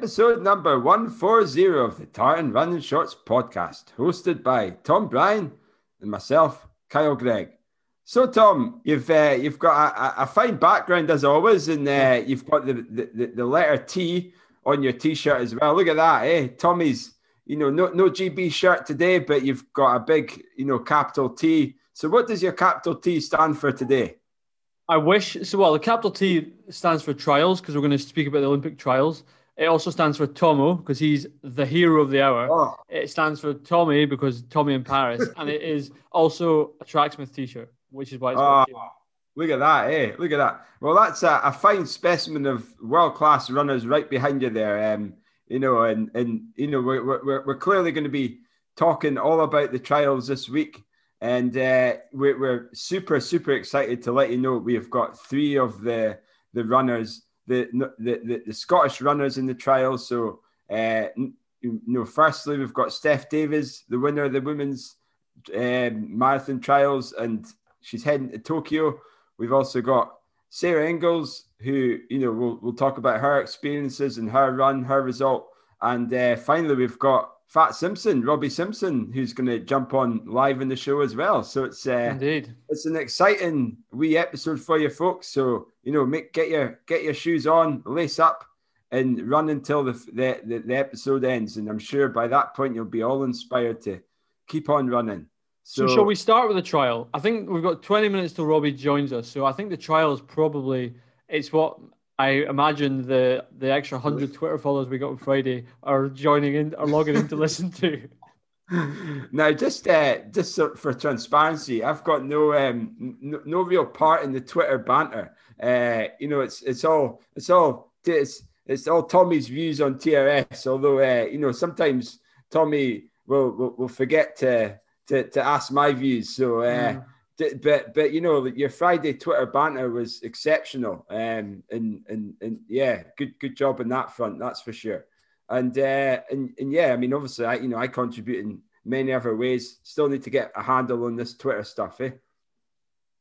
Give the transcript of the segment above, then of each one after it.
episode number 140 of the Tartan Running Shorts podcast, hosted by Tom Bryan and myself, Kyle Gregg. So, Tom, you've uh, you've got a, a, fine background as always, and uh, you've got the, the, the letter T on your t-shirt as well. Look at that, eh? Tommy's, you know, no no GB shirt today, but you've got a big, you know, capital T. So, what does your capital T stand for today? I wish so. Well, the capital T stands for trials because we're going to speak about the Olympic trials. It also stands for Tomo because he's the hero of the hour. Oh. It stands for Tommy because Tommy in Paris, and it is also a Tracksmith T-shirt, which is why it's. Oh, look at that, eh? Look at that. Well, that's a, a fine specimen of world-class runners right behind you there. Um, you know, and and you know, we're we're, we're clearly going to be talking all about the trials this week. And uh, we're, we're, super, super excited to let you know we've got three of the the runners, the the, the, the Scottish runners in the trials. So, uh, you know, firstly, we've got Steph Davis, the winner of the women's um, marathon trials, and she's heading to Tokyo. We've also got Sarah Inglis, who, you know, we'll, we'll talk about her experiences and her run, her result. And uh, finally, we've got Fat Simpson, Robbie Simpson, who's going to jump on live in the show as well. So it's uh, indeed it's an exciting wee episode for you folks. So you know, make get your get your shoes on, lace up, and run until the the, the, the episode ends. And I'm sure by that point you'll be all inspired to keep on running. So, so shall we start with the trial? I think we've got 20 minutes till Robbie joins us. So I think the trial is probably it's what I imagine the the extra hundred Twitter followers we got on Friday are joining in, are logging in to listen to. Now, just uh, just for transparency, I've got no um no, no real part in the Twitter banter. Uh, you know, it's it's all it's all it's it's all Tommy's views on TRS. Although uh, you know sometimes Tommy will will, will forget to, to to ask my views. So. Uh, mm but but you know your Friday Twitter banter was exceptional, um, and and and yeah, good good job on that front, that's for sure. And uh, and and yeah, I mean, obviously, I you know I contribute in many other ways. Still need to get a handle on this Twitter stuff, eh?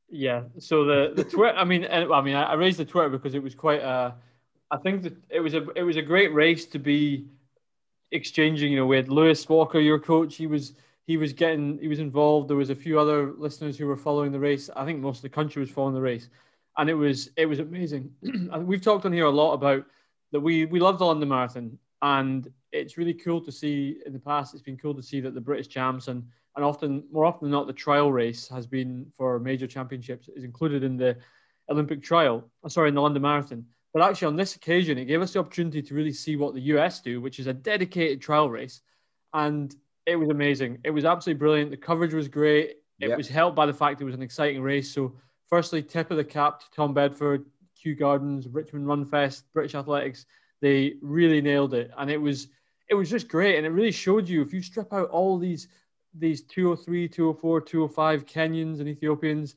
Yeah. So the the Twitter, I mean, I mean, I raised the Twitter because it was quite a. I think that it was a it was a great race to be exchanging. You know, with Lewis Walker, your coach, he was he was getting he was involved. There was a few other listeners who were following the race. I think most of the country was following the race, and it was it was amazing. We've talked on here a lot about that we we love the London Marathon, and it's really cool to see. In the past, it's been cool to see that the British champs and and often more often than not, the trial race has been for major championships is included in the Olympic trial. Uh, sorry, in the London Marathon. But actually, on this occasion, it gave us the opportunity to really see what the US do, which is a dedicated trial race. And it was amazing. It was absolutely brilliant. The coverage was great. It yep. was helped by the fact it was an exciting race. So, firstly, tip of the cap to Tom Bedford, Kew Gardens, Richmond Run Fest, British Athletics. They really nailed it, and it was it was just great. And it really showed you if you strip out all these these 203, 204, 205 Kenyans and Ethiopians,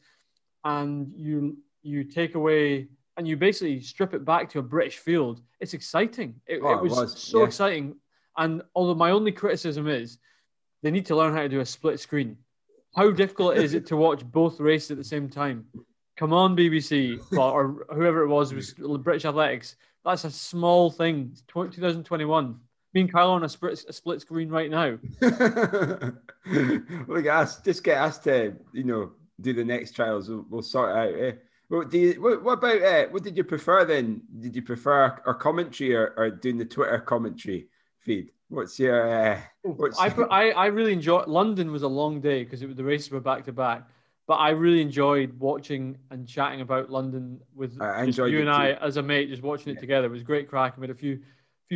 and you you take away and you basically strip it back to a British field, it's exciting. It, oh, it, was, it was, so yeah. exciting. And although my only criticism is they need to learn how to do a split screen. How difficult is it to watch both races at the same time? Come on, BBC or whoever it was, it was British Athletics. That's a small thing. 2021. Me and Kyle on a split, a split screen right now. Look at us. Just get us to, you know, do the next trials. We'll, we'll sort it out. Eh? What, do you, what, what about uh, what did you prefer then? Did you prefer our commentary or, or doing the Twitter commentary feed? What's your? Uh, what's I, I I really enjoyed. London was a long day because the races were back to back. But I really enjoyed watching and chatting about London with you and I as a mate, just watching it together. It was great crack. I made a few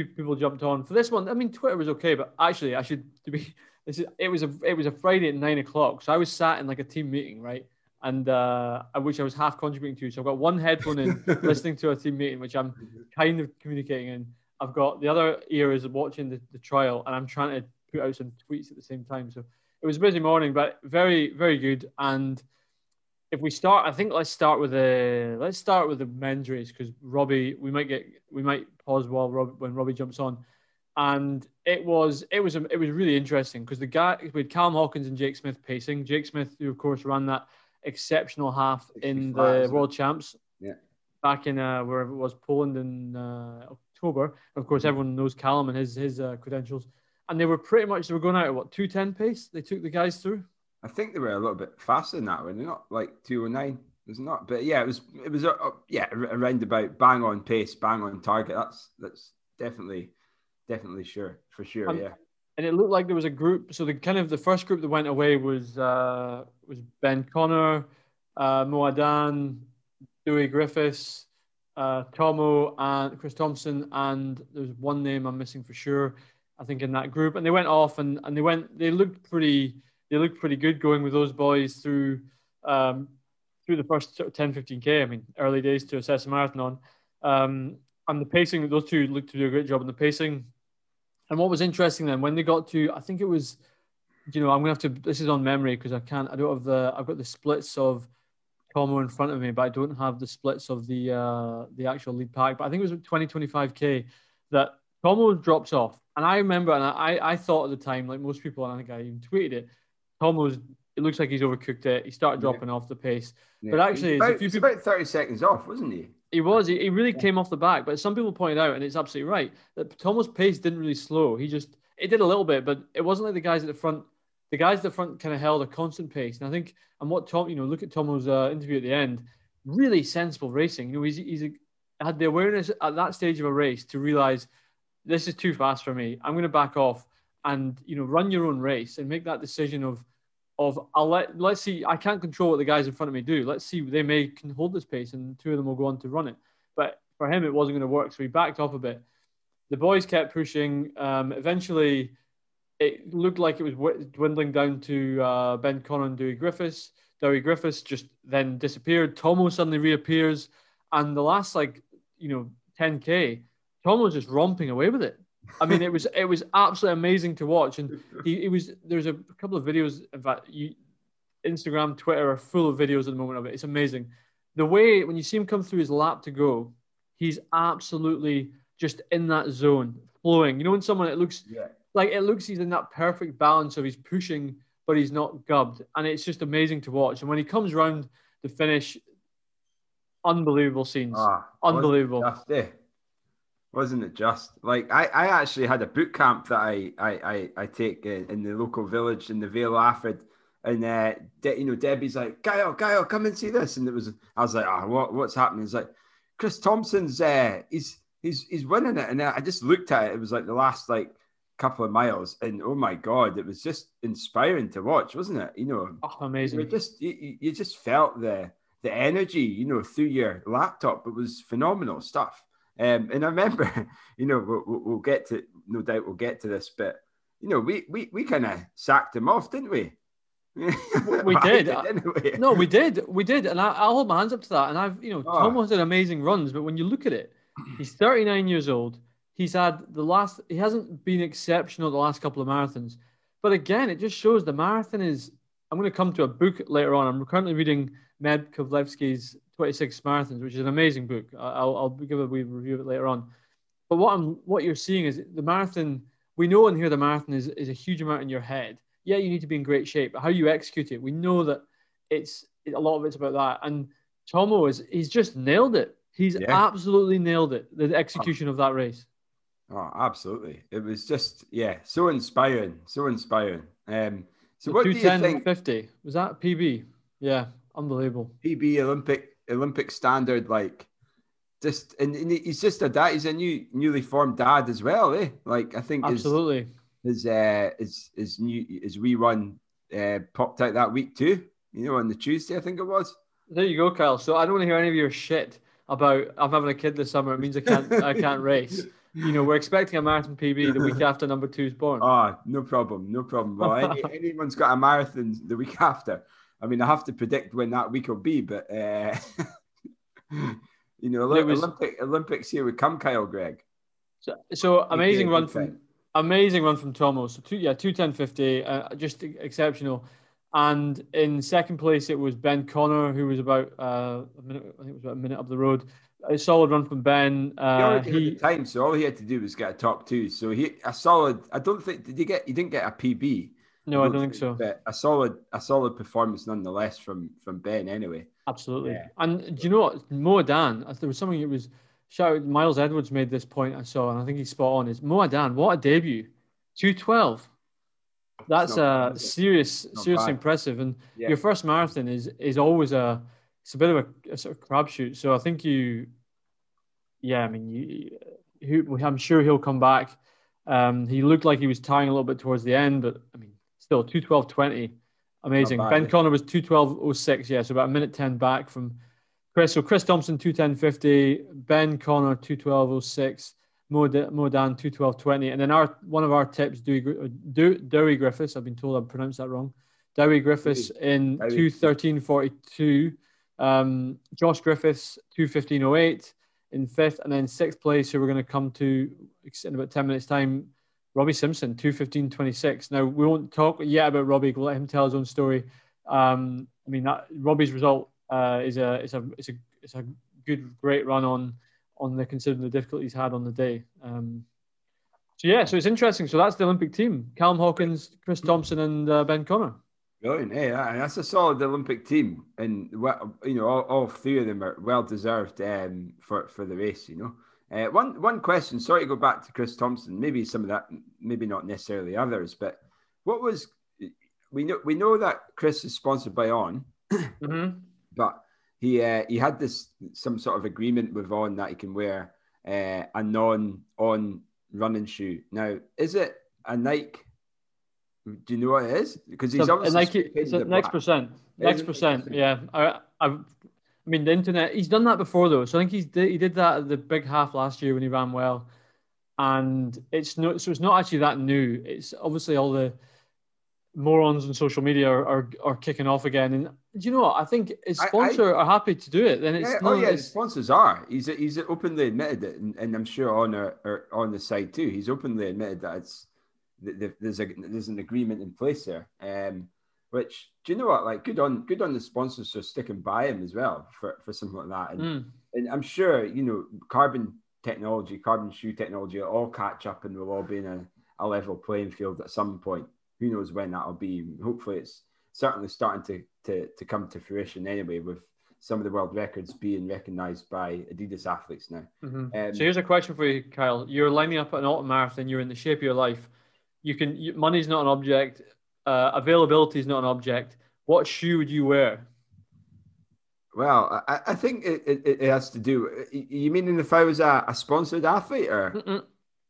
few people jumped on for this one. I mean, Twitter was okay, but actually, I should to be. This is, it was a it was a Friday at nine o'clock, so I was sat in like a team meeting, right? And uh, which I was half contributing to. So I've got one headphone in, listening to a team meeting, which I'm kind of communicating in I've got the other ear is watching the, the trial, and I'm trying to put out some tweets at the same time. So it was a busy morning, but very, very good. And if we start, I think let's start with the let's start with the men's race because Robbie, we might get we might pause while Rob when Robbie jumps on, and it was it was it was really interesting because the guy with Callum Hawkins and Jake Smith pacing. Jake Smith, who of course ran that exceptional half in the World Champs. Yeah. Back in uh, wherever it was, Poland in uh, October. Of course, everyone knows Callum and his his uh, credentials, and they were pretty much they were going out at what two ten pace. They took the guys through. I think they were a little bit faster than that when they're not like two oh nine. It's not, but yeah, it was it was uh, uh, yeah around about bang on pace, bang on target. That's that's definitely definitely sure for sure. And, yeah. And it looked like there was a group. So the kind of the first group that went away was uh, was Ben Connor, uh, Mo Aadan, Dewi Griffiths, uh, Tomo, and Chris Thompson, and there's one name I'm missing for sure. I think in that group, and they went off and, and they went. They looked pretty. They looked pretty good going with those boys through um, through the first 10, 15k. I mean, early days to assess a marathon. Um, and the pacing, those two looked to do a great job in the pacing. And what was interesting then, when they got to, I think it was, you know, I'm gonna have to. This is on memory because I can't. I don't have the. I've got the splits of Tomo in front of me, but I don't have the splits of the uh, the actual lead pack. But I think it was 20, 25k that Tomo drops off. And I remember, and I, I thought at the time, like most people, and I think I even tweeted it, Tomo's it looks like he's overcooked it. He started dropping yeah. off the pace, yeah. but actually, about, he's about thirty seconds off, wasn't he? He was. He, he really yeah. came off the back. But some people pointed out, and it's absolutely right, that Tomo's pace didn't really slow. He just it did a little bit, but it wasn't like the guys at the front. The guys at the front kind of held a constant pace, and I think, and what Tom, you know, look at Tomo's uh, interview at the end. Really sensible racing. You know, he's he's a, had the awareness at that stage of a race to realize this is too fast for me. I'm going to back off and you know run your own race and make that decision of of I'll let let's see. I can't control what the guys in front of me do. Let's see. They may can hold this pace, and two of them will go on to run it. But for him, it wasn't going to work, so he backed off a bit. The boys kept pushing. Um, eventually, it looked like it was dwindling down to uh, Ben Connor and Dewi Griffiths. Dewi Griffiths just then disappeared. Tomo suddenly reappears, and the last like you know 10k, Tomo's just romping away with it. I mean, it was it was absolutely amazing to watch, and he, he was there's a couple of videos. In fact, you, Instagram, Twitter are full of videos at the moment of it. It's amazing. The way when you see him come through his lap to go, he's absolutely just in that zone, flowing. You know, when someone it looks yeah. like it looks he's in that perfect balance of he's pushing, but he's not gubbed, and it's just amazing to watch. And when he comes around the finish, unbelievable scenes, ah, unbelievable. Wasn't it just like I, I actually had a boot camp that I I, I, I take in, in, the local village in the Vale of Alford and uh, De, you know Debbie's like Kyle Kyle come and see this. And it was I was like oh, what what's happening? It's like Chris Thompson's uh, he's he's he's winning it. And I just looked at it. It was like the last like couple of miles. And oh my god it was just inspiring to watch wasn't it? You know oh, amazing. you just you, you just felt the the energy you know through your laptop. It was phenomenal stuff um, and I remember, you know, we'll, we'll, get to, no doubt we'll get to this, but, you know, we, we, we kind of sacked him off, didn't we? we did. we? No, we did. We did. And I, will hold my hands up to that. And I've, you know, oh. Tom has had amazing runs, but when you look at it, he's 39 years old. He's had the last, he hasn't been exceptional the last couple of marathons. But again, it just shows the marathon is, I'm going to come to a book later on. I'm currently reading Meb Keflezighi's 26 marathons, which is an amazing book. I'll, I'll give a wee review of it later on. But what I'm what you're seeing is the marathon. We know in here the marathon is, is a huge amount in your head. Yeah, you need to be in great shape, but how you execute it, we know that it's a lot of it's about that. And Tomo is he's just nailed it. He's yeah. absolutely nailed it. The execution oh. of that race. Oh, absolutely! It was just yeah, so inspiring, so inspiring. Um, so the what do you think? 50 was that PB? Yeah, unbelievable. PB Olympic Olympic standard, like just and, and, he's just a dad. He's a new newly formed dad as well, eh? Like I think absolutely his his uh, his, his new his rerun uh, popped out that week too. You know, on the Tuesday, I think it was. There you go, Kyle. So I don't want to hear any of your shit about I'm having a kid this summer. It means I can't I can't race. You know, we're expecting a marathon PB the week after number two's born. Oh, no problem, no problem. Well, any, anyone's got a marathon the week after. I mean, I have to predict when that week will be, but uh, you know, was, Olympic Olympics here would come, Kyle Gregg. So, so amazing run from amazing run from Tomo. So two, yeah, two ten fifty, uh, just exceptional. And in second place, it was Ben Connor, who was about uh, a minute. I think it was about a minute up the road. A solid run from Ben. Uh, he, he time, so all he had to do was get a top two. So he a solid. I don't think did he get? He didn't get a PB. No, I don't think so. But a solid, a solid performance nonetheless from from Ben. Anyway, absolutely. Yeah. And do you know what, Mo Aadan? As there was something. It was shout out Miles Edwards made this point I saw, and I think he's spot on. Is Mo Aadan, what a debut. 212. That's uh, serious, seriously bad. impressive. And yeah. your first marathon is is always a it's a bit of a, a sort of crapshoot. So I think you, yeah, I mean, you, I'm sure he'll come back. Um, he looked like he was tying a little bit towards the end, but still 212.20, amazing. Ben. Connor was 212.06, yeah, so about a minute 10 back from Chris. So Chris Thompson 210.50, Ben Connor 212.06. Mo, Mo Aadan 212.20. And then our one of our tips, Dewey, Dewi Griffiths, I've been told I pronounced that wrong. Dewi Griffiths in 213.42. Um, Josh Griffiths 215.08 in fifth. And then sixth place, who we're going to come to in about 10 minutes' time, Robbie Simpson 215.26. Now, we won't talk yet about Robbie. We'll let him tell his own story. Um, I mean, that, Robbie's result uh, is a, is a, it's a, it's a good, great run on on the considering the difficulties had on the day. Um, so yeah, so it's interesting. So that's the Olympic team: Callum Hawkins, Chris Thompson, and uh, Ben Connor. Brilliant. Hey, that's a solid Olympic team, and you know all, all three of them are well deserved um, for for the race. You know, uh, one one question. Sorry to go back to Chris Thompson. Maybe some of that, maybe not necessarily others, but what was we know we know that Chris is sponsored by On, mm-hmm. but he uh, he had this some sort of agreement with On that he can wear uh, a non on running shoe. Now, is it a Nike? Do you know what it is? Because he's so, obviously Nike. It's a next percent. Next percent. Yeah. I, I, I mean, the internet. He's done that before though. So I think he's he did that at the big half last year when he ran well, and it's not So it's not actually that new. It's obviously all the morons on social media are, are, are kicking off again. And do you know what? I think his sponsor I, I, are happy to do it. Then it's yeah, no, oh yeah, his sponsors are. He's he's openly admitted it, and, and I'm sure on a, on the side too. He's openly admitted that it's there's a there's an agreement in place there. Um, which do you know what? Like, good on good on the sponsors for sticking by him as well for, for something like that. And mm. and I'm sure you know carbon technology, carbon shoe technology, will all catch up and we'll all be in a, a level playing field at some point who knows when that'll be. Hopefully, it's certainly starting to, to, to come to fruition anyway, with some of the world records being recognised by Adidas athletes now. Mm-hmm. Um, so here's a question for you, Kyle. You're lining up at an autumn marathon. You're in the shape of your life. You can you, money's not an object. Uh, availability is not an object. What shoe would you wear? Well, I, I think it, it, it, has to do. You mean if I was a, a sponsored athlete or Mm-mm.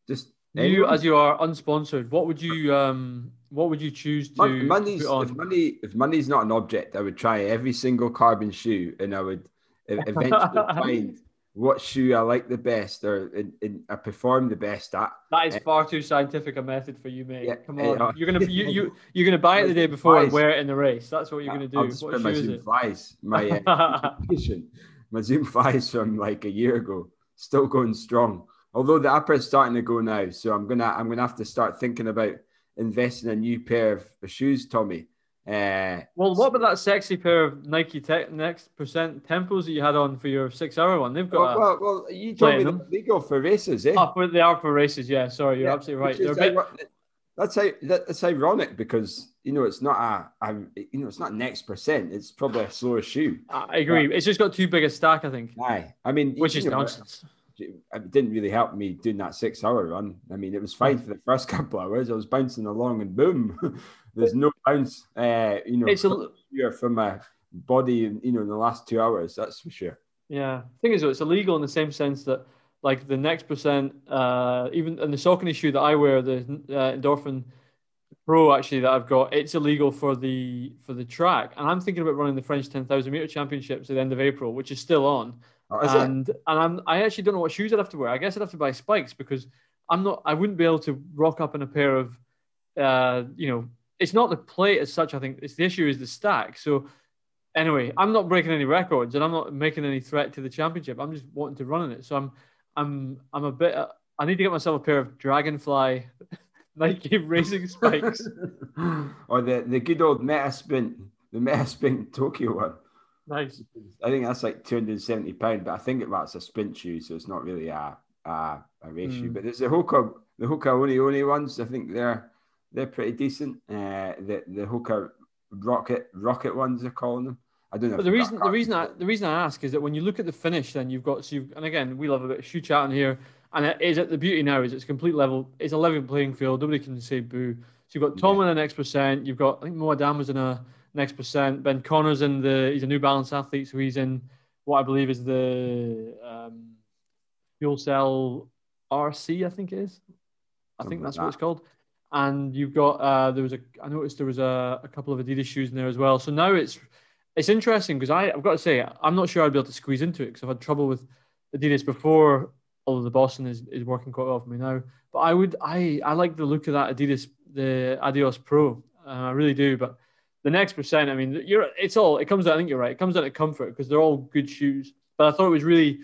just you as you are unsponsored? What would you um what would you choose to money's, if money if money's not an object i would try every single carbon shoe and i would eventually find what shoe i like the best or in, in, i perform the best at. That is uh, far too scientific a method for you mate. Yeah, come on. uh, you're gonna you, you you're gonna buy it the day before flies. and wear it in the race. That's what you're gonna do. I'll just what my zoom flies my uh, my zoom flies from like a year ago. Still going strong. Although the upper is starting to go now so i'm gonna i'm gonna have to start thinking about investing a new pair of shoes, Tommy. Uh, well, what about that sexy pair of Nike Tech Next Percent temples that you had on for your six-hour one? They've got. Well, well, well you told me them. they go for races, eh? Oh, they are for races. Yeah, sorry, you're yeah, absolutely right. They're bit... That's that's ironic because you know it's not a, a, you know it's not next percent. It's probably a slower shoe. I agree. But, it's just got too big a stack, I think. Aye, I mean, which is know, nonsense it didn't really help me doing that six hour run. I mean, it was fine for the first couple hours. I was bouncing along and boom, there's no bounce, uh, you know, it's a, from my body, you know, in the last two hours. That's for sure. Yeah. Thing is, though, it's illegal in the same sense that, like, the next percent, uh, even in the Saucony shoe that I wear, the uh, Endorphin Pro, actually, that I've got, it's illegal for the for the track. And I'm thinking about running the French 10,000 meter championships at the end of April, which is still on. Oh, and it? and I'm I actually don't know what shoes I'd have to wear. I guess I'd have to buy spikes because I'm not I wouldn't be able to rock up in a pair of uh you know it's not the plate as such. I think it's the issue is the stack. So anyway, I'm not breaking any records and I'm not making any threat to the championship. I'm just wanting to run in it. So I'm I'm I'm a bit. Uh, I need to get myself a pair of Dragonfly Nike racing spikes, or the the good old Metasprint, the Metasprint Tokyo one. Nice. I think that's like two hundred and seventy pound, but I think it that's a sprint shoe, so it's not really a a, a race mm. shoe. Hmm. But there's the Hoka the Hoka One One ones. I think they're they're pretty decent. Uh, the the Hoka Rocket Rocket ones they're calling them. I don't know. But the reason the reason I the reason I ask is that when you look at the finish, then you've got so you've, and again we love a bit of shoe chatting here, and it is at the beauty now is it's complete level. It's a level playing field. Nobody can say boo. So you've got Tom yeah. in the next percent. You've got I think Mo was in a next percent. Ben Connors in the he's a New Balance athlete, so he's in what I believe is the um, fuel cell RC. I think it is. I Something think that's like what it's called. And you've got uh, there was a I noticed there was a, a couple of Adidas shoes in there as well. So now it's it's interesting because I've got to say I'm not sure I'd be able to squeeze into it because I've had trouble with Adidas before. Although the Boston is, is working quite well for me now, but I would I I like the look of that Adidas the Adios Pro. Uh, I really do, but the next percent, I mean, you're it's all it comes down. I think you're right. It comes down to comfort because they're all good shoes. But I thought it was really,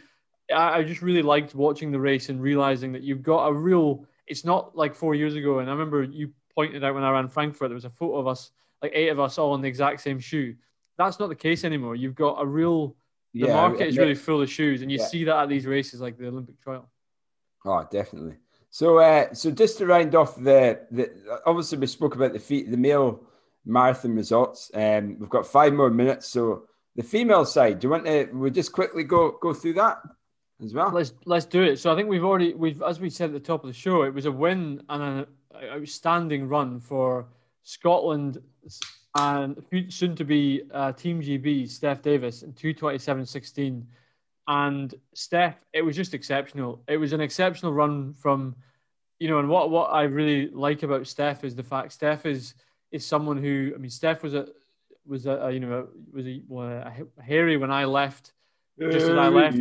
I, I, just really liked watching the race and realizing that you've got a real. It's not like four years ago, and I remember you pointed out when I ran Frankfurt, there was a photo of us, like eight of us, all in the exact same shoe. That's not the case anymore. You've got a real. The yeah, market is really full of shoes, and you yeah. see that at these races like the Olympic trial. Oh, definitely. So, uh, so just to round off the, the obviously we spoke about the feet, the male marathon results. Um, we've got five more minutes. So the female side, do you want to? we'll just quickly go go through that as well. Let's let's do it. So I think we've already we've as we said at the top of the show, it was a win and an outstanding run for Scotland and soon to be uh, Team GB Steph Davis in 227.16. And Steph, it was just exceptional. It was an exceptional run from, you know, and what what I really like about Steph is the fact Steph is is someone who I mean, Steph was a was a, a you know was a, a, hairy when I left, just as I left.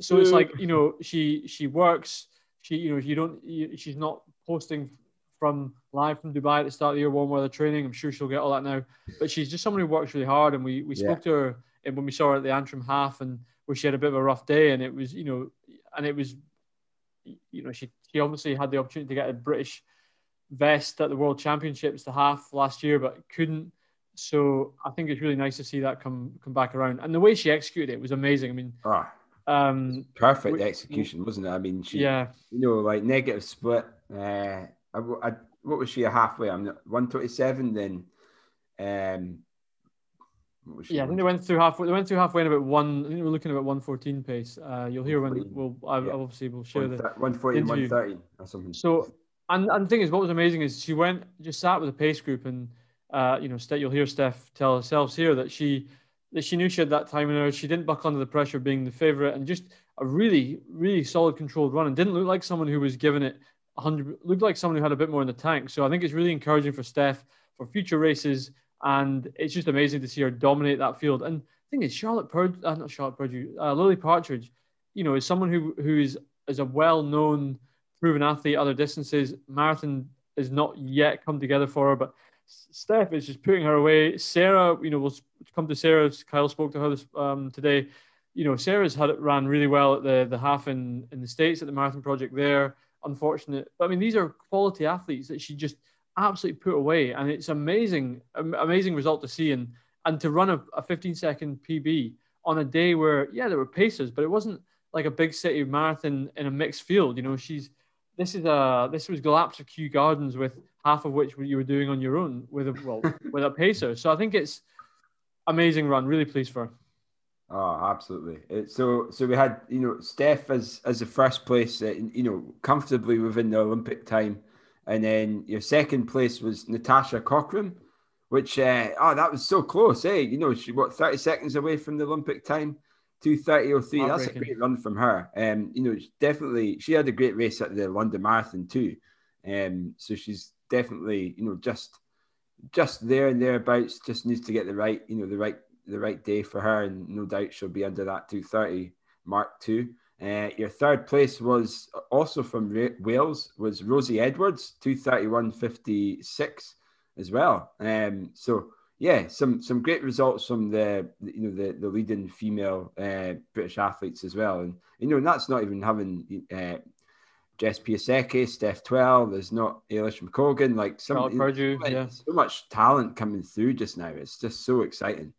So it's like you know she she works. She you know you don't you, she's not posting from live from Dubai at the start of the year, one warm weather training. I'm sure she'll get all that now. But she's just someone who works really hard, and we we spoke to her when we saw her at the Antrim half, and where she had a bit of a rough day, and it was you know, and it was, you know, she she obviously had the opportunity to get a British vest at the World Championships, the half last year, but couldn't. So I think it's really nice to see that come come back around. And the way she executed it was amazing. I mean, oh, um, perfect we, execution, wasn't it? I mean, she, yeah, you know, like negative split. Uh, I, I, what was she a halfway? I'm one twenty seven. Then, um, yeah, I think they went through halfway. They went through halfway in about one. I think we're looking at about one fourteen pace. Uh, you'll hear when we'll. I, yeah. Obviously, we'll share the one forty, one thirty or something. So and, and the thing is, what was amazing is she went, just sat with a pace group, and uh, you know, you'll hear Steph tell herself here that she that she knew she had that time in her. She didn't buck under the pressure of being the favorite, and just a really, really solid controlled run, and didn't look like someone who was giving it 100. Looked like someone who had a bit more in the tank. So I think it's really encouraging for Steph for future races, and it's just amazing to see her dominate that field. And the thing is, Charlotte Purdue, uh, not Charlotte Purdue, uh, Lily Partridge, you know, is someone who who is is a well known proven athlete, other distances. Marathon is not yet come together for her, but Steph is just putting her away. Sarah, you know, we'll come to Sarah. Kyle spoke to her um, today. You know, Sarah's had it ran really well at the the half in in the states at the marathon project there. Unfortunate, but I mean, these are quality athletes that she just absolutely put away, and it's amazing, amazing result to see, and and to run a, a 15 second PB on a day where yeah there were paces, but it wasn't like a big city marathon in a mixed field. You know, she's this is a this was Galapagos Kew Gardens with half of which you were doing on your own with a well with a pacer. So I think it's amazing run. Really pleased for her. Oh, absolutely. It, so so we had you know Steph as as the first place, uh, you know, comfortably within the Olympic time, and then your second place was Natasha Cockram, which uh, oh that was so close, eh? You know, she what thirty seconds away from the Olympic time. 230.03. That's a great run from her. Um, you know, definitely she had a great race at the London Marathon too. Um, so she's definitely, you know, just just there and thereabouts, just needs to get the right, you know, the right the right day for her, and no doubt she'll be under that 230 mark too. Uh, your third place was also from Wales, was Rosie Edwards, 231.56 as well. Um, so yeah, some some great results from the you know the the leading female uh, British athletes as well, and you know and that's not even having uh, Jess Piasecki, Steph Twell. There's not Eilish McColgan. Like some Purdue, so, yeah. so much talent coming through just now. It's just so exciting,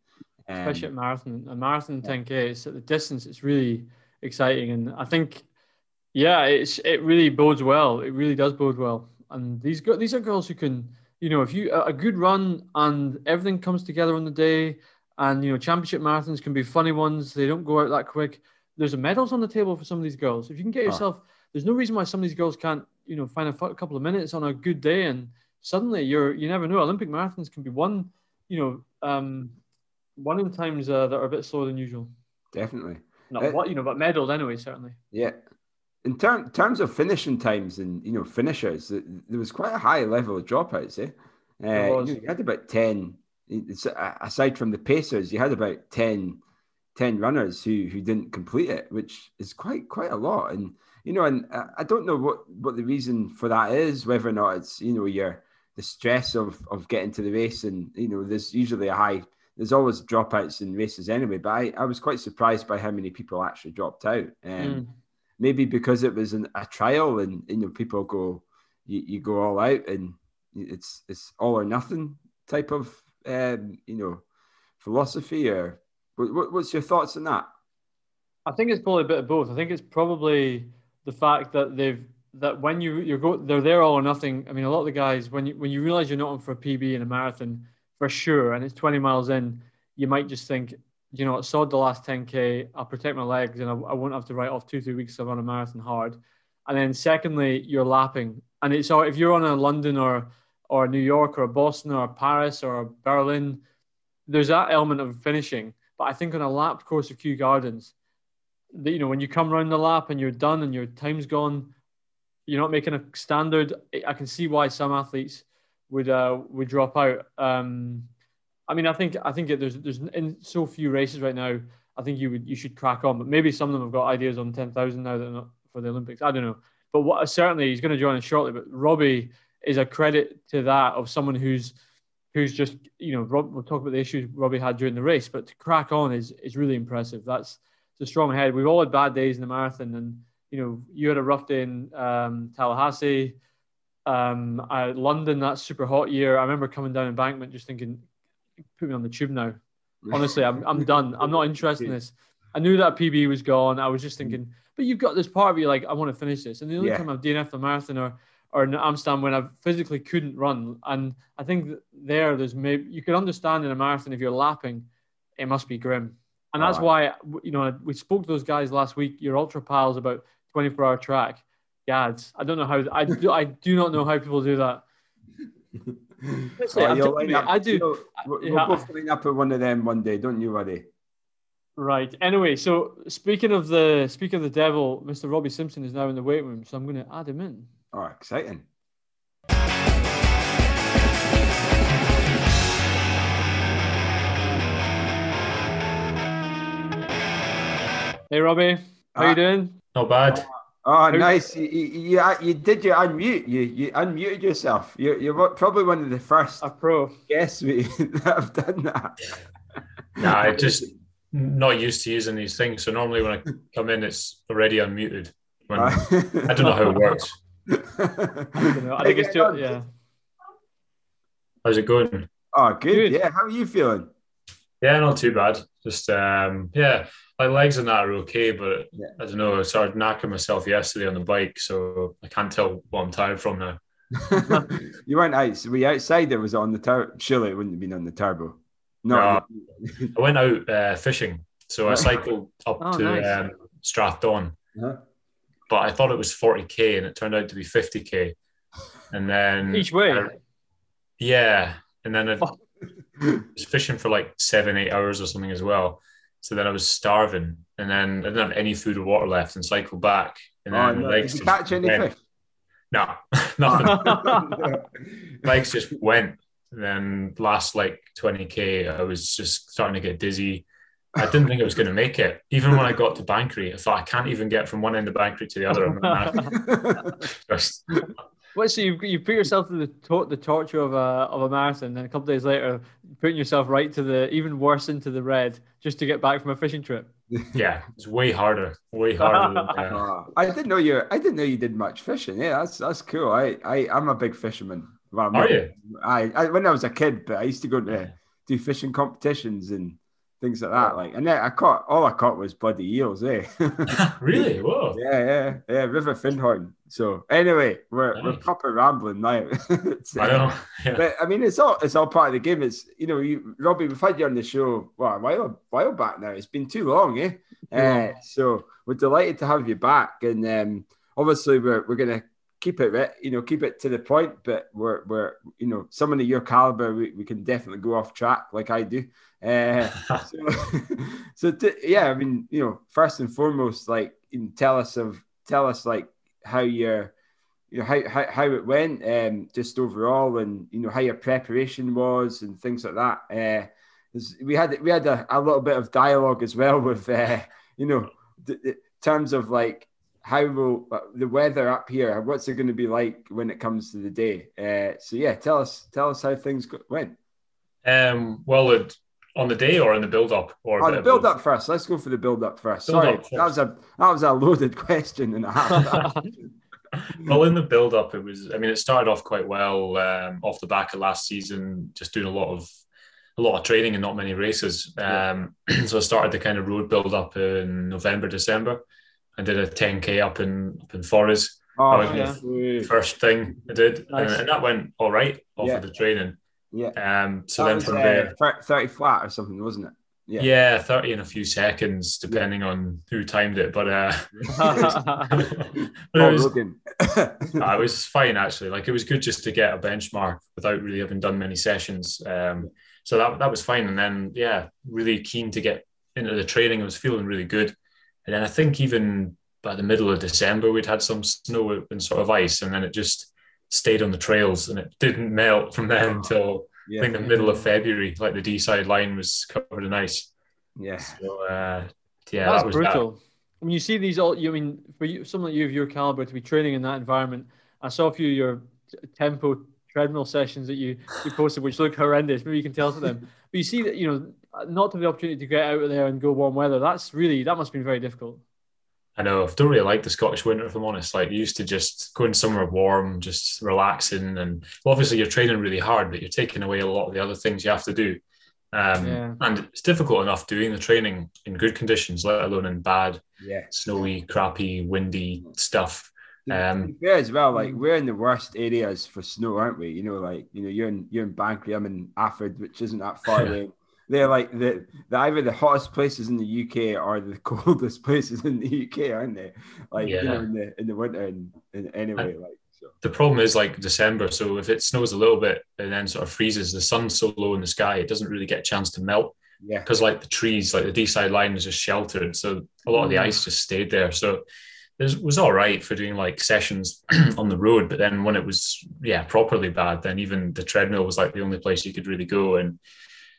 um, especially at marathon. A marathon 10k. It's at the distance. It's really exciting, and I think yeah, it's it really bodes well. It really does bode well. And these these are girls who can you know, if you a good run and everything comes together on the day, And you know, championship marathons can be funny ones. They don't go out that quick. There's a medals on the table for some of these girls. If you can get yourself, oh. There's no reason why some of these girls can't, you know, find a couple of minutes on a good day, and suddenly you're you never know. Olympic marathons can be won, you know, um, one in times uh, that are a bit slower than usual. Definitely. Not uh, what you know, but medals anyway, certainly. Yeah. In ter- terms of finishing times and you know finishers, there was quite a high level of dropouts. Eh? Uh, you, know, you had about ten. Aside from the pacers, you had about 10, 10 runners who who didn't complete it, which is quite quite a lot. And you know, and I don't know what what the reason for that is. Whether or not it's you know your the stress of of getting to the race, and you know, there's usually a high there's always dropouts in races anyway, but I, I was quite surprised by how many people actually dropped out. Um, mm. Maybe because it was an, a trial and you know people go, you, you go all out and it's it's all or nothing type of um, you know philosophy. Or what, what's your thoughts on that? I think it's probably a bit of both. I think it's probably the fact that they've that when you you're go they're there all or nothing. I mean, a lot of the guys when you when you realize you're not on for a PB in a marathon for sure, and it's 20 miles in, you might just think, you know, I sawed the last 10k. I'll protect my legs, and I, I won't have to write off two three weeks of run a marathon hard. And then secondly, you're lapping, and it's all if you're on a London or or New York or Boston or Paris or Berlin, there's that element of finishing. But I think on a lapped course of Kew Gardens, that you know when you come around the lap and you're done and your time's gone, you're not making a standard. I can see why some athletes would uh, would drop out. Um, I mean, I think I think there's there's in so few races right now. I think you would you should crack on, but maybe some of them have got ideas on ten thousand now that not for the Olympics. I don't know, but what certainly he's going to join us shortly. But Robbie is a credit to that of someone who's who's just you know Rob, we'll talk about the issues Robbie had during the race, but to crack on is is really impressive. That's a strong head. We've all had bad days in the marathon, and you know you had a rough day in um, Tallahassee um, I, London that super hot year. I remember coming down embankment just thinking, put me on the tube now. Honestly, I'm, I'm done. I'm not interested in this. I knew that PB was gone. I was just thinking, but you've got this part of you like, I want to finish this. And the only yeah. time I've DNF the marathon or or in Amsterdam when I physically couldn't run. And I think there, there's maybe you can understand in a marathon if you're lapping, it must be grim. And that's why you know we spoke to those guys last week. Your ultra pals about 24 hour track Gads. I don't know how. I do. I do not know how people do that. oh, up, I do. You know, we'll yeah. both up at one of them one day. Don't you worry. Right. Anyway, so speaking of the speaking of the devil, Mr. Robbie Simpson is now in the weight room, so I'm going to add him in. Oh, exciting! Hey, Robbie. How uh, you ah. doing? Not bad. Oh, nice! You, you, you, uh, did you unmute? You you unmuted yourself. You you're probably one of the first a pro guests we that have done that. nah, I'm just not used to using these things. So normally when I come in, it's already unmuted. When, ah. I don't know how it works. I, know. I think it's too, yeah. How's it going? Oh, good. good. Yeah, how are you feeling? Yeah, not too bad. Just um, yeah, my legs and that are okay, but yeah. I don't know. I started knacking myself yesterday on the bike, so I can't tell what I'm tired from now. you went out. Were you outside? It was on the turbo. Surely it wouldn't have been on the turbo. No, I went out uh, fishing, so I cycled up oh, to nice. um, Strathdon, uh-huh. but I thought it was 40k, and it turned out to be 50k. And then each way, I, yeah, and then I oh. Was fishing for like seven, eight hours or something as well. So then I was starving, and then I didn't have any food or water left, and cycled back. And then oh, no. Did you catch any went. fish? No, nothing. Oh. legs just went. And then last like 20k, I was just starting to get dizzy. I didn't think I was going to make it. Even when I got to Banchory, I thought I can't even get from one end of Banchory to the other. just what? So you you put yourself through the to- the torture of a of a marathon, and then a couple days later, putting yourself right to the even worse into the red just to get back from a fishing trip. Yeah, it's way harder, way harder. Than, uh... I didn't know you. I didn't know you did much fishing. Yeah, that's that's cool. I I I'm a big fisherman. Well, Are you? I, I when I was a kid, but I used to go to do fishing competitions and things like that. Like, and then I caught all I caught was bloody eels, eh? really? Whoa. Yeah, yeah, yeah. River Findhorn. So anyway, we're nice. we're proper rambling now. I know. Yeah. But I mean, it's all it's all part of the game. It's you know, you, Robbie, we've had you on the show well, a while while back now. It's been too long, eh? Uh, so we're delighted to have you back, and um, obviously we're we're gonna keep it you know keep it to the point but we're we're you know someone of your caliber we, we can definitely go off track like i do uh, so, so yeah i mean you know first and foremost like tell us of tell us like how your you know how, how, how it went um just overall and you know how your preparation was and things like that uh we had we had a, a little bit of dialogue as well with uh you know the terms of like how will uh, the weather up here? What's it going to be like when it comes to the day? Uh, so yeah, tell us tell us how things went. Um, well, it, on the day or in the build up or oh, the build up first. Let's go for the build up first. Build Sorry, up first. that was a that was a loaded question and a half. well, in the build up, it was. I mean, it started off quite well um, off the back of last season, just doing a lot of a lot of training and not many races. Um, so I started the kind of road build up in November, December. I did a 10k up in up in Forres. Oh, yeah. first thing I did, nice. and, and, that went all right off yeah. of the training. Yeah. Um. So that then was, from uh, there, thirty flat or something, wasn't it? Yeah. yeah, 30 in a few seconds, depending yeah. on who timed it. But uh it, was, it was fine actually. Like it was good just to get a benchmark without really having done many sessions. Um so that that was fine. And then yeah, really keen to get into the training. I was feeling really good. And then I think even by the middle of December, we'd had some snow and sort of ice, and then it just stayed on the trails and it didn't melt from then until yeah. I think the middle of February, like the Deeside line was covered in ice. Yeah. So, uh, yeah, that's that was brutal. That. When you see these all, you I mean, for you, someone like you of your caliber to be training in that environment, I saw a few of your tempo treadmill sessions that you you posted, which look horrendous. Maybe you can tell us them. But you see that you know not to have the opportunity to get out of there and go warm weather. That's really that must have been very difficult. I know. I don't really like the Scottish winter, if I'm honest. Like, you used to just go in somewhere warm, just relaxing, and well, obviously you're training really hard, but you're taking away a lot of the other things you have to do. Um, yeah. And it's difficult enough doing the training in good conditions, let alone in bad, yeah. snowy, crappy, windy stuff. Um, yeah, as well. Like we're in the worst areas for snow, aren't we? You know, like you know, you're in you're in Banchory, I'm in Alford, which isn't that far away they're like the, the either the hottest places in the UK or the coldest places in the UK, aren't they? Like yeah. you know, in the in the winter and, and anyway, like so. The problem is like December, so if it snows a little bit and then sort of freezes, the sun's so low in the sky, it doesn't really get a chance to melt. Yeah. Because like the trees, like the Deeside line is just sheltered, so a lot of the mm. ice just stayed there. So it was all right for doing like sessions on the road, but then when it was yeah properly bad, then even the treadmill was like the only place you could really go and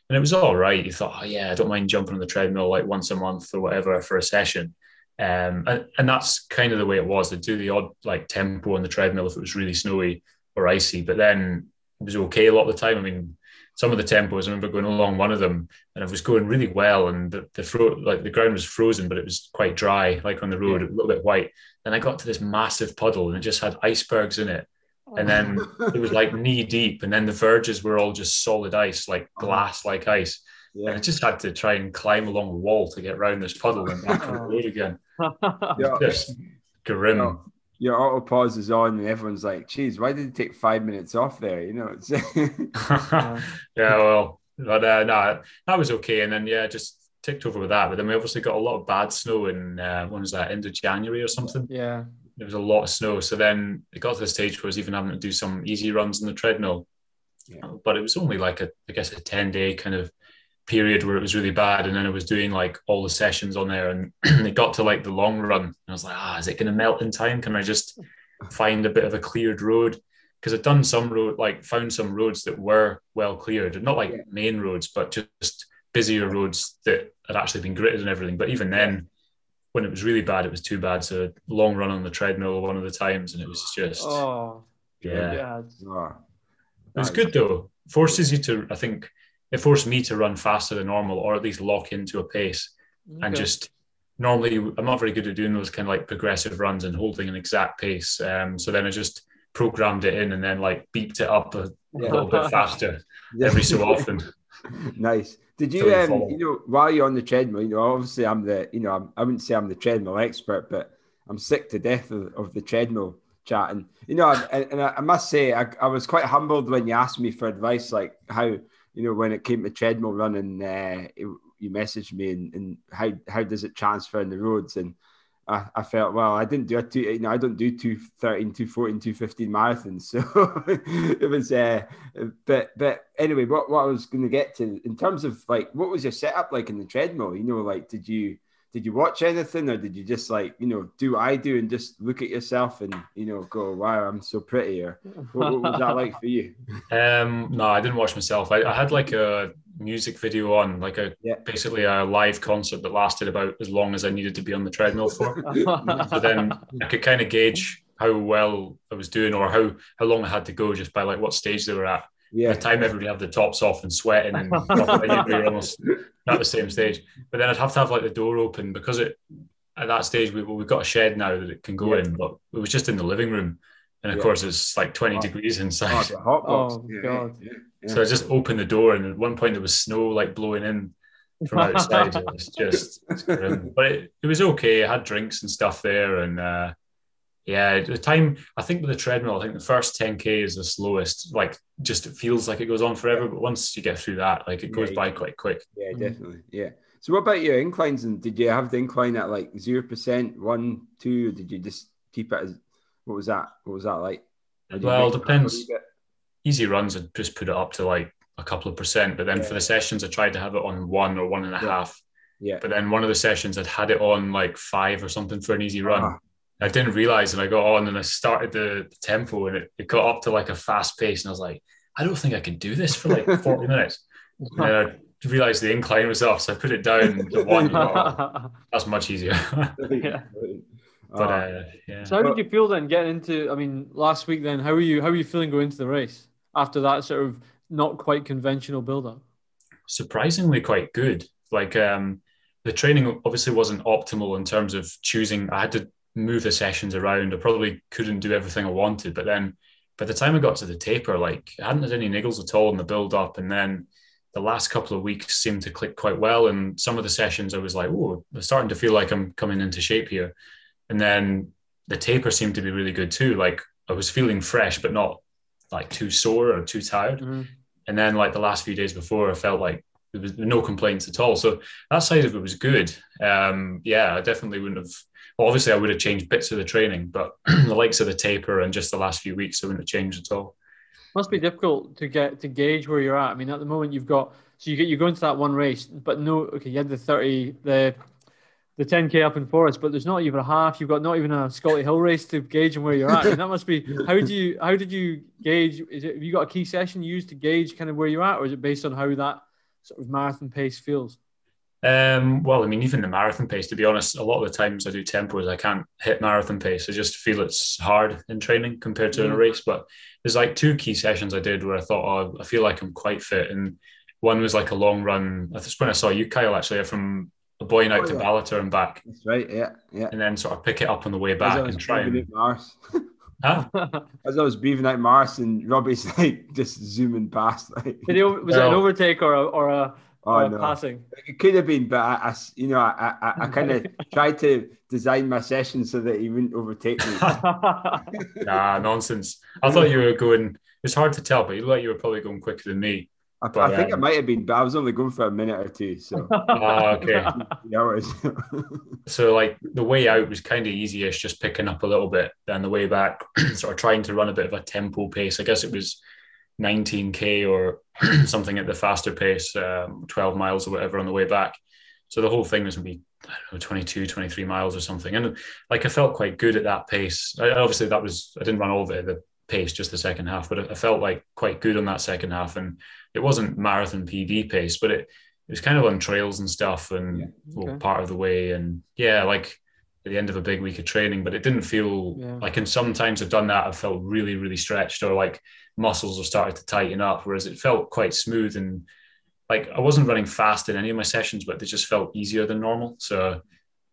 and it was all right. You thought, oh yeah, I don't mind jumping on the treadmill like once a month or whatever for a session. Um, and, and that's kind of the way it was. They'd do the odd like tempo on the treadmill if it was really snowy or icy, but then it was okay a lot of the time. I mean, some of the tempos, I remember going along one of them and I was going really well and the, the fro- like the ground was frozen, but it was quite dry, like on the road, a little bit white. Then I got to this massive puddle and it just had icebergs in it and then it was like knee deep, and then the verges were all just solid ice, like uh-huh. glass, like ice. Yeah. And I just had to try and climb along the wall to get around this puddle and back on the road again. Yeah. Just grim. Yeah. Your auto pause is on, and everyone's like, "Geez, why did it take five minutes off there?" You know, it's yeah. Well, but uh, no, that was okay. And then yeah, just ticked over with that. But then we obviously got a lot of bad snow in uh, when was that? End of January or something. Yeah there was a lot of snow. So then it got to the stage where I was even having to do some easy runs on the treadmill. Yeah. But it was only like a, I guess, a 10 day kind of period where it was really bad. And then I was doing like all the sessions on there and it got to like the long run. And I was like, ah, is it going to melt in time? Can I just find a bit of a cleared road? Because I'd done some road, like found some roads that were well cleared, not like yeah. main roads, but just busier roads that had actually been gritted and everything. But even then, when it was really bad, it was too bad. So long run on the treadmill one of the times, and it was just oh yeah. Oh, it was good though. Forces you to, I think, it forced me to run faster than normal, or at least lock into a pace, okay. and just normally I'm not very good at doing those kind of like progressive runs and holding an exact pace. Um, so then I just programmed it in and then like beeped it up a, yeah. little bit faster yeah. every so often. nice. Did you, um, you know, while you're on the treadmill, you know, obviously I'm the, you know, I'm, I would not say I'm the treadmill expert, but I'm sick to death of, of the treadmill chat. And, you know, and, and I, I, must say, I, I, was quite humbled when you asked me for advice, like how, you know, when it came to treadmill running, uh, it, you messaged me and, and how, how does it transfer in the roads? And, I, I, felt well I didn't do a two you know I don't do 213 214 215 marathons so it was uh but but anyway what, what I was going to get to in terms of like what was your setup like in the treadmill? You know like did you did you watch anything or did you just like you know do what I do and just look at yourself and you know go wow I'm so pretty or what, what was that like for you um no I didn't watch myself I, I had like a music video on, like a yeah. basically a live concert that lasted about as long as I needed to be on the treadmill for. so then I could kind of gauge how well I was doing or how how long I had to go just by like what stage they were at. Yeah. By the time everybody had the tops off and sweating and we were almost at the same stage. But then I'd have to have like the door open because it at that stage we well, we've got a shed now that it can go yeah. in, but it was just in the living room. And of yeah. course it's like 20 oh. degrees inside. Oh, oh God. So I just opened the door, and at one point there was snow like blowing in from outside. it was just, but it, it, was okay. I had drinks and stuff there, and uh, yeah, the time I think with the treadmill, I think the first 10k is the slowest. Like, just it feels like it goes on forever, but once you get through that, like it goes yeah, by quite quick. Yeah, definitely. Yeah. So, what about your inclines? And did you have the incline at like zero percent, one, two? did you just keep it as what was that? What was that like? Well, depends easy runs, I'd just put it up to like a couple of percent. But then yeah. for the sessions, I tried to have it on one or one and a yeah. half. yeah. But then one of the sessions, I'd had it on like five or something for an easy run. Uh-huh. I didn't realize, and I got on and I started the, the tempo, and it, it got up to like a fast pace, and I was like, I don't think I can do this for like forty minutes. And then I realized the incline was off, so I put it down to one. that's much easier. yeah. But uh, uh, yeah. So how did you feel then getting into? I mean, last week then, how are you? How are you feeling going into the race? after that sort of not quite conventional build up? Surprisingly, quite good. Like um, the training obviously wasn't optimal in terms of choosing. I had to move the sessions around. I probably couldn't do everything I wanted, but then by the time I got to the taper, like I hadn't had any niggles at all in the build up, and then the last couple of weeks seemed to click quite well. And some of the sessions, I was like, oh, I'm starting to feel like I'm coming into shape here. And then the taper seemed to be really good too. Like I was feeling fresh, but not like too sore or too tired. Mm-hmm. And then like the last few days before, I felt like there was no complaints at all. So that side of it was good. Um, yeah, I definitely wouldn't have. Well, obviously, I would have changed bits of the training, but the likes of the taper and just the last few weeks, I wouldn't have changed at all. Must be difficult to get to gauge where you're at. I mean, at the moment, you've got so you get you go into that one race, but no, okay, you had the thirty, the the 10k up in Forest, but there's not even a half. You've got not even a Scotty Hill race to gauge where you're at. And that must be how do you how did you gauge? Is it have you got a key session used to gauge kind of where you're at, or is it based on how that sort of marathon pace feels? Um, well, I mean, even the marathon pace, to be honest, a lot of the times I do tempos, I can't hit marathon pace. I just feel it's hard in training compared to mm. in a mm. race. But there's like two key sessions I did where I thought, oh, I feel like I'm quite fit. And one was like a long run. That's when I saw you, Kyle, actually, from a boy out oh, to yeah. Ballater and back. That's right. Yeah, yeah. And then sort of pick it up on the way back and try and. Mars. Huh? As I was breathing out Mars and Robbie's like just zooming past. Like, Did he, was no. it an overtake or a, or a, oh, or no. passing? It could have been, but I, I you know, I, I, I kind of tried to design my session so that he wouldn't overtake me. nah, nonsense. I thought you were going. It's hard to tell, but you look like you were probably going quicker than me. I, but, I think um, it might have been, but I was only going for a minute or two. So, oh, okay. so, like the way out was kind of easyish, just picking up a little bit. Then the way back, sort of trying to run a bit of a tempo pace. I guess it was 19k or something at the faster pace, um, 12 miles or whatever on the way back. So the whole thing was maybe I don't know 22, 23 miles or something, and like I felt quite good at that pace. I, obviously, that was I didn't run all it. The pace just the second half, but I felt like quite good on that second half and it wasn't marathon PB pace, but it, it was kind of on trails and stuff and yeah. okay. well, part of the way. And yeah, like at the end of a big week of training, but it didn't feel yeah. like, and sometimes I've done that, I've felt really, really stretched or like muscles have started to tighten up, whereas it felt quite smooth and like I wasn't running fast in any of my sessions, but they just felt easier than normal. So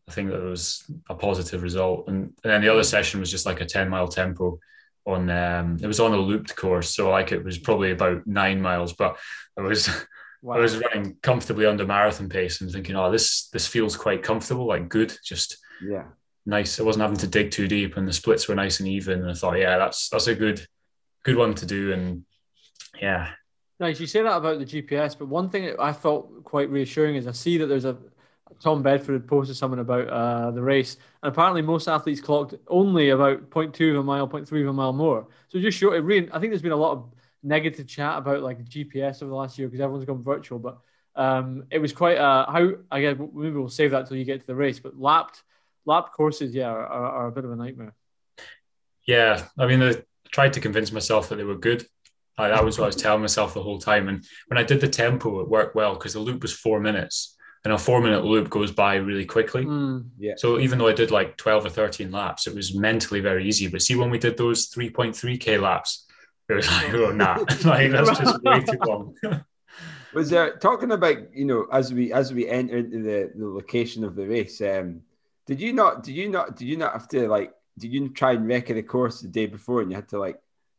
I think that was a positive result. And, and then the other session was just like a 10 mile tempo on um, it was on a looped course, so like it was probably about nine miles, but I was Wow. I was running comfortably under marathon pace and thinking, oh, this this feels quite comfortable, like good, just yeah, nice. I wasn't having to dig too deep, and the splits were nice and even. And I thought, yeah, that's that's a good good one to do. And yeah, nice. You say that about the GPS, but one thing I felt quite reassuring is I see that there's a Tom Bedford had posted something about uh, the race, and apparently most athletes clocked only about 0.2 of a mile, 0.3 of a mile more. So just show it. Really, I think there's been a lot of negative chat about like GPS over the last year because everyone's gone virtual. But um, it was quite uh, how I guess maybe we'll save that till you get to the race. But lapped lap courses, yeah, are, are, a bit of a nightmare. Yeah, I mean, I tried to convince myself that they were good. I, that was what I was telling myself the whole time. And when I did the tempo, it worked well because the loop was four minutes and a four minute loop goes by really quickly. Mm, yeah. So even though I did like 12 or 13 laps, it was mentally very easy. But see, when we did those 3.3K laps, it was like, oh, nah, like that's just way too long. was there talking about, you know, as we as we enter into the, the location of the race, um, did you not did you not did you not have to like did you try and record the course the day before and you had to like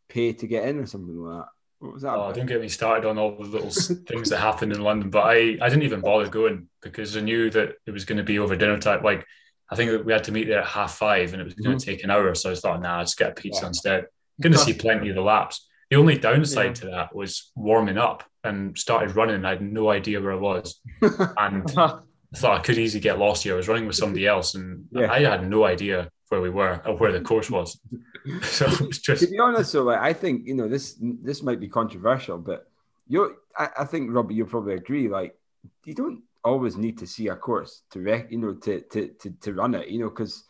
pay to get in or something like that? What was that? Oh, don't get me started on all the little things that happened in London. But I, I didn't even bother going because I knew that it was going to be over dinner time. Like I think we had to meet there at half five, and it was going to mm-hmm. take an hour. So I thought, nah, let's get a pizza yeah. instead. I'm going to see plenty of the laps. The only downside yeah. to that was warming up and started running. I had no idea where I was, and I thought I could easily get lost here. I was running with somebody else, and yeah. I had no idea where we were or where the mm. course was. so it's just to be honest, so like I think you know this this might be controversial, but you I, I think Robbie, you'll probably agree. Like you don't always need to see a course to rec, you know, to to to, to run it, you know, because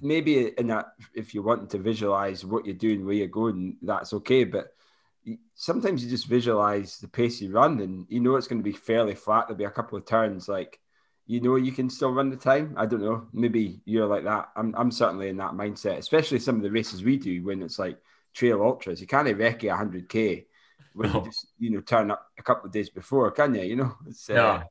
maybe in that if you're wanting to visualize what you're doing, where you're going, that's okay, but sometimes you just visualize the pace you run and you know it's going to be fairly flat there'll be a couple of turns like you know you can still run the time. I don't know. Maybe you're like that. I'm, I'm certainly in that mindset, especially some of the races we do when it's like trail ultras. You can't recce 100k when no. you just you know turn up a couple of days before, can you? You know. It's, uh,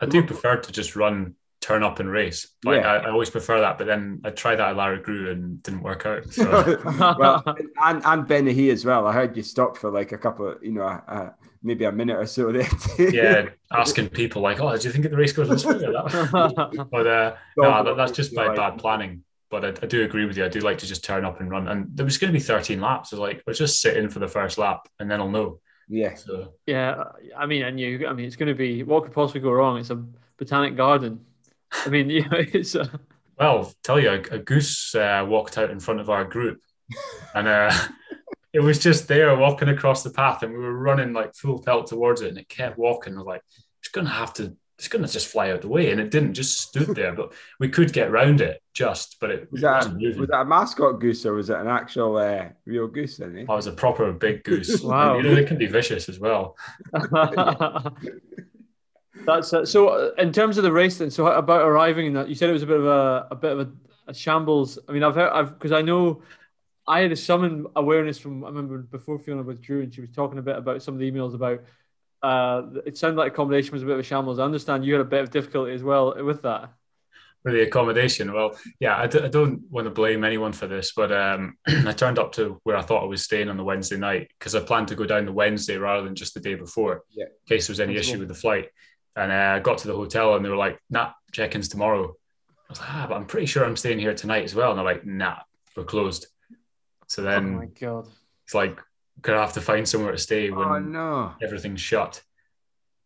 I do prefer to just run, turn up and race. Like yeah. I, I, always prefer that, but then I tried that at Lairig Ghru and didn't work out. So. well, and and Ben Nahi as well. I heard you stopped for like a couple of you know. Uh, maybe a minute or so there. yeah, asking people like, "Oh, do you think the race goes this way or that?" but uh, no, that, that's just by bad planning. But I, I, do agree with you. I do like to just turn up and run. And there was going to be 13 laps. I was like, let's just sit in for the first lap, and then I'll know. Yeah. So. Yeah, I mean, and you, I mean, it's going to be what could possibly go wrong? It's a botanic garden. I mean, you know, it's. A... Well, tell you, a, a goose uh, walked out in front of our group, and uh, it was just there walking across the path and we were running like full pelt towards it and it kept walking. I was like, it's gonna have to it's gonna just fly out the way. And it didn't just stood there, but we could get round it just, but it was that, was that a mascot goose or was it an actual uh, real goose then? Eh? I was a proper big goose. wow. And, you know, they can be vicious as well. That's uh, so. Uh, in terms of the race, then, so about arriving in that, you said it was a bit of a, a bit of a, a shambles. I mean, I've heard, I've because I know I had some awareness from I remember before Fiona withdrew and she was talking a bit about some of the emails about uh, it sounded like accommodation was a bit of a shambles. I understand you had a bit of difficulty as well with that. With the accommodation, well, yeah, I d- I don't want to blame anyone for this, but um, I turned up to where I thought I was staying on the Wednesday night because I planned to go down the Wednesday rather than just the day before, yeah. in case there was any issue with the flight. And uh, I got to the hotel and they were like, "Nah, check-ins tomorrow." I was like, "Ah, but I'm pretty sure I'm staying here tonight as well." And they're like, "Nah, we're closed." So then, oh my god, it's like gonna have to find somewhere to stay when oh, no. everything's shut.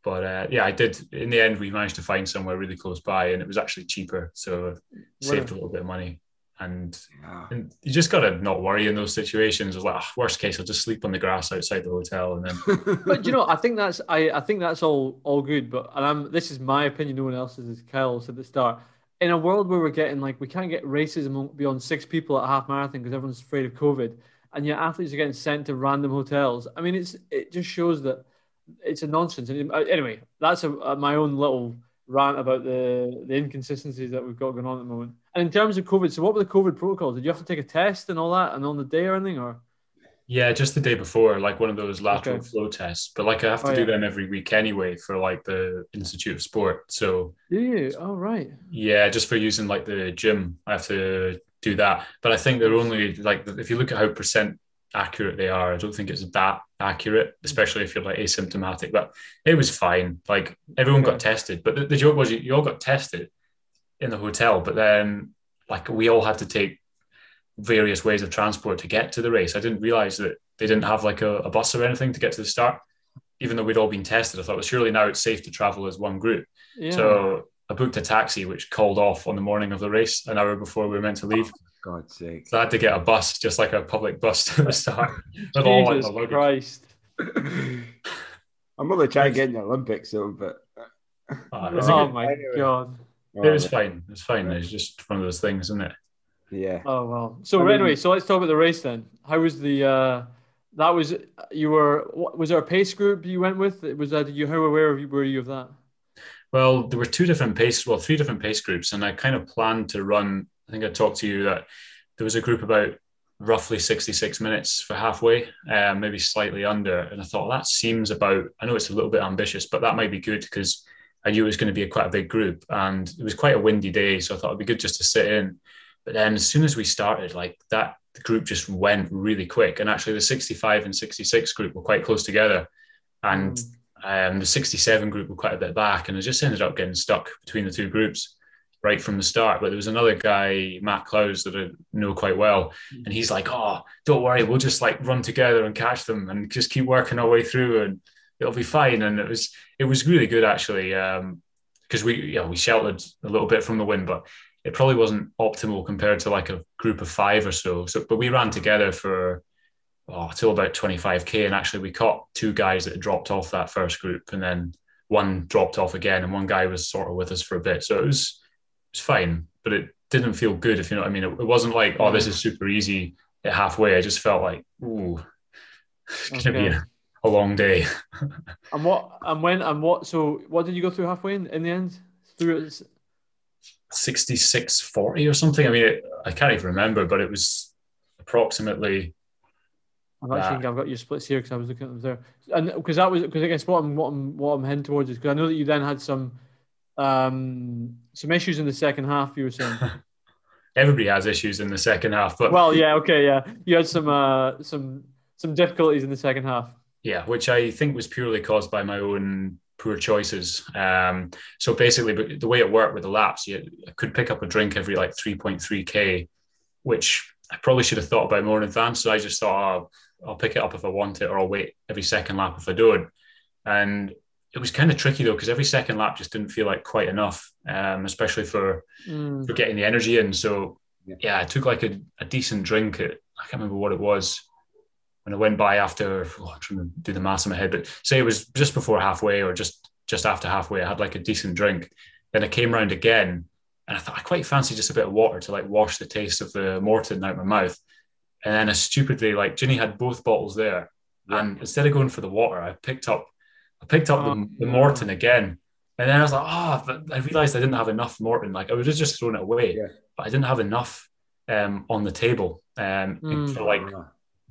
But uh, yeah, I did. In the end, we managed to find somewhere really close by, and it was actually cheaper, so saved a little bit of money. And, yeah. and you just gotta not worry in those situations. It's like oh, worst case, I'll just sleep on the grass outside the hotel, and then. but you know, I think that's I, I think that's all all good. But and I'm this is my opinion. No one else's. As Kyle said at the start, in a world where we're getting like we can't get races beyond six people at a half marathon because everyone's afraid of COVID, and yet athletes are getting sent to random hotels. I mean, it's it just shows that it's a nonsense. And uh, anyway, that's a, a, my own little rant about the the inconsistencies that we've got going on at the moment. And in terms of COVID, so what were the COVID protocols? Did you have to take a test and all that, and on the day or anything, or? Yeah, just the day before, like one of those lateral okay. flow tests. But like I have to oh, do yeah. them every week anyway for like the Institute of Sport. So do you? Oh right. Yeah, just for using like the gym, I have to do that. But I think they're only like if you look at how percent accurate they are. I don't think it's that accurate, especially if you're like asymptomatic. But it was fine. Like everyone got tested, but the, the joke was you, you all got tested in the hotel, but then like we all had to take various ways of transport to get to the race. I didn't realize that they didn't have like a, a bus or anything to get to the start, even though we'd all been tested. I thought, well, surely now it's safe to travel as one group. Yeah. So I booked a taxi, which called off on the morning of the race, an hour before we were meant to leave. Oh, God's sake! So I had to get a bus, just like a public bus to the start. with all like Christ! I'm only trying to get in the Olympics, so but. Oh, oh my anyway. god! It was fine. It's fine. It's just one of those things, isn't it? Yeah. Oh well. So I mean, anyway, so let's talk about the race then. How was the? uh That was you were. Was there a pace group you went with? Was that you? How aware were you of that? Well, there were two different pace. Well, three different pace groups, and I kind of planned to run. I think I talked to you that there was a group about roughly 66 minutes for halfway, uh, maybe slightly under. And I thought well, that seems about. I know it's a little bit ambitious, but that might be good because I knew it was going to be a quite a big group, and it was quite a windy day, so I thought it'd be good just to sit in. But then as soon as we started, like that group just went really quick. And actually the 65 and 66 group were quite close together. And mm. um, the 67 group were quite a bit back. And I just ended up getting stuck between the two groups right from the start. But there was another guy, Matt Clowes, that I know quite well. Mm. And he's like, oh, don't worry, we'll just like run together and catch them and just keep working our way through and it'll be fine. And it was it was really good actually. Um, because we yeah we sheltered a little bit from the wind, but it probably wasn't optimal compared to like a group of five or so. So, but we ran together for oh, till about 25k, and actually we caught two guys that dropped off that first group, and then one dropped off again, and one guy was sort of with us for a bit. So it was it was fine, but it didn't feel good, if you know what I mean. It, it wasn't like oh, this is super easy at halfway. I just felt like ooh, it's gonna be a, a long day. and what and when and what? So what did you go through halfway in, in the end? Through 6640 or something. I mean, it, I can't even remember, but it was approximately. I've actually I've got your splits here because I was looking at them there, and because that was because I guess what I'm what I'm what I'm heading towards is because I know that you then had some um some issues in the second half. You were saying everybody has issues in the second half, but well, yeah, okay, yeah, you had some uh some some difficulties in the second half. Yeah, which I think was purely caused by my own poor choices. Um, so basically, the way it worked with the laps, you could pick up a drink every like 3.3k, which I probably should have thought about more in advance. So I just thought, oh, I'll pick it up if I want it, or I'll wait every second lap if I don't. And it was kind of tricky though, because every second lap just didn't feel like quite enough, um, especially for mm. for getting the energy in. So yeah, yeah I took like a, a decent drink. At, I can't remember what it was when I went by after, oh, I'm trying to do the math in my head, but say it was just before halfway or just just after halfway, I had like a decent drink. Then I came around again, and I thought I quite fancy just a bit of water to like wash the taste of the Maurten out my mouth. And then I stupidly like Ginny had both bottles there, and instead of going for the water, I picked up I picked up oh, the, the Maurten again. And then I was like, oh, but I realized I didn't have enough Maurten. Like I was just throwing it away, yeah. but I didn't have enough um, on the table um, mm. for like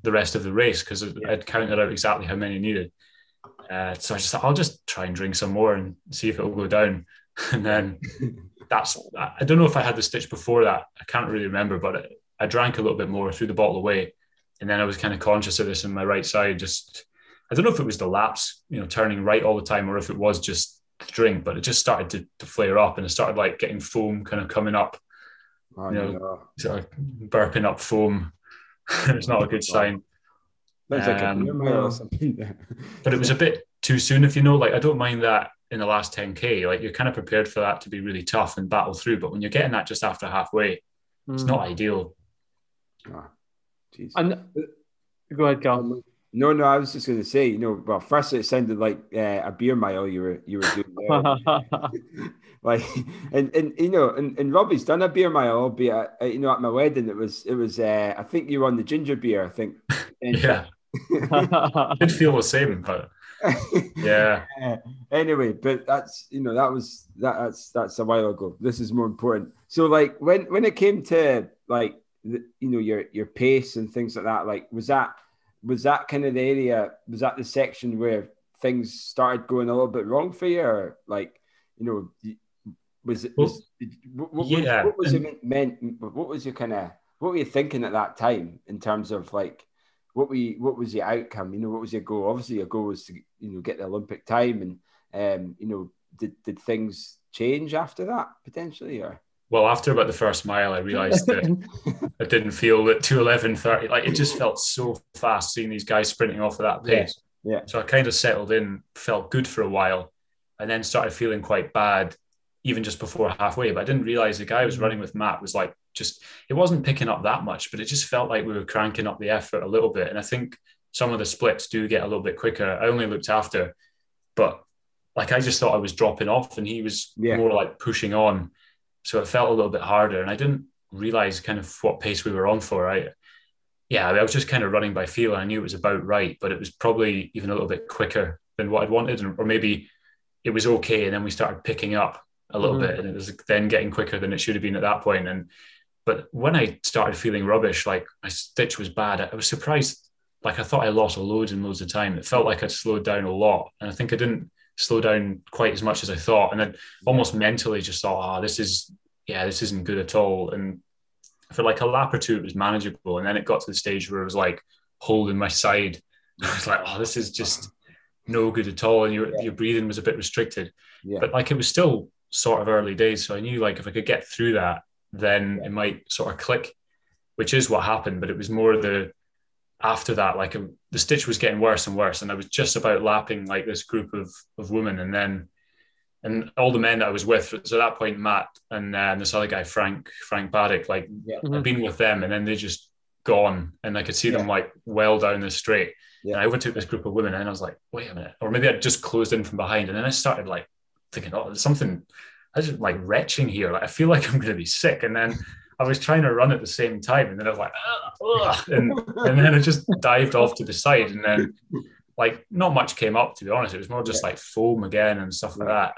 the rest of the race because yeah. I'd counted out exactly how many needed. Uh, so I just thought I'll just try and drink some more and see if it will go down. And then that's I don't know if I had the stitch before that. I can't really remember, but I drank a little bit more, threw the bottle away, and then I was kind of conscious of this in my right side. Just I don't know if it was the laps, you know, turning right all the time, or if it was just drink, but it just started to, to flare up and it started like getting foam kind of coming up. Oh, you know, no. sort of burping up foam it's not a good sign. Um, but it was a bit too soon, if you know. Like I don't mind that in the last 10k. Like you're kind of prepared for that to be really tough and battle through. But when you're getting that just after halfway, it's not hmm. ideal. Oh, and go ahead, Cal. No, no, I was just going to say, you know, well, first it sounded like uh, a beer mile you were you were doing like, and and you know, and, and Robbie's done a beer mile, albeit uh, you know at my wedding it was it was uh, I think you were on the ginger beer, I think. yeah, did feel the same, but yeah. Anyway, but that's you know that was that that's that's a while ago. This is more important. So like when when it came to like the, you know your your pace and things like that, like was that was that kind of the area? Was that the section where things started going a little bit wrong for you, or like you know? Was it? Was, what, what, yeah. What was it meant? What was your kind of? What were you thinking at that time in terms of like what we what was the outcome? You know, what was your goal? Obviously, your goal was to you know get the Olympic time, and um, you know, did did things change after that potentially, or? Well, after about the first mile, I realised that I didn't feel that two eleven thirty. like it just felt so fast seeing these guys sprinting off at that pace. Yeah. yeah. So I kind of settled in, felt good for a while, and then started feeling quite bad even just before halfway. But I didn't realise the guy I was mm. running with Matt was like just it wasn't picking up that much, but it just felt like we were cranking up the effort a little bit. And I think some of the splits do get a little bit quicker. I only looked after, but like I just thought I was dropping off, and he was yeah. more like pushing on. So it felt a little bit harder, and I didn't realize kind of what pace we were on for. I, yeah, I was just kind of running by feel. I knew it was about right, but it was probably even a little bit quicker than what I'd wanted, or maybe it was okay. And then we started picking up a little mm-hmm. bit, and it was then getting quicker than it should have been at that point. And but when I started feeling rubbish, like my stitch was bad, I was surprised. Like I thought I lost loads and loads of time. It felt like I'd slowed down a lot, and I think I didn't slow down quite as much as I thought. And then almost mentally just thought, oh, this is yeah, this isn't good at all. And for like a lap or two, it was manageable. And then it got to the stage where it was like holding my side. I was like, oh, this is just no good at all. And your yeah. your breathing was a bit restricted. Yeah. But like it was still sort of early days. So I knew like if I could get through that, then it might sort of click, which is what happened. But it was more the after that, like a, the stitch was getting worse and worse, and I was just about lapping like this group of of women, and then and all the men that I was with. So at that point, Matt and, uh, this other guy, Frank Frank Baddock, like yeah. I've mm-hmm. been with them, and then they just gone, and I could see yeah. them like well down the straight. Yeah. And I overtook this group of women, and I was like, wait a minute, or maybe I just closed in from behind, and then I started like thinking, oh, there's something. I was just like retching here. Like I feel like I'm going to be sick, and then I was trying to run at the same time, and then I was like, Ugh, and and then I just dived off to the side, and then like not much came up to be honest. It was more just like foam again and stuff like that.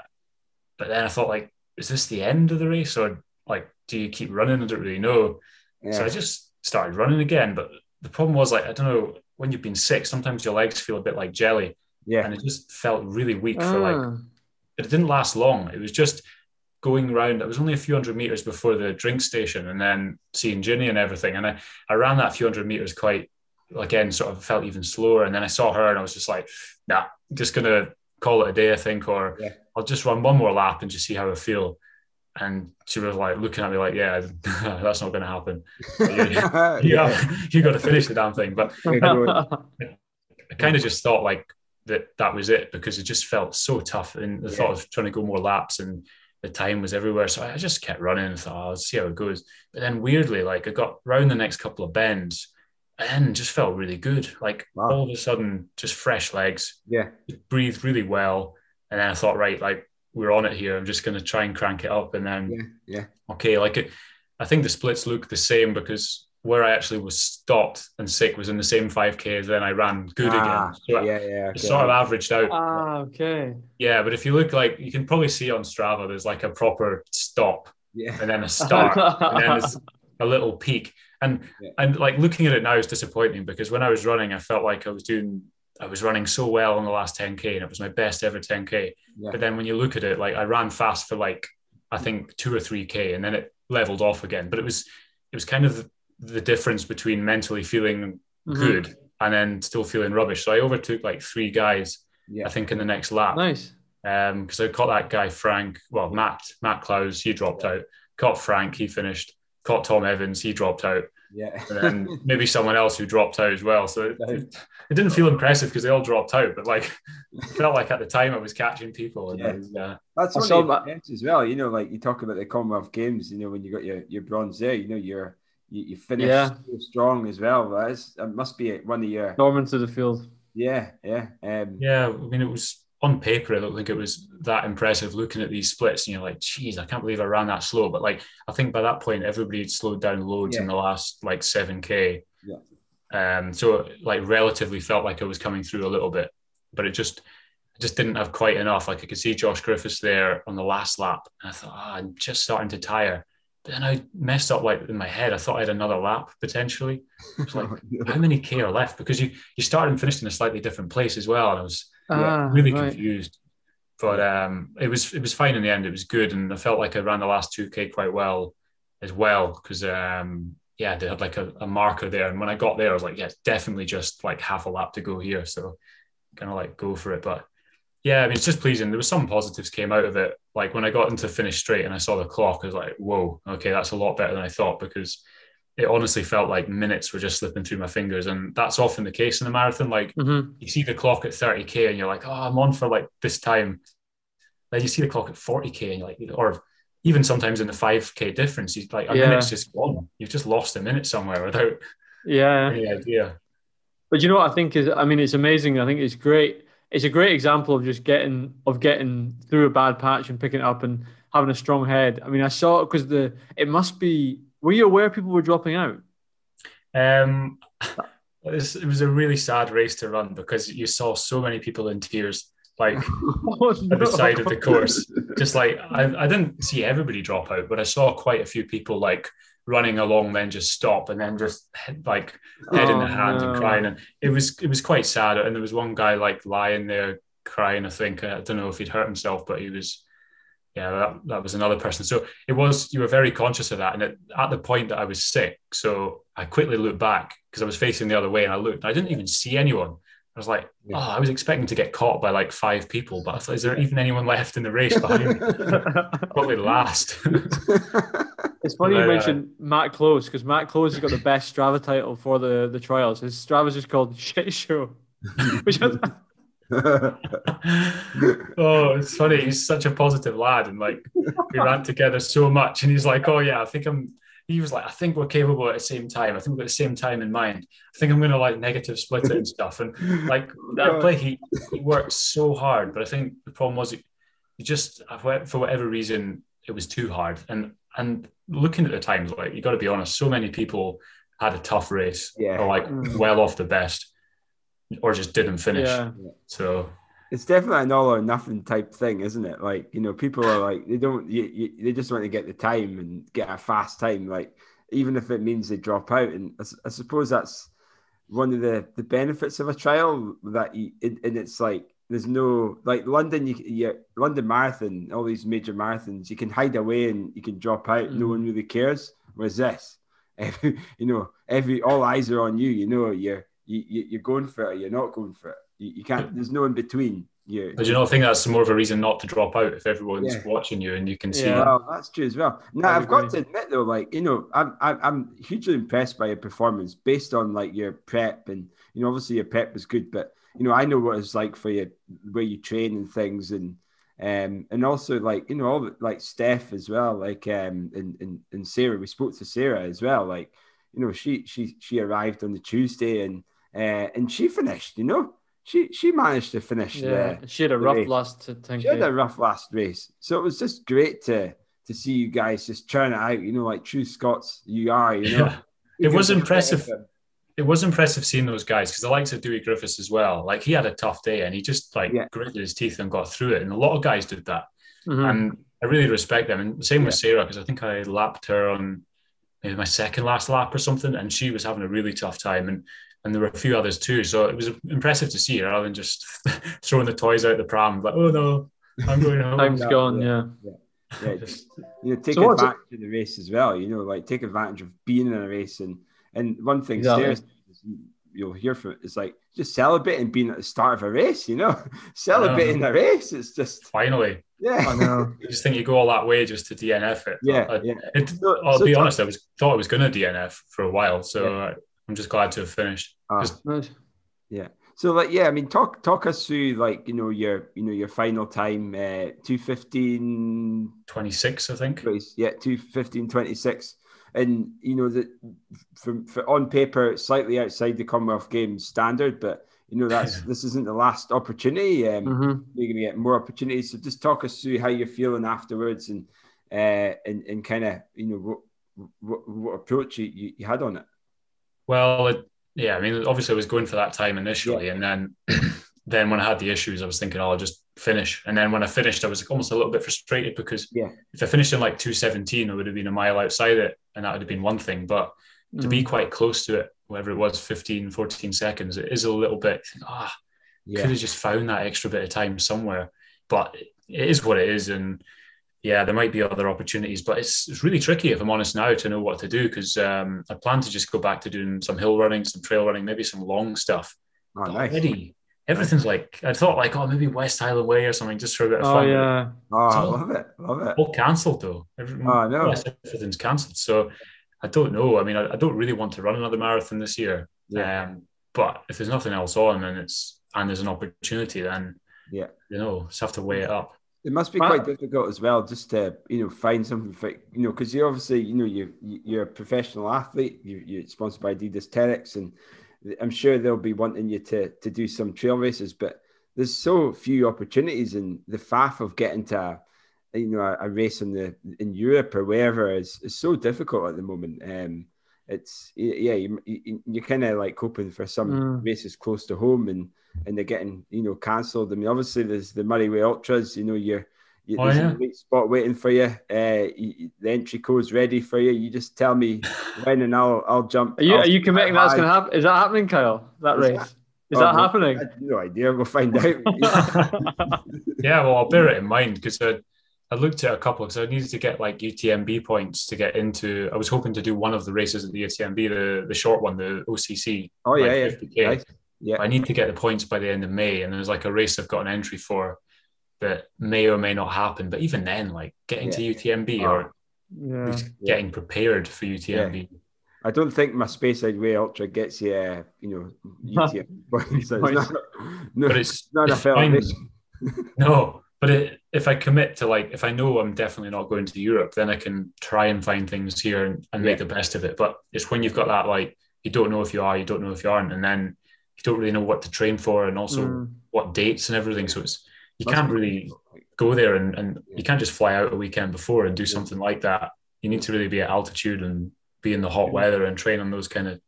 But then I thought like, is this the end of the race, or like, do you keep running? I don't really know. Yeah. So I just started running again. But the problem was like, I don't know, when you've been sick, sometimes your legs feel a bit like jelly. Yeah. And it just felt really weak for like ah it didn't last long. It was just going around. It was only a few hundred meters before the drink station, and then seeing Ginny and everything. And I, I ran that few hundred meters quite again, sort of felt even slower. And then I saw her, and I was just like, nah, just gonna call it a day, I think, or yeah. I'll just run one more lap and just see how I feel. And she was like looking at me like, yeah, that's not going to happen. You, you, yeah. you got to finish the damn thing. But I kind of just thought like that that was it because it just felt so tough. And the yeah. thought of trying to go more laps and the time was everywhere. So I just kept running and thought, oh, I'll see how it goes. But then weirdly, like I got round the next couple of bends and just felt really good. Like wow. all of a sudden, just fresh legs. Yeah. Breathed really well. And then I thought, right, like we're on it here. I'm just going to try and crank it up. And then, yeah, yeah. okay, like it, I think the splits look the same because where I actually was stopped and sick was in the same 5K as then I ran good ah, again. So yeah, yeah. Okay. sort of averaged out. Ah, okay. Yeah, but if you look like you can probably see on Strava, there's like a proper stop yeah. and then a start and then there's a little peak. And yeah. and like looking at it now is disappointing because when I was running, I felt like I was doing I was running so well on the last 10K and it was my best ever 10K. Yeah. But then when you look at it, like I ran fast for like I think two or three K and then it leveled off again. But it was it was kind of the difference between mentally feeling mm-hmm. good and then still feeling rubbish. So I overtook like three guys, yeah. I think, in the next lap. Nice. Um, because I caught that guy Frank, well, Matt, Matt Clowes, he dropped out. Caught Frank, he finished. Caught Tom Evans, he dropped out. Yeah. and then maybe someone else who dropped out as well. So it, it, it didn't feel impressive because they all dropped out, but like it felt like at the time I was catching people. And yeah. Was, uh, That's one of the as well. You know, like you talk about the Commonwealth Games, you know, when you got your, your bronze there, you know, you're you, you finished yeah. so strong as well. That is, it must be one of your Norman to the field. Yeah, yeah, um, yeah. I mean, it was on paper. I don't think it was that impressive looking at these splits. And you're like, geez, I can't believe I ran that slow. But like, I think by that point, everybody had slowed down loads yeah. in the last like seven k. Yeah. Um, so like relatively felt like I was coming through a little bit, but it just I just didn't have quite enough. Like I could see Josh Griffiths there on the last lap, and I thought, oh, I'm just starting to tire. But then I messed up like in my head. I thought I had another lap potentially. It's like how many k are left? Because you you started and finished in a slightly different place as well, and I was ah, really right. confused. But um, it was it was fine in the end. It was good, and I felt like I ran the last two k quite well as well because um, yeah, they had like a, a marker there. And when I got there, I was like, yeah, it's definitely just like half a lap to go here. So kind of like go for it. But yeah, I mean, it's just pleasing. There were some positives came out of it. Like when I got into finish straight and I saw the clock, I was like, whoa, okay, that's a lot better than I thought because it honestly felt like minutes were just slipping through my fingers. And that's often the case in a marathon. Like Mm-hmm. you see the clock at 30K and you're like, oh, I'm on for like this time. Then you see the clock at 40K and you're like, or even sometimes in the 5K difference, you like a Yeah. minute's just gone. You've just lost a minute somewhere without Yeah. any idea. But you know what I think is I mean it's amazing. I think it's great. It's a great example of just getting of getting through a bad patch and picking it up and having a strong head. I mean I saw it because the it must be were you aware people were dropping out? Um, it was a really sad race to run because you saw so many people in tears, like Oh, at the side of the course. Just like I, I didn't see everybody drop out, but I saw quite a few people like running along, then just stop, and then just like head in Oh, the hand no. and crying. And it was it was quite sad. And there was one guy like lying there crying. I think I don't know if he'd hurt himself, but he was. Yeah, that, that was another person. So it was you were very conscious of that, and it, at the point that I was sick, so I quickly looked back because I was facing the other way, and I looked. I didn't even see anyone. I was like, Yeah. oh, I was expecting to get caught by like five people, but I thought, is there even anyone left in the race behind me? Probably last. It's funny you Right, uh, mentioned Matt Clowes because Matt Clowes has got the best Strava title for the the trials. His Strava's just called Shit Show. Which I, oh, it's funny. He's such a positive lad, and like we ran together so much. And he's like, "Oh yeah, I think I'm." He was like, "I think we're capable at the same time. I think we've got the same time in mind. I think I'm going to like negative split it and stuff." And like that play, he he worked so hard, but I think the problem was just for whatever reason it was too hard. And and looking at the times, like you got to be honest, so many people had a tough race, Yeah. or like Mm. well off the best, or just didn't finish. yeah, So it's definitely an all or nothing type thing, isn't it? Like you know, people are like they don't, you, you, they just want to get the time and get a fast time, like even if it means they drop out. And I suppose that's one of the the benefits of a trial that you, and and it's like there's no like London, you, you London Marathon, all these major marathons, you can hide away and you can drop out. No Mm. one really cares. Whereas this, every, you know, every all eyes are on you. You know, you're you, you- you're going for it. Or you're not going for it. You, you can't. There's no in between. You. But you don't think that's more of a reason not to drop out if everyone's Yeah. watching you and you can see? Yeah. Well, that's true as well. Now, I I've got to admit though, like you know, I'm I'm I'm hugely impressed by your performance based on like your prep and you know, obviously your prep was good, but you know, I know what it's like for you where you train and things and um and also like you know all the, like Steph as well, like um and, and and Sarah. We spoke to Sarah as well, like you know, she she she arrived on the Tuesday and uh and she finished. You know, she she managed to finish yeah. the She had a rough race. last to think. she had a rough last race, so it was just great to to see you guys just churn it out. You know, like true Scots you are. You know, Yeah. It was impressive. It was impressive seeing those guys because the likes of Dewi Griffiths as well. Like he had a tough day and he just like Yeah. gritted his teeth and got through it. And a lot of guys did that. Mhm. And I really respect them. And same with Sarah because I think I lapped her on maybe my second last lap or something, and she was having a really tough time. And and there were a few others too. So it was impressive to see rather than just throwing the toys out the pram like, oh no, I'm going home. Time's yeah, gone. yeah. Yeah. yeah, Just- you know, take So what's it- advantage of the race as well. You know, like take advantage of being in a race and and one thing Exactly. Sarah you'll hear from it is like just celebrating being at the start of a race. You know, celebrating a race. It's just Finally, yeah, I know. you just think you go all that way just to DNF it. yeah, I, yeah. It, I'll so be talk- honest. I was thought I was going to DNF for a while, so uh, I'm just glad to have finished. Ah. Nice. So like yeah, I mean talk talk us through like you know your you know your final time uh 215 26, I think. Yeah, 215 26. And you know that from for on paper slightly outside the Commonwealth Games standard, but you know that's this isn't the last opportunity. Um Mhm. you're gonna get more opportunities. So just talk us through how you're feeling afterwards and uh and, and kind of you know what, what what approach you, you had on it. Well, it, yeah, I mean, obviously I was going for that time initially, and then then when I had the issues, I was thinking, oh, I'll just finish. And then when I finished, I was almost a little bit frustrated because Yeah. if I finished in like 217, I would have been a mile outside it, and that would have been one thing. But to be Mhm. quite close to it, whatever it was, 15, 14 seconds, it is a little bit, ah, could Yeah. have just found that extra bit of time somewhere. But it is what it is. And yeah, there might be other opportunities, but it's, it's really tricky if I'm honest now to know what to do because um, I plan to just go back to doing some hill running, some trail running, maybe some long stuff. Oh, nice. Already, everything's like I thought, like oh maybe West Highland Way or something, just for a bit of Oh fun. yeah. Oh, I So- love it. Love it. All cancelled though. Every, Oh, I know. more everything's cancelled. So I don't know. I mean, I, I don't really want to run another marathon this year. Yeah. Um, but if there's nothing else on and it's and there's an opportunity, then Yeah. you know, just have to weigh it up. It must be quite difficult as well, just to you know find something for you know because you obviously you know you you- you're a professional athlete. You you're sponsored by Adidas Terrex, and I'm sure they'll be wanting you to to do some trail races. But there's so few opportunities, and the faff of getting to a, you know a, a race in the in Europe or wherever is, is so difficult at the moment. Um, it's yeah, you, you, you're kind of like hoping for some Mm. races close to home and and they're getting you know cancelled. I mean, obviously there's the Moray Way Ultras. You know, you're, you Oh, there's yeah. a great spot waiting for you. Uh, you, the entry code's ready for you. You just tell me when, and I'll I'll jump. Are you I'll are you committing that's going to happen? Is that happening, Kyle? That Is race? that- Is Oh, that well, happening? I have no idea. We'll find out. Yeah, well, I'll bear it in mind because I, I looked at a couple because I needed to get like UTMB points to get into. I was hoping to do one of the races at the UTMB, the the short one, the OCC. oh yeah, like yeah, 50K. nice. yeah. I need to get the points by the end of May, and there's like a race I've got an entry for that may or may not happen. But even then, like getting to UTMB Oh, or at yeah. least getting prepared for UTMB. I don't think my Speyside Way Ultra gets you, uh, you know, UTM points. So it's not, no, But it's, not it's fair fine. No, but it, if I commit to like, if I know I'm definitely not going to Europe, then I can try and find things here and, and make Yeah. the best of it. But it's when you've got that, like, you don't know if you are, you don't know if you aren't, and then you don't really know what to train for and also Mm. what dates and everything. So it's, you Must can't really go there and, and you can't just fly out a weekend before and do something like that. You need to really be at altitude and be in the hot weather and train on those kind of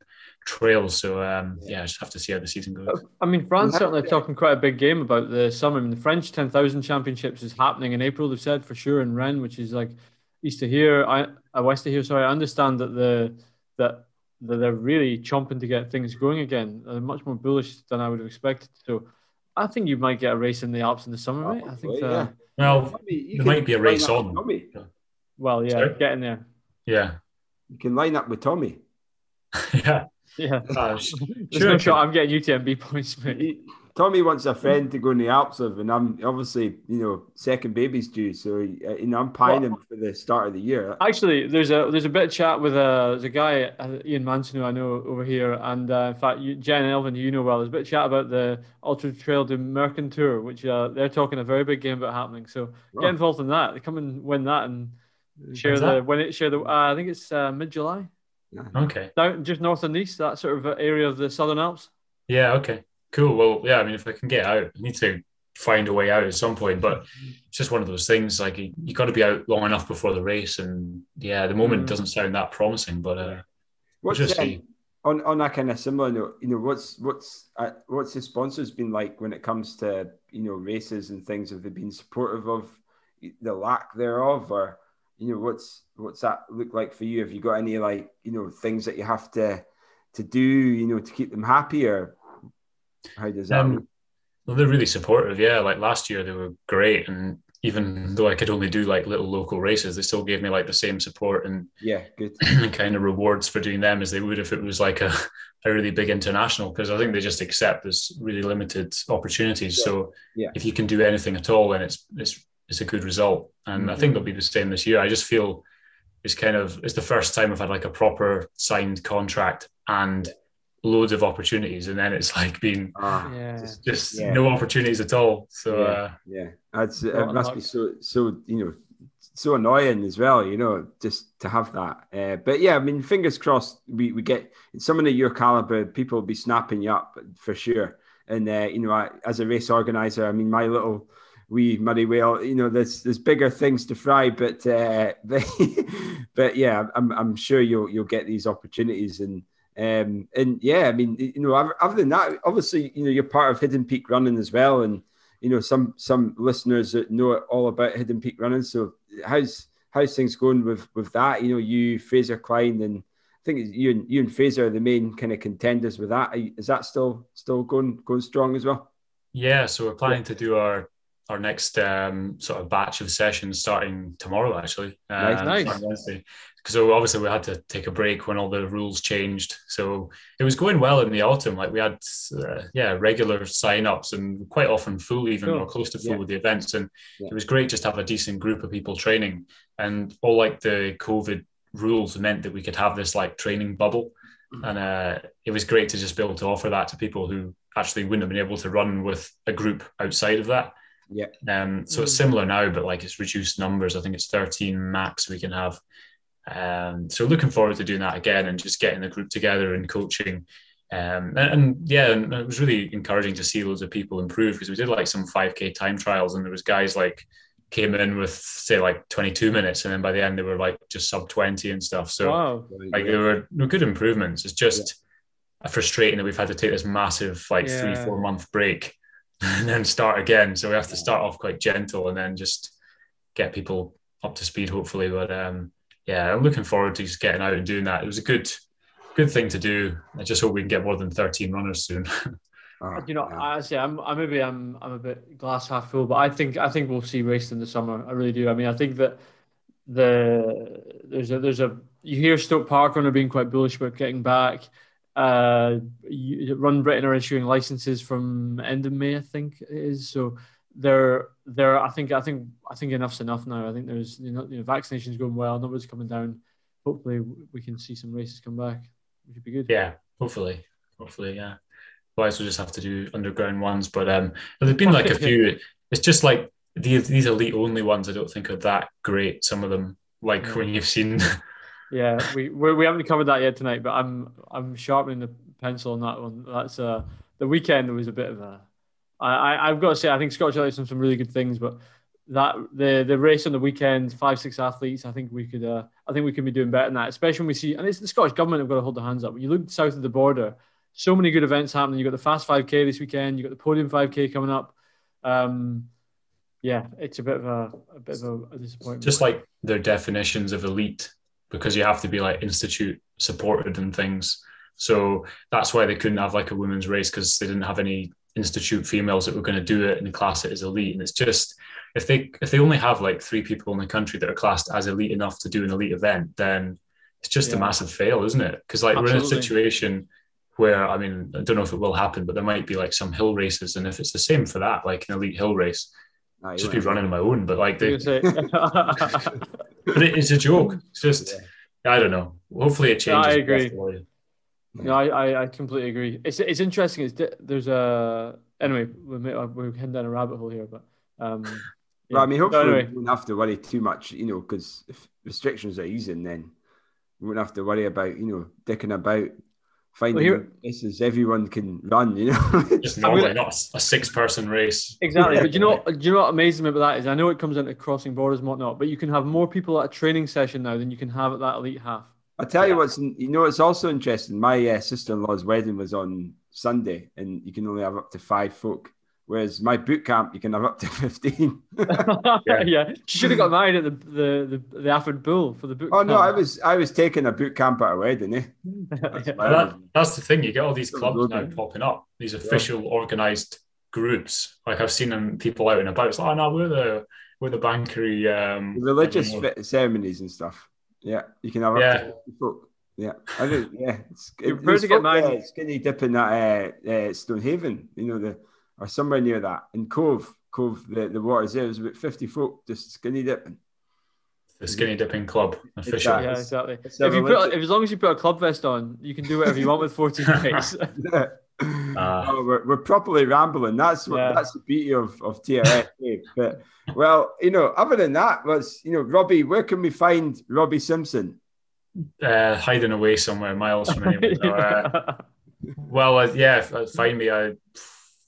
trails. So um, yeah, I just have to see how the season goes. I mean, France Yeah. certainly talking quite a big game about the summer. I mean, the French 10,000 championships is happening in April, they've said for sure in Rennes, which is like east of here, I, uh, west of here. Sorry, I understand that the that, that they're really chomping to get things going again. They're much more bullish than I would have expected. So I think you might get a race in the Alps in the summer, mate. I think, Probably, uh, Well, Tommy, there might be a race on. Tommy. well, yeah, Sorry? getting there. yeah, You can line up with Tommy. yeah. Yeah. Uh, sh- sure, no I shot I'm getting UTMB points, mate. He- Tommy wants a friend to go in the Alps with, and I'm obviously, you know, second baby's due, so uh, you know, I'm pining for the start of the year. Actually, there's a there's a bit of chat with a there's a guy uh, Ian Manson who I know over here, and uh, in fact, you, Jen Elvin, who you know well. There's a bit of chat about the Ultra Trail de Mercantour, which uh, they're talking a very big game about happening. So get involved in that. Come and win that and share When's the that? when it share the. Uh, I think it's uh, mid July, Okay. down just north and east, that sort of area of the Southern Alps. Yeah. Okay. Cool. Well, yeah. I mean, if I can get out, I need to find a way out at some point. But it's just one of those things. Like you, you got to be out long enough before the race, and yeah, at the moment Mm. it doesn't sound that promising. But uh, we'll What's just um, see. on on that kind of similar note? You know, what's what's uh, what's the sponsors been like when it comes to you know races and things? Have they been supportive of the lack thereof, or you know, what's what's that look like for you? Have you got any like you know things that you have to to do, you know, to keep them happy, or how does that? Um, look? Well, they're really supportive. Yeah, like last year they were great, and even though I could only do like little local races, they still gave me like the same support and, Yeah, good. and kind of rewards for doing them as they would if it was like a, a really big international. Because I think they just accept there's really limited opportunities. Yeah. So Yeah. if you can do anything at all, then it's it's it's a good result. And I think they'll be the same this year. I just feel it's kind of it's the first time I've had like a proper signed contract and loads of opportunities, and then it's like been Ah, Yeah. just- just Yeah. no opportunities at all. So Yeah. uh, yeah, that's it. Not Must be so so you know so annoying as well. You know, just to have that. Uh, but yeah, I mean, fingers crossed. We we get someone of your caliber. People will be snapping you up for sure. And uh, you know, I, as a race organizer, I mean, my little wee muddy well, You know, there's there's bigger things to fry. But uh, but, but yeah, I'm I'm sure you'll you'll get these opportunities and. Um, and yeah, I mean, you know, other than that, obviously, you know, you're part of Hidden Peak Running as well, and you know, some some listeners that know all about Hidden Peak Running. So, how's how's things going with with that? You know, you Fraser Klein, and I think you and you and Fraser are the main kind of contenders with that. Is that still still going going strong as well? yeah, so we're planning to do our our next um, sort of batch of sessions starting tomorrow, actually. Nice, um, nice. Wednesday. So obviously we had to take a break when all the rules changed. So it was going well in the autumn. Like we had, uh, yeah, regular sign-ups and quite often full, even or close to full Yeah. with the events. And Yeah. it was great just to have a decent group of people training. And all like the COVID rules meant that we could have this like training bubble. And uh, it was great to just be able to offer that to people who actually wouldn't have been able to run with a group outside of that. Yeah. Um, so it's Mm. similar now, but like it's reduced numbers. I think it's 13 max we can have. Um, so looking forward to doing that again and just getting the group together and coaching. Um, and, and yeah, and it was really encouraging to see loads of people improve because we did like some 5k time trials and there was guys like came in with say like 22 minutes and then by the end they were like just sub 20 and stuff. So Wow. like there were no good improvements. It's just frustrating that we've had to take this massive like three four month break and then start again. So we have to start off quite gentle and then just get people up to speed hopefully. But um, yeah, I'm looking forward to just getting out and doing that. It was a good good thing to do. I just hope we can get more than 13 runners soon. Oh, You know, yeah. I say I'm, I maybe I'm, I'm a bit glass half full, but I think, I think we'll see race in the summer. I really do. I mean, I think that the there's a there's a you hear Stoke Park runner being quite bullish about getting back. Uh, Run Britain are issuing licenses from end of May, I think it is. So they're they're I think I think I think enough's enough now. I think there's you know, you know vaccinations going well, numbers coming down. Hopefully, we can see some races come back, which would be good. yeah, hopefully, hopefully, yeah. Otherwise, we'll just have to do underground ones. But um, there's been like a few. It's just like these these elite only ones. I don't think are that great. Some of them, like Yeah. when you've seen Yeah, we we we haven't covered that yet tonight, but I'm I'm sharpening the pencil on that one. That's uh the weekend was a bit of a. I, I've got to say I think Scottish Athletics done some really good things, but that the the race on the weekend, five six athletes, I think we could uh I think we could be doing better than that, especially when we see and it's the Scottish government have got to hold their hands up. You look south of the border, so many good events happening. You got the Fast 5K this weekend. You got the Podium 5K coming up. Um, yeah, it's a bit of a, a bit of a disappointment. just like their definitions of elite because you have to be like institute supported and things. So that's why they couldn't have like a women's race because they didn't have any institute females that were going to do it and class it as elite. And it's just if they if they only have like three people in the country that are classed as elite enough to do an elite event then it's just a massive fail isn't it? Because like we're in a situation where i mean i don't know if it will happen but there might be like some hill races. And if it's the same for that like an elite hill race Aye, just be running on my own but like I they, was gonna say. but it, it's a joke. It's just, I don't know. Hopefully it No, changes. I agree. No, I, I, I completely agree. It's it's interesting. It's there's a anyway. We're we're heading down a rabbit hole here, but um. Well, I mean, So hopefully anyway, we won't have to worry too much, you know, because if restrictions are easing, then we won't have to worry about, you know, dicking about, finding here- places everyone can run, you know. Just normally gonna- not a six person race. exactly. But you know, do you know what amazes me about that is I know it comes into crossing borders and whatnot, but you can have more people at a training session now than you can have at that elite half. I'll tell you what's, you know, it's also interesting. My uh, sister in law's wedding was on Sunday, and you can only have up to five folk. Whereas my boot camp, you can have up to 15. yeah. she should have got married at the the the, the Alford Bull for the boot oh, no. I was I was taking a boot camp at a wedding, eh? That's Yeah. I that, that's the thing. You get all these clubs now popping up. These official organized groups. Like I've seen them people out and about. It's like, oh no, we're the we're the Banchory. Um, religious fit ceremonies and stuff. Yeah, you can have up Yeah. to Yeah, I think, yeah. It's, You're it, prepared there's to get folk, mine. uh, skinny dipping at uh, uh, Stonehaven, you know, the or somewhere near that in Cove. Cove, the, the waters there. There's about 50 folk just skinny dipping. the skinny dipping club official. Exactly. Yeah, exactly. It's If you put, if as long as you put a club vest on, you can do whatever you want with 14 days. Oh, we're, we're properly rambling. That's what Yeah. that's the beauty of of TRS. eh? but well, you know, other than that, was you know, Robbie, where can we find Robbie Simpson? Uh, hiding away somewhere miles from anyone. So, uh, well, uh, yeah, uh, find me. I,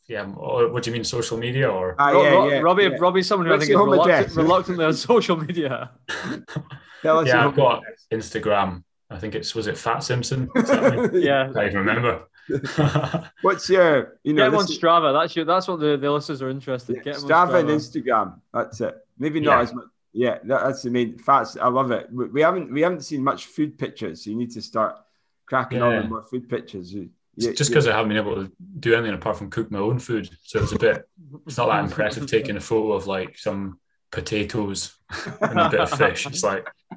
yeah. or What do you mean, social media or? Ah, Ro- yeah, Ro- yeah, Robbie, yeah. Robbie's someone who I think is your home reluctant, reluctantly on social media. Tell us Yeah, I've got address. Instagram. I think it's was it Fat Simpson. Is that right? Yeah. I can't even remember. What's your, you know, Get him on this is- Strava. That's your, That's what the, the listeners are interested. yeah, Get him Strava on and Instagram. That's it. Maybe not Yeah. as much. Yeah, that, that's the main facts. I love it. We, we haven't we haven't seen much food pictures, so you need to start cracking on Yeah. with more food pictures. You, just because I haven't been able to do anything apart from cook my own food. So it's a bit, it's not that impressive taking a photo of like some potatoes and a bit of fish. It's like a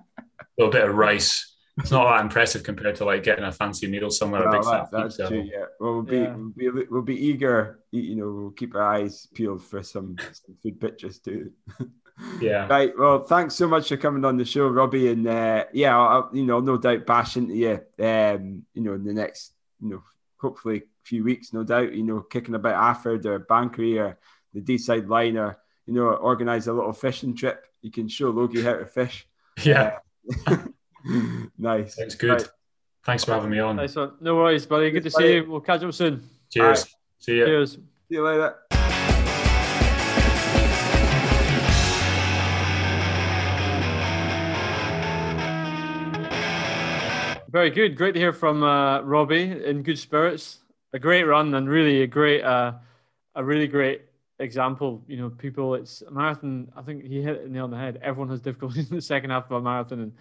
little bit of rice. It's not that impressive compared to like getting a fancy meal somewhere. Well, a big that, that's pizza. true. Yeah. Well, we'll be, Yeah. we'll be we'll be eager. You know, we'll keep our eyes peeled for some, some food pictures too. Yeah. Right. Well, thanks so much for coming on the show, Robbie. And uh, yeah, I'll, you know, no doubt bash into you. Um, you know, in the next, you know, hopefully a few weeks, no doubt. You know, kicking about Alford or Banchory or the Deeside line or you know, organize a little fishing trip. You can show Logie how to fish. Yeah. Uh, nice. Sounds good. Right. Thanks for having me on. Nice one. No worries, buddy. Good to Cheers, see you. We'll catch up soon. Cheers. See ya. Cheers. See you later. Very good. Great to hear from uh, Robbie in good spirits. A great run and really a great, uh, a really great example. You know, people, it's a marathon. I think he hit it nail on the head. Everyone has difficulties in the second half of a marathon, and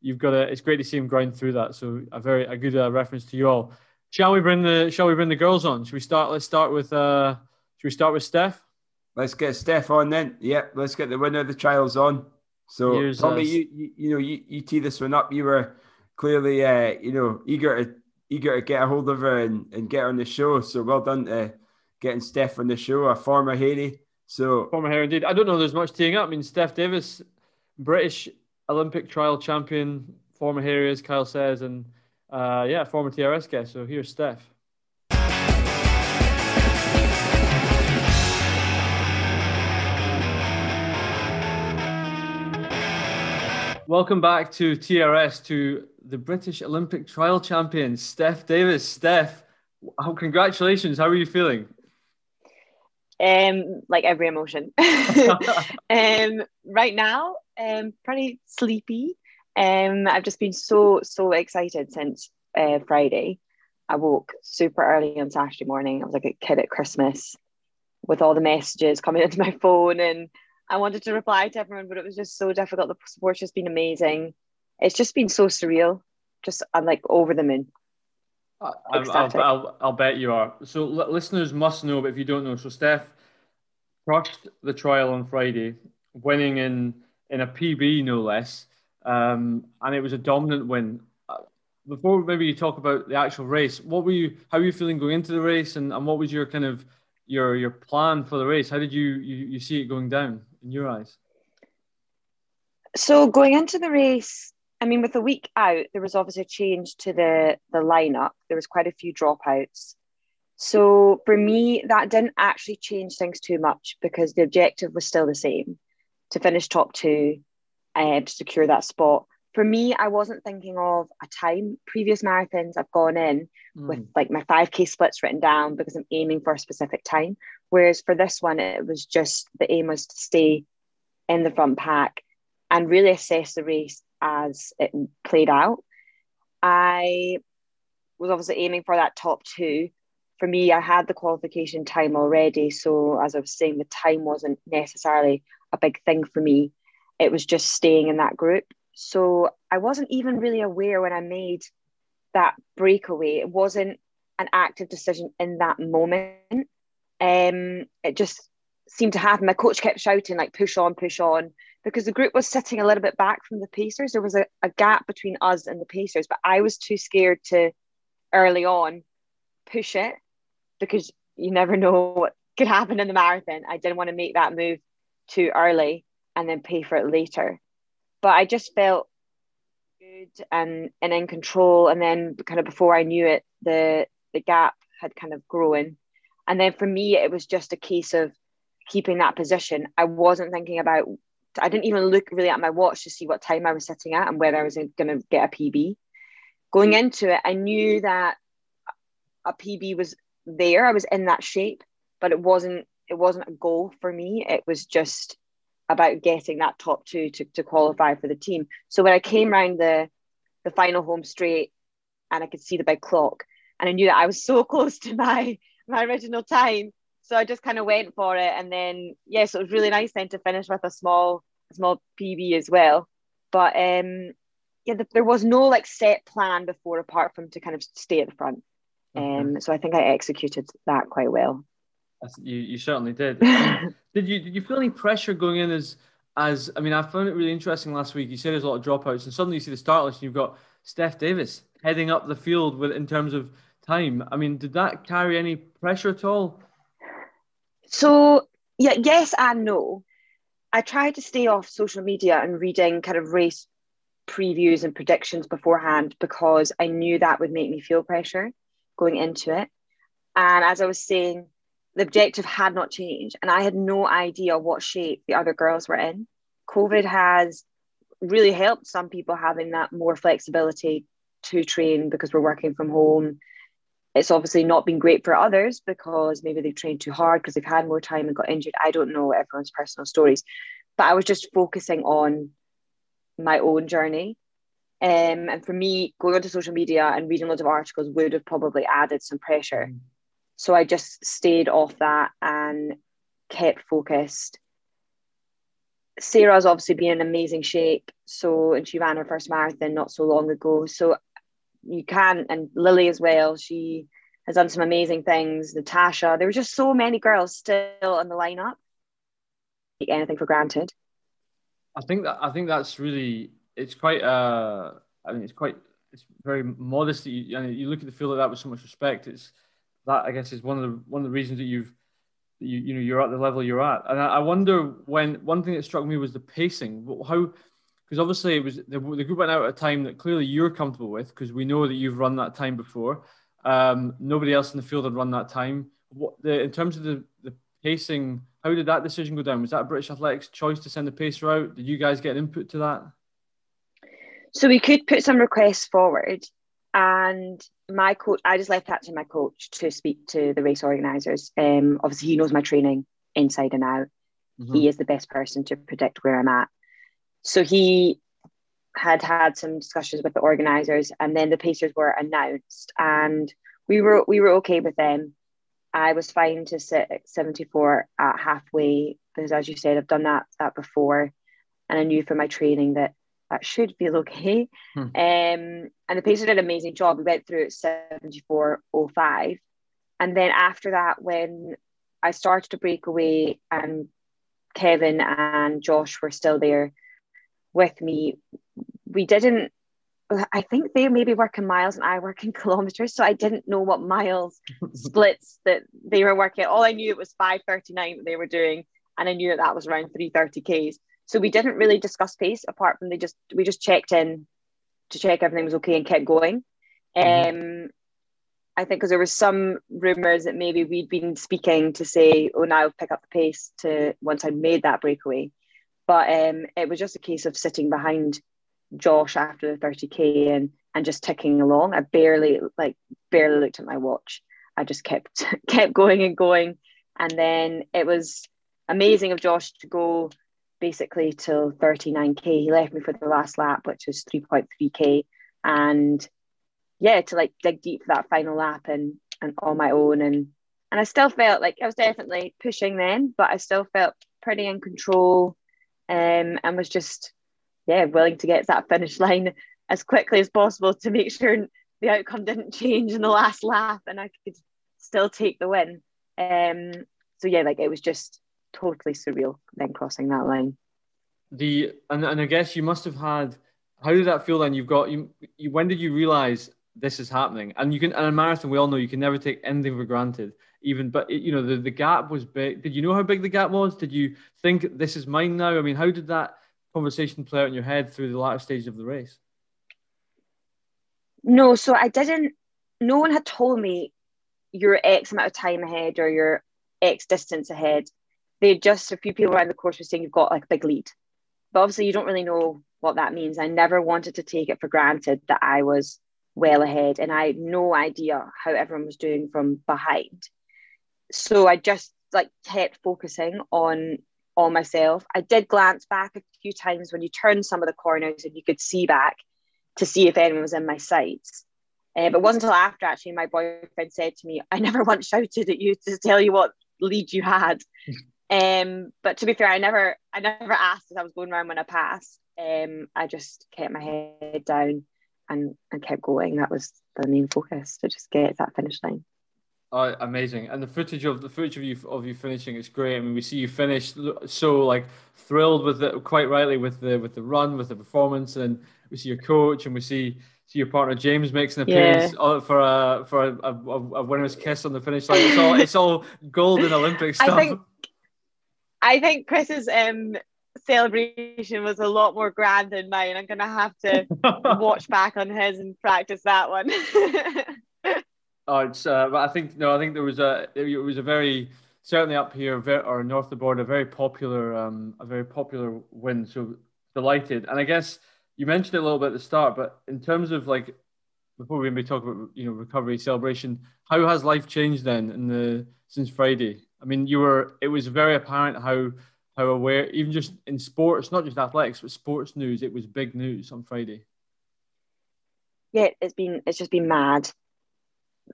you've got to. It's great to see him grind through that. So a very a good uh, reference to you all. Shall we bring the Shall we bring the girls on? Should we start? Let's start with. Uh, should we start with Steph? Let's get Steph on then. Yep, let's get the winner of the trials on. So, Here's, Tommy, you, you you know you, you tee this one up. You were clearly uh, you know eager to eager to get a hold of her and, and get her on the show. So well done to getting Steph on the show, a former Haley. So Former hair indeed. I don't know. There's much teeing up. I mean, Steph Davis, British Olympic trial champion, former Harry, as Kyle says, and uh, yeah, former TRS guest. So here's Steph. Welcome back to TRS to the British Olympic trial champion, Steph Davis. Steph, oh, congratulations. How are you feeling? um like every emotion um right now um pretty sleepy um i've just been so so excited since uh friday i woke super early on saturday morning i was like a kid at christmas with all the messages coming into my phone and i wanted to reply to everyone but it was just so difficult the support's just been amazing it's just been so surreal just i'm like over the moon I- I'll, I'll, I'll, bet you are. So li- listeners must know, but if you don't know, so Steph crushed the trial on Friday, winning in in a PB no less, um, and it was a dominant win. Uh, Before maybe you talk about the actual race, what were you? How were you feeling going into the race, and, and what was your kind of your your plan for the race? How did you you, you see it going down in your eyes? So going into the race, I mean, with a week out, there was obviously a change to the the lineup. There was quite a few dropouts. So for me, that didn't actually change things too much because the objective was still the same to finish top two and to secure that spot. For me, I wasn't thinking of a time. Previous marathons I've gone in with mm. like my 5k splits written down because I'm aiming for a specific time. Whereas for this one, it was just the aim was to stay in the front pack and really assess the race as it played out. I was obviously aiming for that top two. For me, I had the qualification time already. So, as I was saying, the time wasn't necessarily a big thing for me. It was just staying in that group. So, I wasn't even really aware when I made that breakaway. It wasn't an active decision in that moment. Um, it just seemed to happen. My coach kept shouting, like, push on, push on because the group was sitting a little bit back from the Pacers. There was a, a gap between us and the Pacers, but I was too scared to early on push it because you never know what could happen in the marathon. I didn't want to make that move too early and then pay for it later. But I just felt good and, and in control. And then kind of before I knew it, the the gap had kind of grown. And then for me, it was just a case of keeping that position. I wasn't thinking about I didn't even look really at my watch to see what time I was sitting at and whether I was going to get a PB. Going mm. into it, I knew that a PB was there. I was in that shape, but it wasn't. It wasn't a goal for me. It was just about getting that top two to, to qualify for the team. So when I came round the the final home straight, and I could see the big clock, and I knew that I was so close to my my original time, so I just kind of went for it, and then yes, it was really nice then to finish with a small small PB as well. But um, yeah, the, there was no like set plan before apart from to kind of stay at the front. Um, so I think I executed that quite well. You, you certainly did. did you did you feel any pressure going in as as I mean I found it really interesting last week. You said there's a lot of dropouts, and suddenly you see the start list, and you've got Steph Davis heading up the field with in terms of time. I mean, did that carry any pressure at all? So yeah, yes and no. I tried to stay off social media and reading kind of race previews and predictions beforehand because I knew that would make me feel pressure going into it. And as I was saying, the objective had not changed, and I had no idea what shape the other girls were in. COVID has really helped some people having that more flexibility to train because we're working from home. It's obviously not been great for others because maybe they've trained too hard because they've had more time and got injured. I don't know everyone's personal stories, but I was just focusing on my own journey. Um, and for me, going onto social media and reading loads of articles would have probably added some pressure. Mm. So I just stayed off that and kept focused. Sarah's obviously been in amazing shape. So, and she ran her first marathon not so long ago. So you can, and Lily as well, she has done some amazing things. Natasha, there were just so many girls still in the lineup. Take anything for granted. I think that I think that's really it's quite uh I mean it's quite it's very modest that you, you look at the field like that with so much respect. It's that I guess is one of the one of the reasons that you've you, you know you're at the level you're at. And I, I wonder when one thing that struck me was the pacing. How because obviously it was the, the, group went out at a time that clearly you're comfortable with because we know that you've run that time before. Um, nobody else in the field had run that time. What the in terms of the, the pacing, how did that decision go down? Was that British Athletics' choice to send the pacer out? Did you guys get input to that? So we could put some requests forward, and my coach, I just left that to my coach to speak to the race organisers. Um, obviously, he knows my training inside and out. Mm-hmm. He is the best person to predict where I'm at. So he had had some discussions with the organisers, and then the Pacers were announced, and we were we were okay with them. I was fine to sit at 74 at halfway because, as you said, I've done that that before, and I knew from my training that that should feel okay. Hmm. Um, and the Pacers did an amazing job. We went through at 74.05. And then after that, when I started to break away and Kevin and Josh were still there with me, we didn't, I think they maybe work in miles and I work in kilometers. So I didn't know what miles splits that they were working. All I knew it was 539 that they were doing. And I knew that that was around 330 Ks. So we didn't really discuss pace apart from they just we just checked in to check everything was okay and kept going. Mm-hmm. Um, I think because there was some rumors that maybe we'd been speaking to say, "Oh, now pick up the pace." To once I made that breakaway, but um, it was just a case of sitting behind Josh after the 30k and and just ticking along. I barely like barely looked at my watch. I just kept kept going and going, and then it was amazing of Josh to go basically till 39k. He left me for the last lap, which was 3.3k, and yeah, to like dig deep for that final lap and and on my own, and and I still felt like I was definitely pushing then, but I still felt pretty in control, um, and was just yeah willing to get to that finish line as quickly as possible to make sure the outcome didn't change in the last lap, and I could still take the win. Um, so yeah, like it was just totally surreal then crossing that line. The and, and I guess you must have had how did that feel then? You've got you, you when did you realize this is happening? And you can and a marathon we all know you can never take anything for granted. Even but you know the, the gap was big. Did you know how big the gap was? Did you think this is mine now? I mean, how did that conversation play out in your head through the latter stage of the race? No, so I didn't. No one had told me you're X amount of time ahead or you're X distance ahead they just a few people around the course were saying you've got like a big lead but obviously you don't really know what that means i never wanted to take it for granted that i was well ahead and i had no idea how everyone was doing from behind so i just like kept focusing on on myself i did glance back a few times when you turned some of the corners and you could see back to see if anyone was in my sights uh, but it wasn't until after actually my boyfriend said to me i never once shouted at you to tell you what lead you had Um, but to be fair, I never I never asked as I was going around when I passed. Um, I just kept my head down and and kept going. That was the main focus to just get that finish line. Oh, amazing! And the footage of the footage of you of you finishing is great. I mean, we see you finish so like thrilled with it, quite rightly with the with the run, with the performance, and we see your coach, and we see see your partner James makes an appearance yeah. for a for a, a, a, winner's kiss on the finish line. It's all it's all golden Olympic stuff. I think I think Chris's um celebration was a lot more grand than mine. I'm gonna have to watch back on his and practice that one. Oh, it's. Uh, I think no. I think there was a. It was a very certainly up here or north of the border, a very popular, um, a very popular win. So delighted. And I guess you mentioned it a little bit at the start, but in terms of like before we maybe talk about you know recovery celebration, how has life changed then in the since Friday? I mean, you were. It was very apparent how how aware, even just in sports, not just athletics, but sports news, it was big news on Friday. Yeah, it's been it's just been mad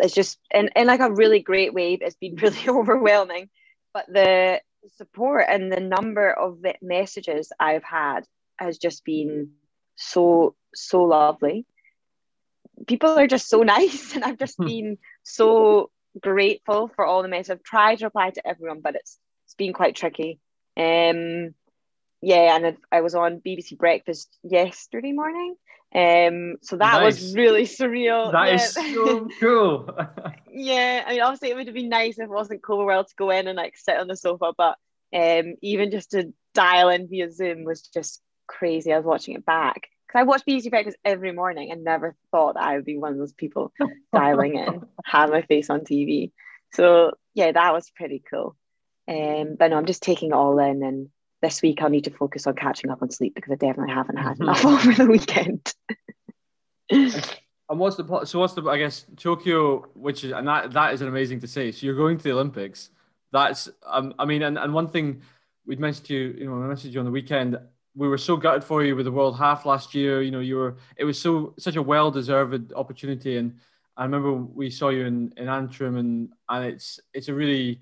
it's just in, in like a really great way it's been really overwhelming but the support and the number of messages i've had has just been so so lovely. People are just so nice and i've just hmm. been so grateful for all the messages. I've tried to reply to everyone but it's it's been quite tricky. Um yeah and i was on bbc breakfast yesterday morning um, so that nice. was really surreal. That yeah. is so cool. yeah, I mean, obviously, it would have been nice if it wasn't cool world to go in and like sit on the sofa, but um, even just to dial in via Zoom was just crazy. I was watching it back because I watch BBC Breakfast every morning and never thought that I would be one of those people dialing in, have my face on TV. So yeah, that was pretty cool. Um, but no, I'm just taking it all in and this week I'll need to focus on catching up on sleep because I definitely haven't had enough mm-hmm. over the weekend. and what's the so what's the I guess Tokyo, which is and that that is an amazing to say. So you're going to the Olympics. That's um, I mean, and, and one thing we'd mentioned to you, you know, I messaged you on the weekend. We were so gutted for you with the World Half last year. You know, you were it was so such a well deserved opportunity, and I remember we saw you in in Antrim, and and it's it's a really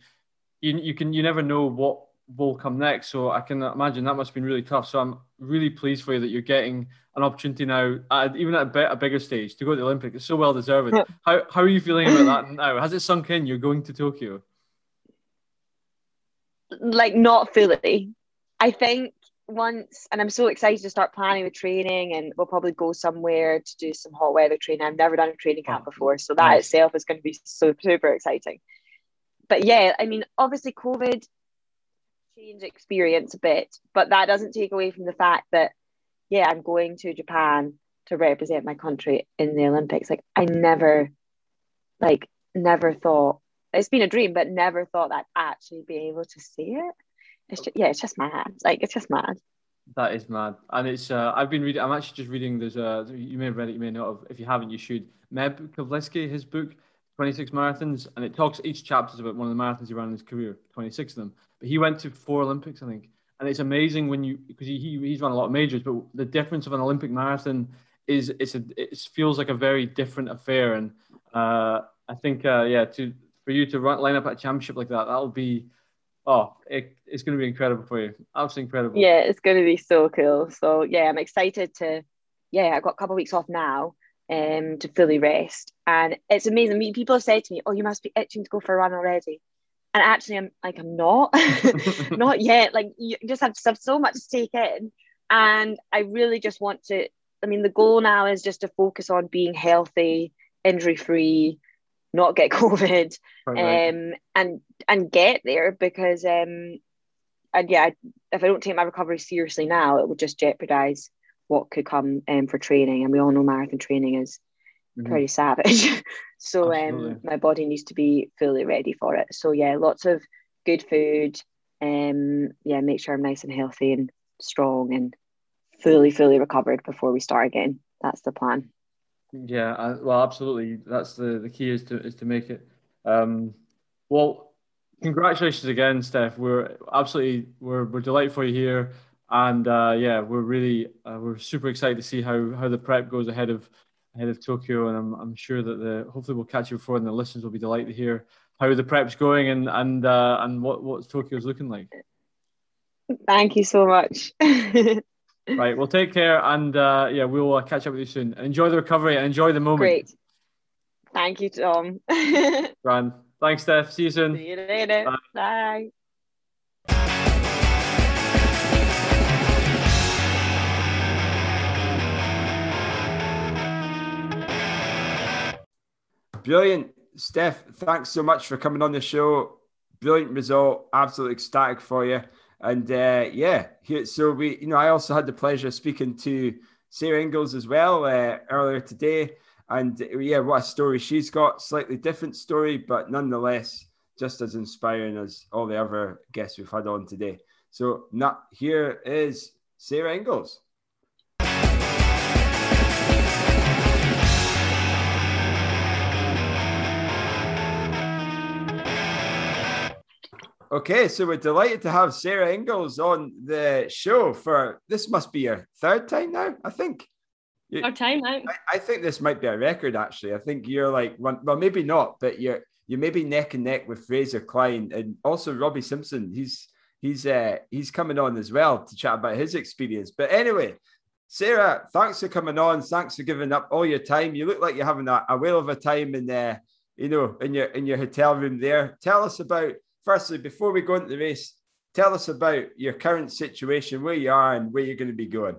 you you can you never know what will come next. So I can imagine that must have been really tough. So I'm really pleased for you that you're getting an opportunity now, at, even at a, bit, a bigger stage, to go to the Olympics. It's so well deserved. how, how are you feeling about that now? Has it sunk in? You're going to Tokyo? Like, not fully. I think once, and I'm so excited to start planning the training, and we'll probably go somewhere to do some hot weather training. I've never done a training camp oh, before, so that nice. itself is going to be so super exciting. But yeah, I mean, obviously, COVID change experience a bit, but that doesn't take away from the fact that, yeah, I'm going to Japan to represent my country in the Olympics. Like, I never, like, never thought it's been a dream, but never thought that I'd actually be able to see it. It's just, yeah, it's just mad. Like, it's just mad. That is mad, and it's. Uh, I've been reading. I'm actually just reading. There's a. You may have read it. You may not have. If you haven't, you should. Meb Keflezighi, his book, 26 marathons, and it talks. Each chapter about one of the marathons he ran in his career. 26 of them, but he went to four Olympics, I think. And it's amazing when you because he, he he's run a lot of majors, but the difference of an Olympic marathon is it's a it feels like a very different affair. And uh, I think uh, yeah, to for you to run, line up at a championship like that, that'll be oh, it, it's going to be incredible for you. Absolutely incredible. Yeah, it's going to be so cool. So yeah, I'm excited to. Yeah, I got a couple of weeks off now um, to fully rest, and it's amazing. I mean, people have said to me, "Oh, you must be itching to go for a run already." and actually i'm like i'm not. Not yet. Like you just have, have so much to take in. And i really just want to i mean the goal now is just to focus on being healthy injury free not get covid um and and get there because um and yeah if i don't take my recovery seriously now it would just jeopardize what could come um, for training and we all know marathon training is mm-hmm. pretty savage. so um, my body needs to be fully ready for it. So yeah, lots of good food. Um, yeah, make sure I'm nice and healthy and strong and fully, fully recovered before we start again. That's the plan. Yeah, I, well, absolutely. That's the the key is to is to make it. Um, well, congratulations again, Steph. We're absolutely we're we're delighted for you here, and uh, yeah, we're really uh, we're super excited to see how how the prep goes ahead of ahead of Tokyo, and I'm, I'm sure that the hopefully we'll catch you before, and the listeners will be delighted to hear how the prep's going and and uh, and what what Tokyo's looking like. Thank you so much. Right. Well, take care, and uh, yeah, we'll uh, catch up with you soon. Enjoy the recovery and enjoy the moment. Great. Thank you, Tom. Grand. Thanks, Steph. See you soon. See you later. Bye. Bye. Brilliant, Steph. Thanks so much for coming on the show. Brilliant result. Absolutely ecstatic for you. And uh, yeah, here, so we, you know, I also had the pleasure of speaking to Sarah Inglis as well uh, earlier today. And yeah, what a story she's got. Slightly different story, but nonetheless, just as inspiring as all the other guests we've had on today. So, not here is Sarah Inglis. Okay, so we're delighted to have Sarah Inglis on the show for this must be your third time now, I think. Our time out. I, I think this might be a record actually. I think you're like one well, maybe not, but you're you may be neck and neck with Fraser Clyne and also Robbie Simpson. He's he's uh he's coming on as well to chat about his experience. But anyway, Sarah, thanks for coming on. Thanks for giving up all your time. You look like you're having a, a whale of a time in there, you know, in your in your hotel room there. Tell us about firstly, before we go into the race, tell us about your current situation, where you are, and where you're going to be going.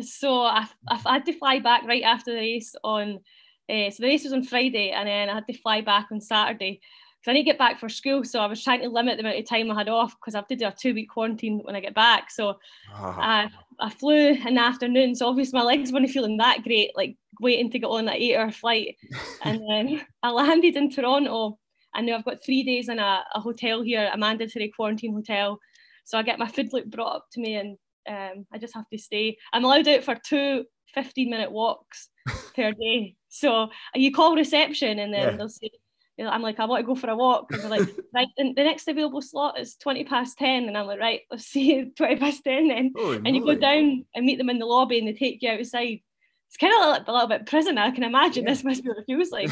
So I, I had to fly back right after the race on. Uh, so the race was on Friday, and then I had to fly back on Saturday because I need to get back for school. So I was trying to limit the amount of time I had off because I have to do a two week quarantine when I get back. So oh. I, I flew in the afternoon. So obviously my legs weren't feeling that great, like waiting to get on that eight hour flight. and then I landed in Toronto and now I've got three days in a, a hotel here, a mandatory quarantine hotel. So I get my food brought up to me and um, I just have to stay. I'm allowed out for two 15 minute walks per day. So you call reception and then yeah. they'll say, you know, I'm like, I want to go for a walk. And they're like, right, and the next available slot is 20 past 10. And I'm like, right, let's see you 20 past 10 then. Oh, and you go down and meet them in the lobby and they take you outside. It's kind of like a little bit prison. I can imagine yeah. this must be what it feels like.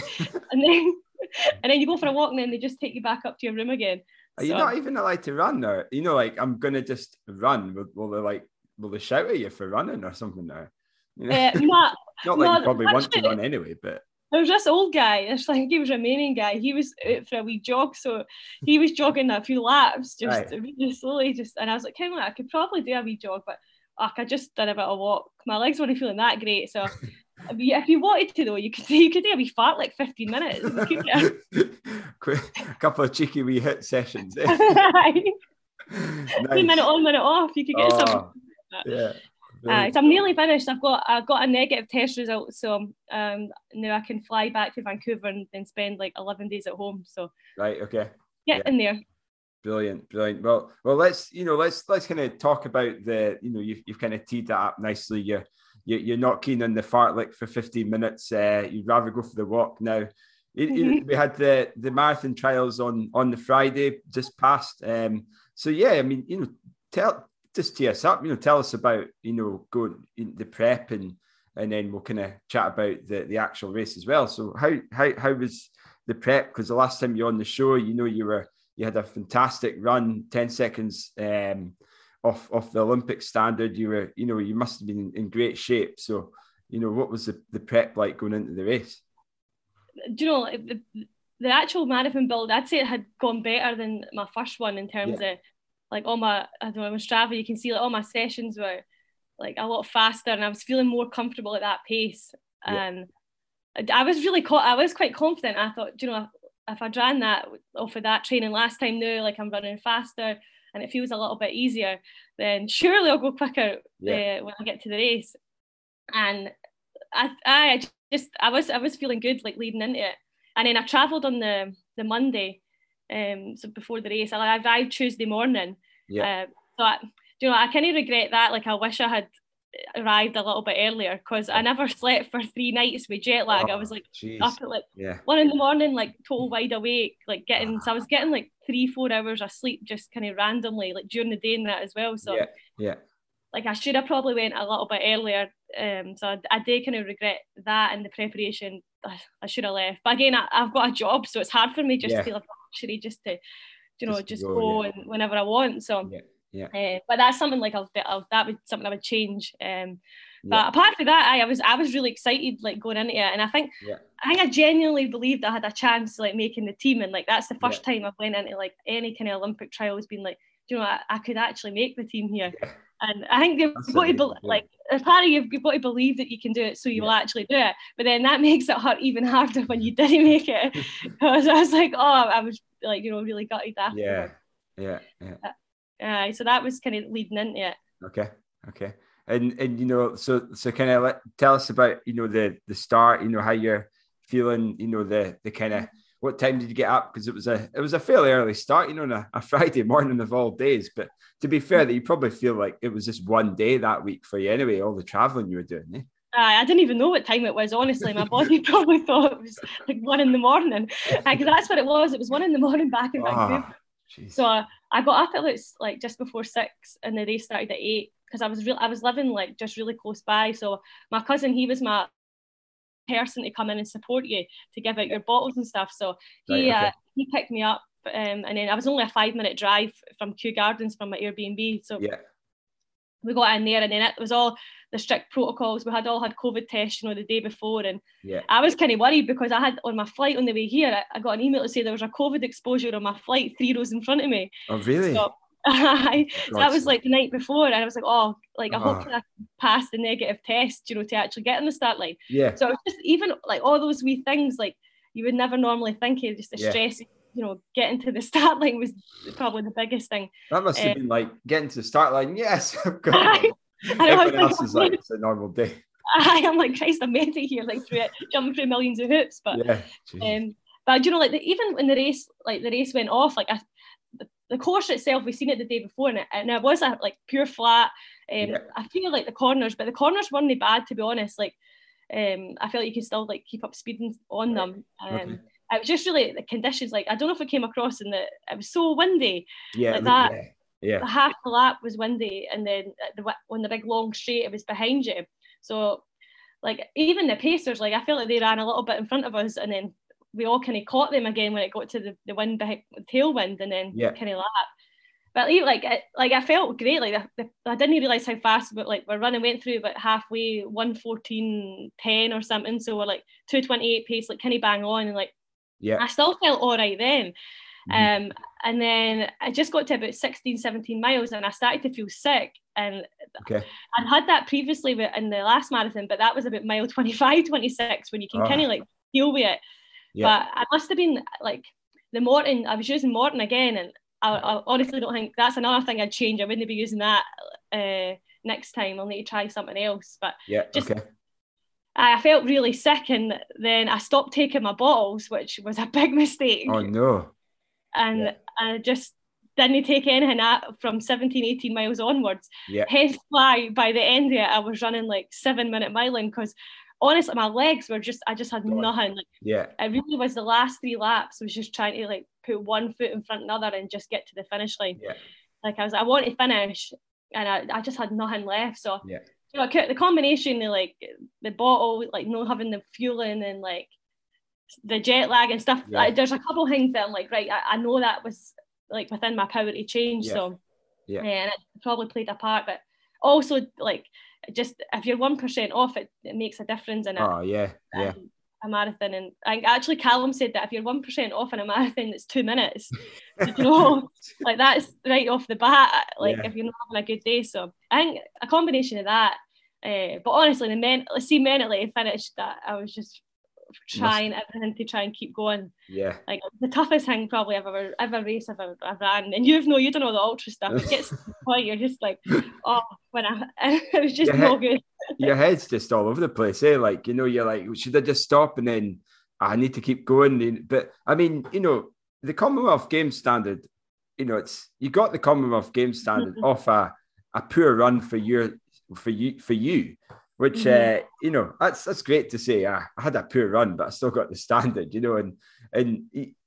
and then and then you go for a walk and then they just take you back up to your room again. Are so, you not even allowed to run there? You know, like I'm gonna just run. Will, will they like will they shout at you for running or something now? You know? uh, not, not like you probably want to run anyway, but there was this old guy, it's like he was a Romanian guy. He was out for a wee jog, so he was jogging a few laps, just right. really slowly. Just and I was like, "Come on, I could probably do a wee jog, but like, I just did a bit of walk. My legs weren't feeling that great, so if you, if you wanted to though, you could you could do a wee fartlek 15 minutes. a couple of cheeky wee HIIT sessions. Eh? nice. minute on, minute off. You could get oh, some. Yeah. Uh, so I'm nearly finished. I've got I've got a negative test result, so um, now I can fly back to Vancouver and then spend like 11 days at home. So right, okay, get yeah. in there. Brilliant, brilliant. Well, well, let's you know let's let's kind of talk about the you know you've, you've kind of teed that up nicely. You're you, are not keen on the fartlek for 15 minutes. Uh, you'd rather go for the walk now. Mm-hmm. We had the the marathon trials on on the Friday just past. Um, so yeah, I mean, you know, tell just tee us up. You know, tell us about you know going in the prep and and then we'll kind of chat about the the actual race as well. So how how how was the prep? Because the last time you were on the show, you know, you were you had a fantastic run, 10 seconds um, off off the Olympic standard. You were, you know, you must have been in great shape. So, you know, what was the, the prep like going into the race? Do you know the, the actual marathon build? I'd say it had gone better than my first one in terms yeah. of like all my I don't know on Strava. You can see like all my sessions were like a lot faster, and I was feeling more comfortable at that pace. Yeah. Um, and I was really caught. I was quite confident. I thought, you know, if I ran that off of that training last time now, like I'm running faster and it feels a little bit easier, then surely I'll go quicker yeah. uh, when I get to the race. And I, I just I was I was feeling good like leading into it, and then I travelled on the the Monday, um, so before the race. I arrived Tuesday morning. Yeah. Uh, so I, you know, I kind of regret that. Like I wish I had arrived a little bit earlier because I never slept for three nights with jet lag. Oh, I was like geez. up at like yeah. one in the morning, like total wide awake, like getting. So I was getting like three, four hours of sleep just kind of randomly, like during the day and that as well. So yeah, yeah. Like I should have probably went a little bit earlier. Um, so I, I did kind of regret that and the preparation. I, I should have left, but again, I, have got a job, so it's hard for me just yeah. to feel luxury just to, you know, just, just go, go yeah. and whenever I want. So. Yeah Yeah. Uh, but that's something like I'll, I'll, that would something I would change. Um, but yeah. apart from that, I, I, was I was really excited like going into it, and I think yeah. I think I genuinely believed I had a chance like making the team, and like that's the first yeah. time I've went into like any kind of Olympic trials, being like, you know, I, I, could actually make the team here. And I think you've That's got to be, like as part of you, you've got to believe that you can do it, so you will actually do it. But then that makes it hurt even harder when you didn't make it, because I was like, oh, I was like, you know, really gutted after. Yeah, yeah, yeah. Uh, so that was kind of leading into it. Okay, okay, and and you know, so so kind of let, tell us about you know the the start, you know how you're feeling, you know the the kind of what time did you get up? Because it was a it was a fairly early start, you know, on a, a, Friday morning of all days. But to be fair, that you probably feel like it was just one day that week for you anyway. All the traveling you were doing, eh? I didn't even know what time it was. Honestly, my body probably thought it was like one in the morning because that's what it was. It was one in the morning back in Vancouver. Oh, so uh, I got up at like, like just before six, and the race started at eight because I was real. I was living like just really close by. So my cousin, he was my person to come in and support you to give out your bottles and stuff. So he right, okay. uh, he picked me up, um, and then I was only a five minute drive from Kew Gardens from my Airbnb. So yeah. We got in there, and then it was all the strict protocols. We had all had COVID tests, you know, the day before, and yeah. I was kind of worried because I had on my flight on the way here, I, I got an email to say there was a COVID exposure on my flight three rows in front of me. Oh really? So I, so that was like the night before, and I was like, oh, like I hope ah. I pass the negative test, you know, to actually get in the start line. Yeah. So it was just even like all those wee things like you would never normally think of, just the yeah. stress, you know, getting to the start line was probably the biggest thing. That must have um, been like getting to the start line. Yes, I, Everyone else is like it's a normal day. I am like Christ, I made it here, like through it, jumping through millions of hoops. But yeah, um, but you know, like the, even when the race, like the race went off, like I, the course itself, we've seen it the day before, and it, and it was a, like pure flat. Um, yeah. I feel like the corners, but the corners weren't bad to be honest. Like, um, I felt you could still like keep up speeding on them. Um, okay. It was just really the conditions. Like, I don't know if it came across in the. It was so windy. Yeah, like that. Yeah. Yeah. half the lap was windy, and then the on the big long straight, it was behind you. So, like even the pacers, like I felt like they ran a little bit in front of us, and then we all kind of caught them again when it got to the, the wind behind tailwind and then yeah. kind of lap. But like it, like I felt great. Like I, I didn't realize how fast, but like we're running went through about halfway, one fourteen ten or something. So we're like two twenty eight pace, like kind of bang on, and like yeah, I still felt all right then. Mm-hmm. Um, and then I just got to about 16, 17 miles and I started to feel sick. And okay. I'd had that previously in the last marathon, but that was about mile 25, 26 when you can oh. kind of like deal with it. Yeah. But I must have been like the Maurten, I was using Maurten again, and I, I, honestly don't think that's another thing I'd change. I wouldn't be using that uh, next time. I'll need to try something else. But yeah, just, okay. I felt really sick, and then I stopped taking my bottles, which was a big mistake. Oh no! And yeah. I just didn't take anything at, from 17, 18 miles onwards. Yeah. Hence why by the end of it, I was running like seven minute miling because honestly, my legs were just, I just had God. nothing. Like, yeah. It really was the last three laps, I was just trying to like put one foot in front of another and just get to the finish line. Yeah. Like I was, I want to finish and I, I just had nothing left. So, yeah. You know, the combination of like the bottle, like not having the fueling and like the jet lag and stuff, yeah. like, there's a couple things that I'm like, right, I, I know that was like within my power to change. Yeah. So, yeah. And it probably played a part, but also like just if you're one percent off, it, it makes a difference in it. Oh yeah, yeah. Um, a marathon, and I, actually Callum said that if you're one percent off in a marathon, it's two minutes. you know, like that's right off the bat. Like yeah. if you're not having a good day, so I think a combination of that. Uh, but honestly, the men, see, mentally finished that. I was just trying Must... everything to try and keep going. Yeah. Like the toughest thing probably I've ever ever race I've ever I've ran. And you've know you don't know the ultra stuff. It gets to the point you're just like, oh, when I it was just your no head, good. your head's just all over the place, eh? Like, you know, you're like, should I just stop and then I need to keep going? But I mean, you know, the Commonwealth Games standard, you know, it's you got the Commonwealth Games standard off a, a poor run for your for you for you which mm-hmm. uh, you know that's that's great to say. I, I, had a poor run, but I still got the standard, you know, and and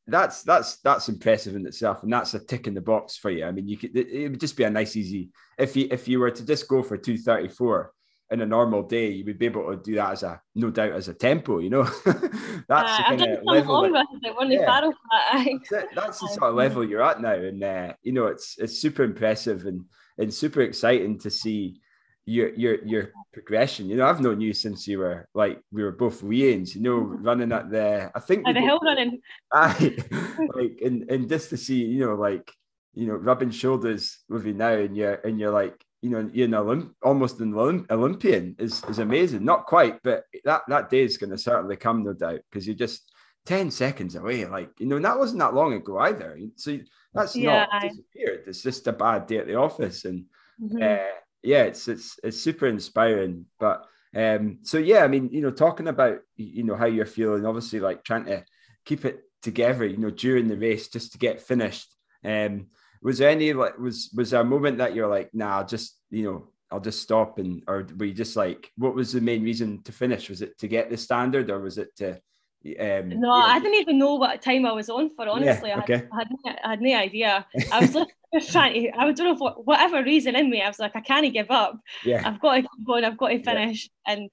that's that's that's impressive in itself, and that's a tick in the box for you. I mean, you could it would just be a nice easy if you if you were to just go for two thirty four in a normal day, you would be able to do that as a no doubt as a tempo. You know, that's Uh, the I've kind done of some level. long that- runs at one of Yeah. Farrell Flat. that's, it. That's the sort of level you're at now, and uh, you know it's it's super impressive and and super exciting to see your your your progression. You know, I've known you since you were like we were both weans. You know, running at the I think At the hill running. Aye, like and and just to see, you know, like you know, rubbing shoulders with you now, and you're and you're like, you know, you're an Olymp- almost an Olymp- Olympian is is amazing. Not quite, but that that day is going to certainly come, no doubt, because you're just ten seconds away. Like you know, and that wasn't that long ago either. So that's Yeah, not aye. disappeared. It's just a bad day at the office, and Mhm. uh, yeah, it's it's it's super inspiring. But um, so yeah, I mean, you know, talking about you know how you're feeling, obviously, like trying to keep it together, you know, during the race just to get finished. Um, was there any like was was there a moment that you're like, nah, just you know, I'll just stop, and or were you just like, what was the main reason to finish? Was it to get the standard, or was it to? Um, No, yeah, I didn't even know what time I was on for. Honestly, I, had, okay. I, had, no- I had no idea. I was just trying to. I don't know for whatever reason in me. I was like, I can't give up. yeah, I've got to keep going. I've got to Yeah. finish. And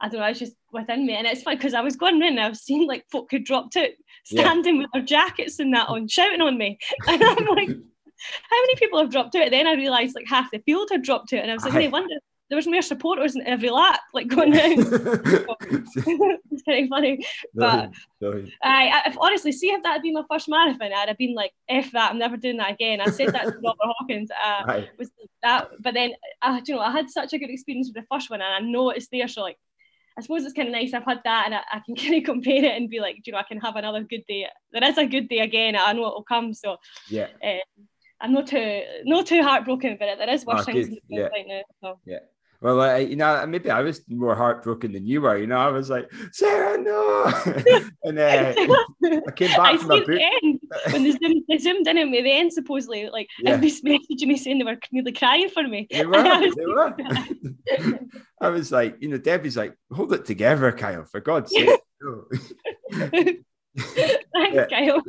I don't know. It's just within me, and it's fun because I was going in. I've seen like folk who dropped out, Yeah. standing with their jackets and that on, shouting on me, and I'm like, how many people have dropped out? Then I realised like half the field had dropped out, and I was like, Aye. no wonder there was more supporters in every lap, like going down. it's kind of funny. But Brilliant, I, I honestly see if that had been my first marathon, I'd have been like, "F that, I'm never doing that again." I said that to Robert Hawkins. Uh, was that, but then, uh, you know, I had such a good experience with the first one, and I know it's there. So like, I suppose it's kind of nice. I've had that, and I, I can kind of compare it and be like, you know, I can have another good day. There is a good day again. I know it will come. So yeah. I'm not too not too heartbroken, but there is worse Ah, things in the world yeah. right now. So. Well, uh, you know, maybe I was more heartbroken than you were. You know, I was like, Sarah, no. and uh, I came I back from my see boot. end when they zoomed, they zoomed in at me. then supposedly like Yeah. everybody's messaging me saying they were nearly crying for me. They were. They were. I was like, you know, Debbie's like, hold it together, Kyle, for God's sake. Thanks, Kyle.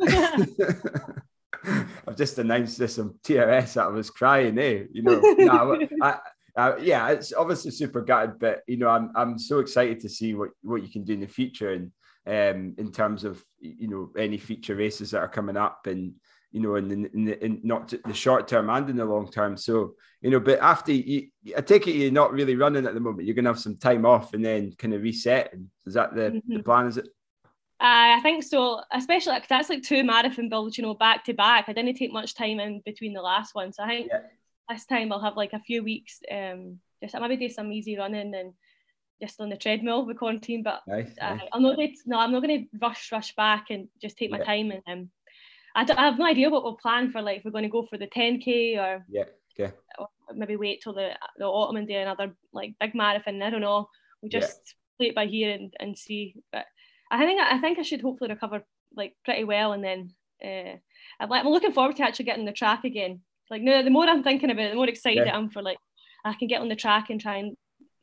I've just announced this on TRS that I was crying, eh? You know, no, I, I, yeah, it's obviously super gutted, but you know, I'm I'm so excited to see what what you can do in the future and um in terms of you know any future races that are coming up and you know in the, in, the, in not the short term and in the long term. So you know, but after you, I take it you're not really running at the moment. You're gonna have some time off and then kind of reset. Is that the, the Mhm. plan? Is it? Uh, I think so, especially because that's like two marathon builds, you know, back to back. I didn't take much time in between the last one, so I think Yeah. This time I'll have like a few weeks. Um, just maybe do some easy running and just on the treadmill with quarantine. But Nice. uh, nice. I'm not. Gonna, no, I'm not going to rush, rush back and just take my Yeah. time. And um, I, don't- I have no idea what we'll plan for. Like, if we're going to go for the 10k or Yeah. Okay. or maybe wait till the the autumn and do another like big marathon. I don't know. We'll Yeah. just play it by here and, and see. But I think I think I should hopefully recover like pretty well, and then uh, I'm like I'm looking forward to actually getting the track again. Like no, the more I'm thinking about it, the more excited Yeah. I am for like I can get on the track and try and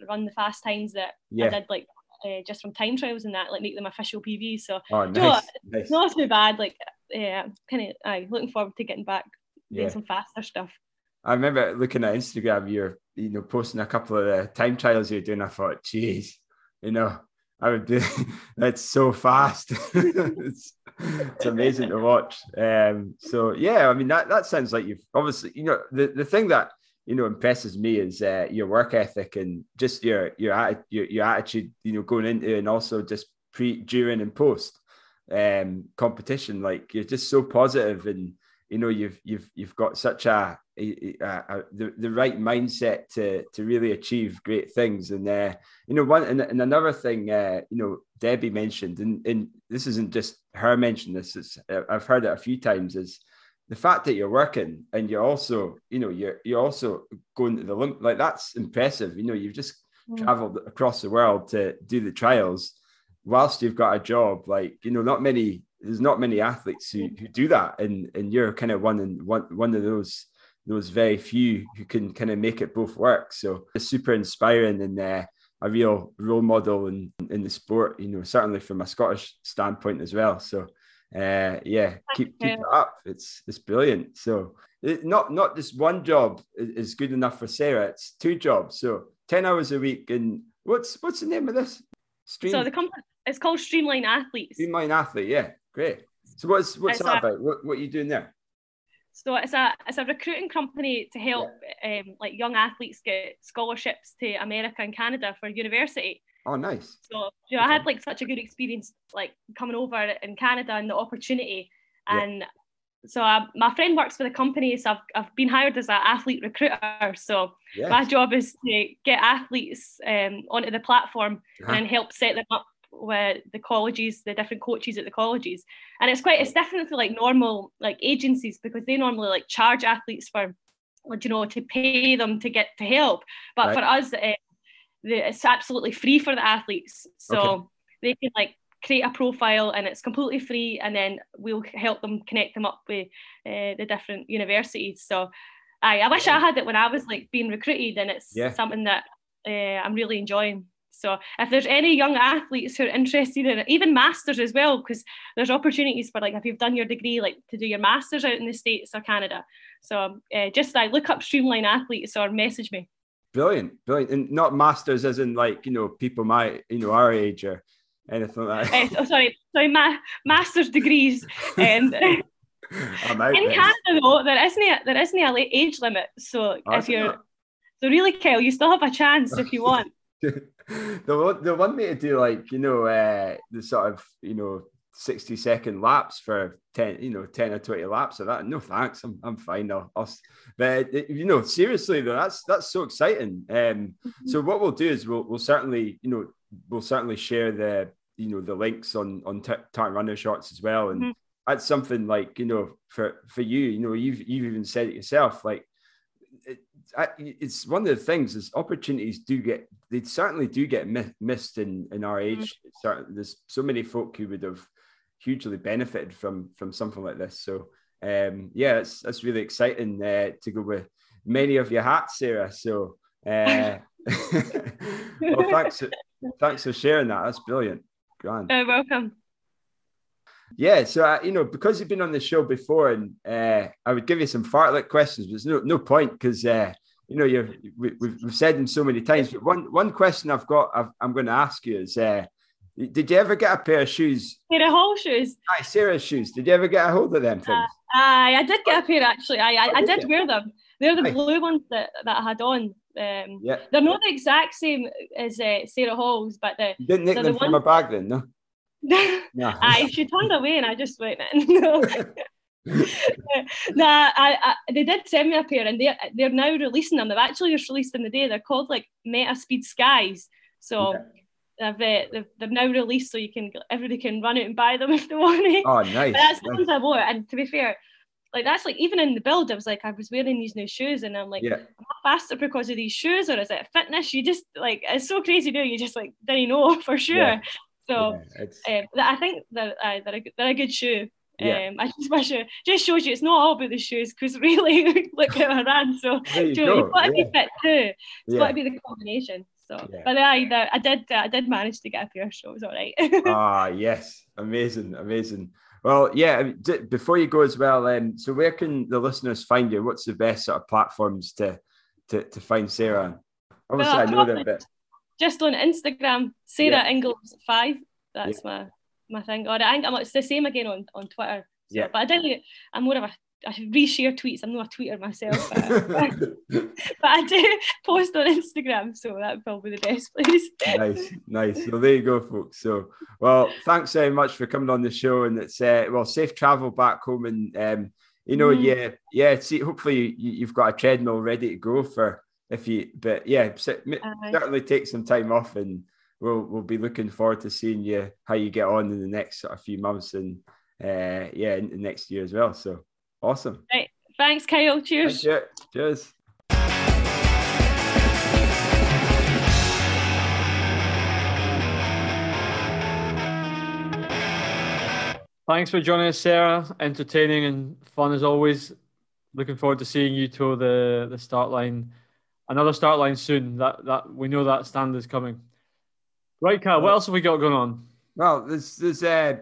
run the fast times that Yeah. I did like uh, just from time trials and that, like make them official PBs. So Oh, you know nice. nice. it's not too bad. Like yeah, kind of I looking forward to getting back doing Yeah. some faster stuff. I remember looking at Instagram, you're you know posting a couple of the time trials you're doing. I thought, geez, you know, I would do that's so fast. it's, it's amazing to watch. Um, so yeah, I mean that that sounds like you've obviously you know the, the thing that you know impresses me is uh, your work ethic and just your your your your attitude. You know, going into and also just pre, during, and post um competition. Like you're just so positive and you know you've you've you've got such a, a, a, the, the right mindset to to really achieve great things. And uh you know one and, and another thing uh you know debbie mentioned and, and this isn't just her mention this is uh, i've heard it a few times is the fact that you're working and you're also you know you're you're also going to the limp like that's impressive. You know you've just Mm. traveled across the world to do the trials whilst you've got a job. Like you know not many there's not many athletes who, who do that and and you're kind of one and one one of those those very few who can kind of make it both work so it's super inspiring and uh, a real role model in in the sport you know certainly from a scottish standpoint as well so uh yeah keep keep it up it's it's brilliant so it, not not just one job is, good enough for sarah it's two jobs so ten hours a week. And what's what's the name of this? Stream. So the company it's called Streamline Athletes. Streamline Athlete, yeah, great. So what's what's it's that about? What what are you doing there? So it's a it's a recruiting company to help yeah. um, like young athletes get scholarships to America and Canada for university. Oh, nice. So you know, I had like such a good experience like coming over in Canada and the opportunity, and yeah. so I, my friend works for the company, so I've, I've been hired as an athlete recruiter. So yes. my job is to get athletes um, onto the platform uh-huh. and help set them up with the colleges, the different coaches at the colleges, and it's quite it's different for like normal like agencies because they normally like charge athletes for, you know, to pay them to get to help. But right. for us, uh, the, it's absolutely free for the athletes, so okay. they can like create a profile and it's completely free, and then we'll help them connect them up with uh, the different universities. So. I, I wish I had it when I was like being recruited, and it's yeah. something that uh, I'm really enjoying. So if there's any young athletes who are interested in it, even masters as well, because there's opportunities for like if you've done your degree, like to do your masters out in the states or Canada. So uh, just like look up Streamline Athletes or message me. Brilliant, brilliant, and not masters as in like you know people my you know our age or anything like that. Uh, oh, sorry, sorry, ma- master's degrees. And in Canada though, there isn't a, there isn't a age limit. So oh, if you're so really, Kyle, you still have a chance if you want. they they want me to do like you know uh, the sort of you know 60 second laps for 10 you know 10 or 20 laps of that no thanks i'm, I'm fine I'll, I'll but uh, you know seriously though that's that's so exciting um mm-hmm. so what we'll do is we'll, we'll certainly you know we'll certainly share the you know the links on on t- time runner shorts as well and mm-hmm. that's something like you know for for you you know you've you've even said it yourself like it's one of the things is opportunities do get they certainly do get missed in in our mm-hmm. age. Mm-hmm. there's so many folk who would have hugely benefited from from something like this. So um yeah it's that's really exciting uh, to go with many of your hats sarah. So uh well thanks thanks for sharing that. That's brilliant. Grand oh welcome yeah, so uh, you know, because you've been on the show before, and uh, I would give you some fartlek questions, but there's no no point because uh, you know you're we, have we've said them so many times. But one one question I've got i am going to ask you is, uh, did you ever get a pair of shoes? Pair of Hall shoes. Aye, Sarah's shoes. Did you ever get a hold of them things? Uh, aye, I did get a pair actually. I I, I did wear them. They're the aye. blue ones that, that I had on. Um, yeah. They're not the exact same as uh, Sarah Hall's, but the, you didn't nick them the from a bag then, no? No. I she turned away and I just went no. nah, I, I, they did send me a pair and they they're now releasing them. They've actually just released them today. They're called like Meta Speed Skies. So yeah. they've, uh, they've they've now released so you can everybody can run out and buy them if they want it. Oh, nice. But that's the ones I wore. And to be fair, like that's like even in the build, I was like, I was wearing these new shoes, and I'm like, yeah. am I faster because of these shoes, or is it fitness? You just like it's so crazy, do you just like didn't know for sure. Yeah. So yeah, um, I think they're, uh, they're, a, they're a good shoe. Yeah. Um, I just wish it just shows you it's not all about the shoes because really look at I ran. So you, know, you've got to be fit too. It's yeah. got to be the combination. So, yeah. but I, I did, I did manage to get a pair, so it was all right. ah, yes, amazing, amazing. Well, yeah. Before you go as well, um, so where can the listeners find you? What's the best sort of platforms to to, to find Sarah? Obviously, well, I know them, but just on Instagram, Sarah yeah. Inglis five. That's yeah. my my thing. Or I think I'm, it's the same again on, on Twitter. So, yeah. But I do I'm more of a I reshare tweets. I'm not a tweeter myself, but, but, I do post on Instagram, so that'd probably be the best place. nice, nice. Well, there you go, folks. So, well, thanks very much for coming on the show, and it's uh, well, safe travel back home, and um, you know, mm. yeah, yeah. See, hopefully you, you've got a treadmill ready to go for if you, but yeah, uh, certainly take some time off, and we'll we'll be looking forward to seeing you how you get on in the next sort of few months, and uh, yeah, in the next year as well. So awesome. Right. Thanks, Kyle. Cheers. Thank Cheers. Thanks for joining us, Sarah. Entertaining and fun as always. Looking forward to seeing you to the the start line another start line soon. That that we know that stand is coming. Right, Carl. What else have we got going on? Well, there's there's uh,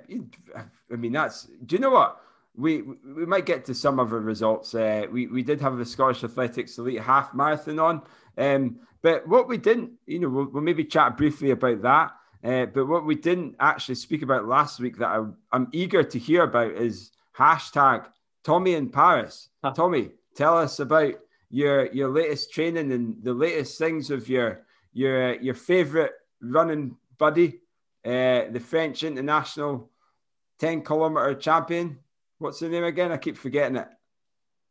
I mean that's. Do you know what? we we might get to some other results. Uh, we we did have the Scottish Athletics Elite Half Marathon on, um, but what we didn't, you know, we'll, we'll maybe chat briefly about that. Uh, but what we didn't actually speak about last week that I, I'm eager to hear about is hashtag Tommy in Paris. Tommy, tell us about your your latest training and the latest things of your your your favorite running buddy, uh, the French international 10 kilometer champion. What's the name again? I keep forgetting it.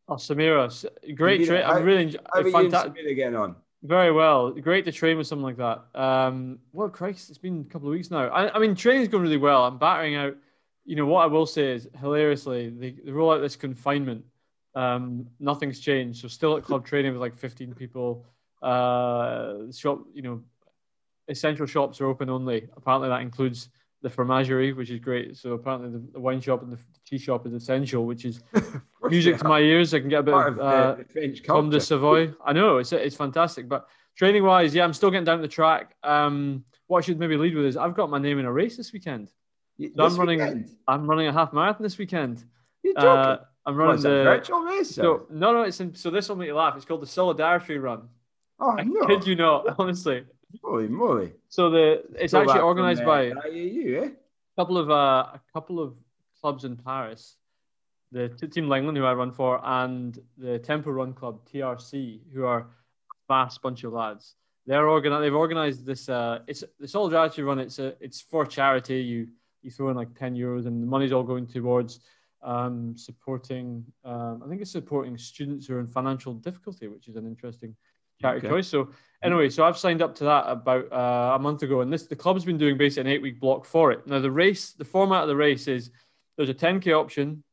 Oh, Samira, great train. I'm really how fantastic. You getting on? Very well. Great to train with something like that. Um, well, Christ, it's been a couple of weeks now. I, I mean, training's going really well. I'm battering out. You know what I will say is hilariously they, they roll out this confinement. Um, nothing's changed. So still at club training with like 15 people. Uh, shop, you know, essential shops are open only. Apparently that includes the fromagerie, which is great. So apparently the, the wine shop and the tea shop is essential, which is music to my ears. I can get a bit Part of, uh, the, French Tomme de Savoie. I know it's it's fantastic, but training wise, yeah, I'm still getting down the track. Um, what I should maybe lead with is I've got my name in a race this weekend. So this I'm running. Weekend? I'm running a half marathon this weekend. You're joking. Uh, I'm running the virtual race. So, no, no, it's in, so this will make you laugh. It's called the Solidarity Run. Oh I no! Kid you not, honestly. Holy moly! So the it's so actually organized by IAU, eh? couple of uh, a couple of clubs in Paris, the Team Langland who I run for, and the Tempo Run Club TRC, who are a fast bunch of lads. They're organized. They've organized this. Uh, it's the solidarity run. It's a. It's for charity. You you throw in like ten euros, and the money's all going towards um, supporting. Um, I think it's supporting students who are in financial difficulty, which is an interesting charity okay. choice. So anyway, so I've signed up to that about uh, a month ago, and this the club's been doing basically an eight week block for it. Now the race, the format of the race is there's a 10k option,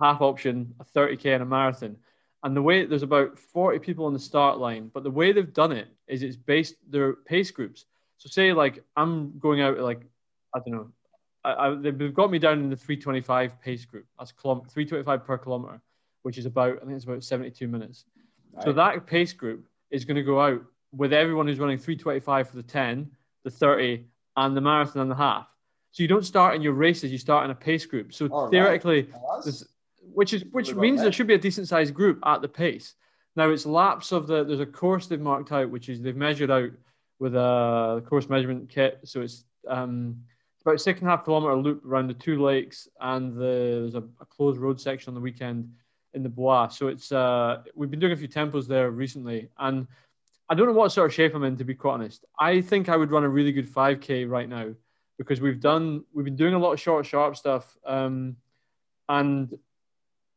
a half option, a 30k, and a marathon. And the way there's about 40 people on the start line, but the way they've done it is it's based their pace groups. So say like I'm going out like I don't know, I, I, they've got me down in the 325 pace group. That's 325 per kilometer, which is about I think it's about 72 minutes. Right. So that pace group is going to go out with everyone who's running 325 for the 10, the 30, and the marathon and the half. So you don't start in your races, you start in a pace group. So All theoretically, right. which is which means there should be a decent sized group at the pace. Now it's laps of the there's a course they've marked out, which is they've measured out with a course measurement kit. So it's um, about half kilometer loop around the two lakes, and the, there's a, a closed road section on the weekend in the Bois. So it's uh, we've been doing a few tempos there recently, and I don't know what sort of shape I'm in to be quite honest. I think I would run a really good 5k right now because we've done we've been doing a lot of short sharp stuff, um, and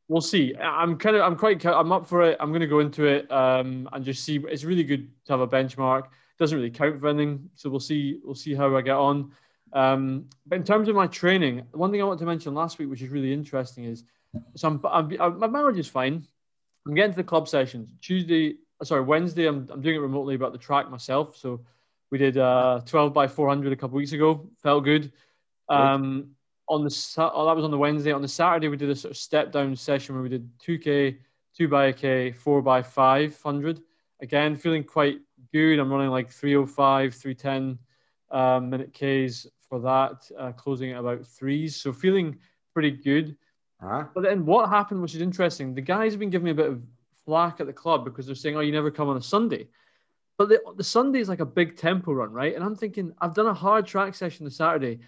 we'll see. I'm kind of I'm quite I'm up for it. I'm going to go into it um, and just see. It's really good to have a benchmark. Doesn't really count for anything, so we'll see we'll see how I get on. Um, but in terms of my training, one thing I want to mention last week, which is really interesting, is so I'm, I'm, I'm, my mileage is fine. I'm getting to the club sessions Tuesday. Uh, sorry, Wednesday. I'm, I'm doing it remotely, but the track myself. So we did uh, 12 by 400 a couple weeks ago. Felt good. Um, on the oh, that was on the Wednesday. On the Saturday, we did a sort of step down session where we did 2k, two by a k, four by 500. Again, feeling quite good. I'm running like 305, 310 um, minute Ks for that, uh, closing at about threes. So feeling pretty good. Huh? But then what happened, which is interesting, the guys have been giving me a bit of flack at the club because they're saying, oh, you never come on a Sunday. But the, the Sunday is like a big tempo run, right? And I'm thinking, I've done a hard track session the Saturday.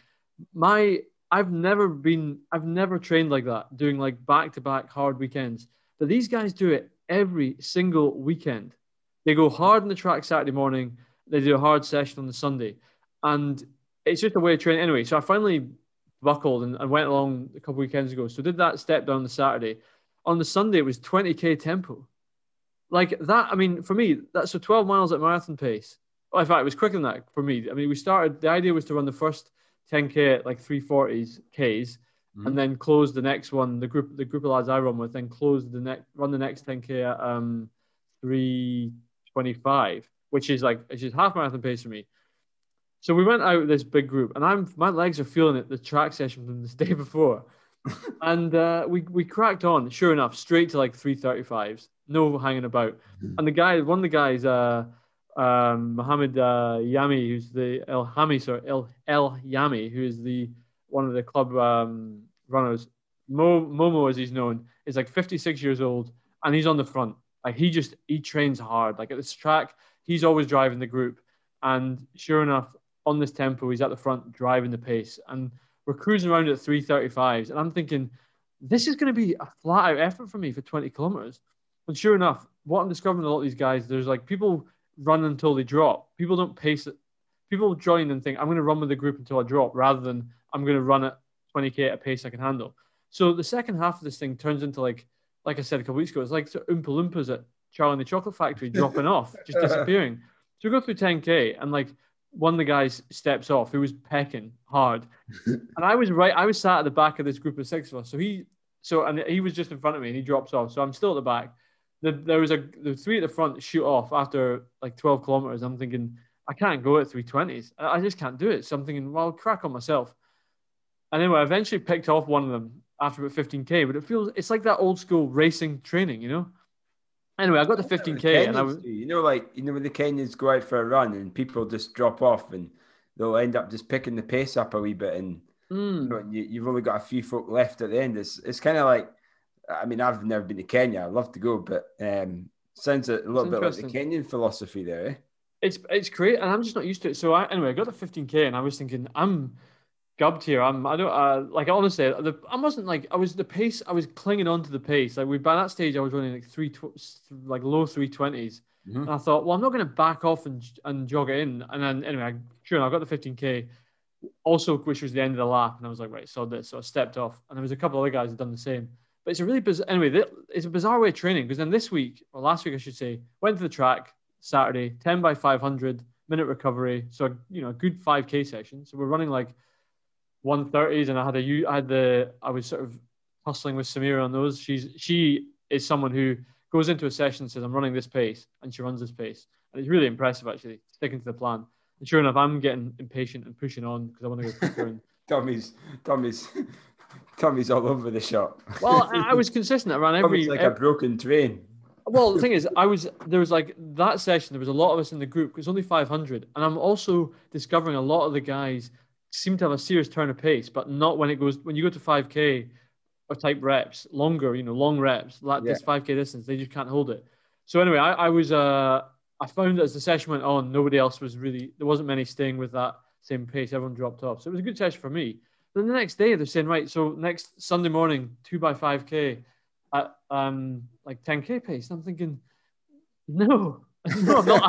My I've never been, I've never trained like that, doing like back to back hard weekends. But these guys do it every single weekend. They go hard on the track Saturday morning, they do a hard session on the Sunday. And it's just a way of training anyway. So I finally buckled and, went along a couple weekends ago. So did that step down the Saturday. On the Sunday, it was 20k tempo. Like that, I mean, for me, that's so 12 miles at marathon pace. Well, in fact, it was quicker than that for me. I mean, we started, the idea was to run the first 10k at like 340s Ks mm-hmm. and then close the next one. The group, the group of lads I run with, then close the next, run the next 10k at um, 325, which is like, it's just half marathon pace for me. So we went out with this big group, and I'm my legs are feeling it. The track session from this day before, and uh, we we cracked on. Sure enough, straight to like 335s, no hanging about. Mm-hmm. And the guy, one of the guys, uh, um, Mohammed uh, Yami, who's the El Hami, sorry, El El Yami, who is the one of the club um, runners, Mo, Momo, as he's known, is like 56 years old, and he's on the front. Like he just he trains hard. Like at this track, he's always driving the group, and sure enough, on this tempo, he's at the front driving the pace, and we're cruising around at 335s, and I'm thinking, this is going to be a flat out effort for me for 20 kilometers. And sure enough, what I'm discovering a lot of these guys, there's like people run until they drop. People don't pace it. People join and think, I'm going to run with the group until I drop, rather than I'm going to run at 20k at a pace I can handle. So the second half of this thing turns into like, like I said a couple weeks ago, it's like Oompa Loompas at Charlie and the Chocolate Factory dropping off, just disappearing. So we go through 10k and like one of the guys steps off who was pecking hard, and I was right. I was sat at the back of this group of six of us. So he, so and he was just in front of me and he drops off. So I'm still at the back. The, there was a the three at the front shoot off after like 12 kilometers. I'm thinking I can't go at 320s. I just can't do it. So I'm thinking, well, I'll crack on myself. And anyway, I eventually picked off one of them after about 15k. But it feels it's like that old school racing training, you know. Anyway, I got to 15k, and I was, you know, like you know, when the Kenyans go out for a run and people just drop off, and they'll end up just picking the pace up a wee bit, and mm. you know, you, have only got a few folk left at the end. It's it's kind of like, I mean, I've never been to Kenya. I'd love to go, but um, sounds a little bit like the Kenyan philosophy there. Eh? It's it's great, and I'm just not used to it. So I, anyway, I got the 15k, and I was thinking, I'm gubbed here. I'm I don't uh, like honestly the, I wasn't like I was the pace I was clinging on to the pace. Like we by that stage I was running like three like low three twenties. Mm-hmm. and I thought well I'm not going to back off and and jog it in. And then anyway sure I got the 15k also which was the end of the lap. And I was like right so this. So I stepped off. And there was a couple other guys that done the same. But it's a really bizarre anyway it's a bizarre way of training. Because then this week or last week I should say went to the track Saturday 10 by 500 minute recovery. So you know a good 5k session. So we're running like 130s, and I had a I had the I was sort of hustling with Samira on those. She's she is someone who goes into a session and says, "I'm running this pace," and she runs this pace, and it's really impressive actually, sticking to the plan. And sure enough, I'm getting impatient and pushing on because I want to go quicker. And Tommy's Tommy's Tommy's all over the shop. Well, I, I was consistent. I ran every like every, a broken train. Well, the thing is, I was there was like that session. There was a lot of us in the group. It was only 500, and I'm also discovering a lot of the guys seem to have a serious turn of pace, but not when it goes when you go to 5k or type reps, longer, you know, long reps, like yeah. this 5k distance, they just can't hold it. So anyway, I, I was uh I found as the session went on, nobody else was really there wasn't many staying with that same pace. Everyone dropped off. So it was a good session for me. Then the next day they're saying, right, so next Sunday morning, two by five K at um like 10K pace. I'm thinking, no, no, I'm not.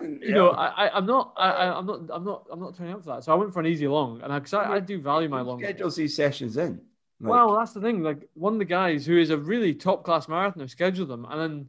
I'm, you know, I, I'm not. I, I'm not. I'm not. I'm not turning up for that. So I went for an easy long, and I, I, I, do value my long. Schedules these sessions in. Like... Well, that's the thing. Like one of the guys who is a really top class marathoner scheduled them, and then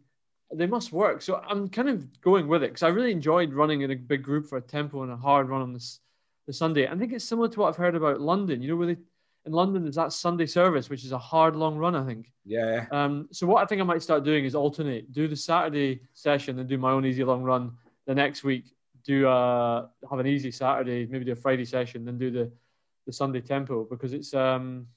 they must work. So I'm kind of going with it because I really enjoyed running in a big group for a tempo and a hard run on this the Sunday. I think it's similar to what I've heard about London. You know, where they in London there's that Sunday service, which is a hard long run, I think. Yeah. Um, so what I think I might start doing is alternate, do the Saturday session and do my own easy long run the next week. Do uh have an easy Saturday, maybe do a Friday session, then do the the Sunday tempo because it's um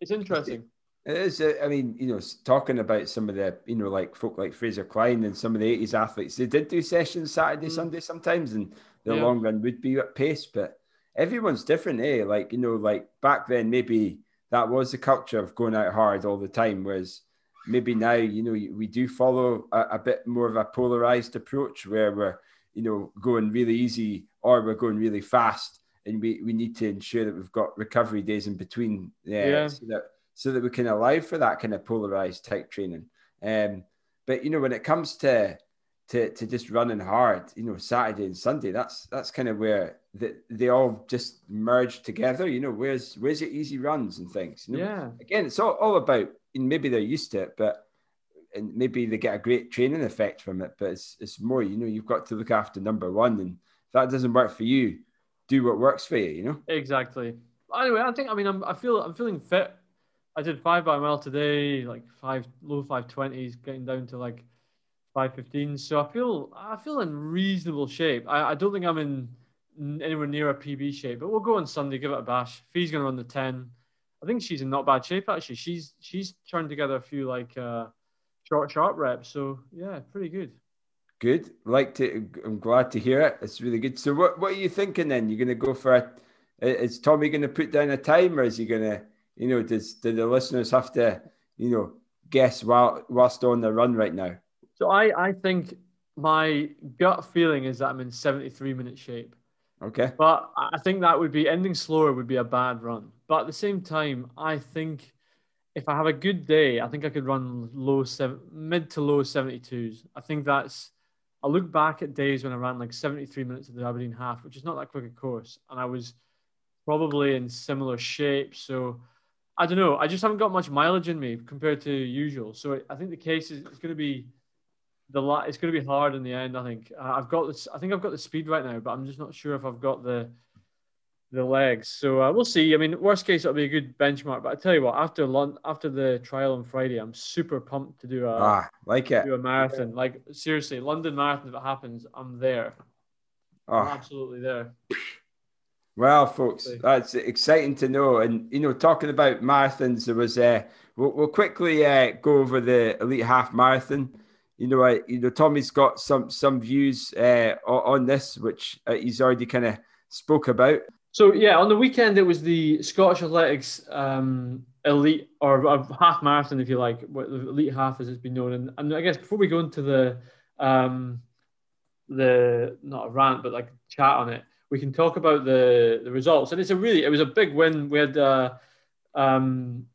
it's interesting. It is. Uh, I mean, you know, talking about some of the, you know, like folk like Fraser Clyne and some of the 80s athletes, they did do sessions Saturday, mm. Sunday sometimes, and the yeah. long run would be at pace, but everyone's different, eh? Like, you know, like back then, maybe that was the culture of going out hard all the time, whereas maybe now, you know, we do follow a, a bit more of a polarized approach where we're, you know, going really easy or we're going really fast. And we, we need to ensure that we've got recovery days in between uh, yeah. so that so that we can allow for that kind of polarized type training. Um, but you know, when it comes to to to just running hard, you know, Saturday and Sunday. That's that's kind of where the, they all just merge together. You know, where's where's your easy runs and things. You know? Yeah. Again, it's all, all about. maybe they're used to it, but and maybe they get a great training effect from it. But it's it's more. You know, you've got to look after number one, and if that doesn't work for you, do what works for you. You know. Exactly. Anyway, I think I mean I'm I feel I'm feeling fit. I did five by mile today, like five low five twenties, getting down to like five fifteen. So I feel I feel in reasonable shape. I, I don't think I'm in anywhere near a PB shape, but we'll go on Sunday, give it a bash. Fee's gonna run the ten. I think she's in not bad shape actually. She's she's turned together a few like uh, short sharp reps. So yeah, pretty good. Good. Like to. I'm glad to hear it. It's really good. So what what are you thinking then? You're gonna go for a? Is Tommy gonna put down a time, or is he gonna You know, does do the listeners have to, you know, guess while whilst on the run right now? So I I think my gut feeling is that I'm in 73 minute shape. Okay. But I think that would be ending slower would be a bad run. But at the same time, I think if I have a good day, I think I could run low seven, mid to low 72s. I think that's. I look back at days when I ran like 73 minutes of the Aberdeen half, which is not that quick a course, and I was probably in similar shape. So I don't know. I just haven't got much mileage in me compared to usual. So I think the case is it's going to be the la- It's going to be hard in the end. I think uh, I've got this. I think I've got the speed right now, but I'm just not sure if I've got the the legs. So uh, we'll see. I mean, worst case, it'll be a good benchmark. But I tell you what, after Lon- after the trial on Friday, I'm super pumped to do a ah, like it. do a marathon. Like seriously, London Marathon. If it happens, I'm there. Oh. I'm absolutely there. Well, folks, that's exciting to know. And you know, talking about marathons, there was. Uh, we'll, we'll quickly uh, go over the elite half marathon. You know, uh, you know, Tommy's got some some views uh, on this, which uh, he's already kind of spoke about. So yeah, on the weekend it was the Scottish Athletics um, elite or half marathon, if you like, the elite half as it's been known. And, and I guess before we go into the um, the not a rant, but like chat on it, we can talk about the the results. And it's a really it was a big win. We had uh, um,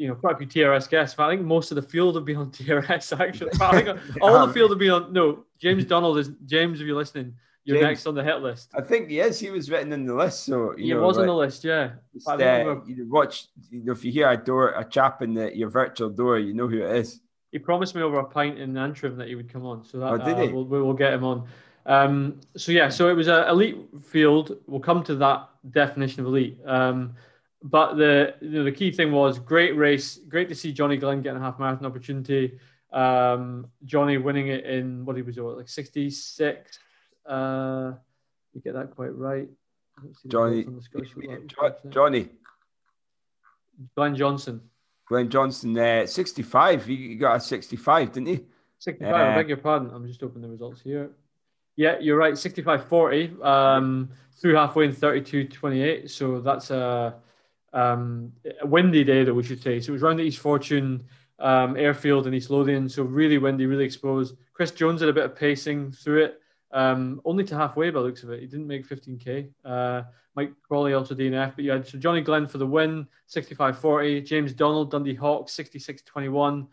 you know quite a few TRS guests. But I think most of the field have been on TRS actually. I think all the field have been on. No, James Donald is James. If you're listening you're James, next on the hit list. I think yes, he was written in the list. So he know, was like, on the list, yeah. Uh, you watch, you know, if you hear a door, a chap in the, your virtual door, you know who it is. He promised me over a pint in Antrim that he would come on, so that oh, uh. We'll, we'll get him on. Um, so yeah, so it was an elite field. We'll come to that definition of elite. Um, but the you know, the key thing was great race. Great to see Johnny Glenn getting a half marathon opportunity. Um, Johnny winning it in what he was like 66 uh, you get that quite right. Johnny, Johnny, Glenn Johnson. Glenn Johnson, uh, 65. He got a 65, didn't he? 65, uh, I beg your pardon. I'm just opening the results here. Yeah, you're right. 65 40 um, through halfway in 32 28. So that's a, um, a windy day, that we should say. So it was around the East Fortune um, airfield in East Lothian. So really windy, really exposed. Chris Jones had a bit of pacing through it. Um, only to halfway by looks of it. He didn't make 15k. Uh, Mike Crawley also DNF, but you had so Johnny Glenn for the win, 65-40. James Donald, Dundee Hawks, 66-21.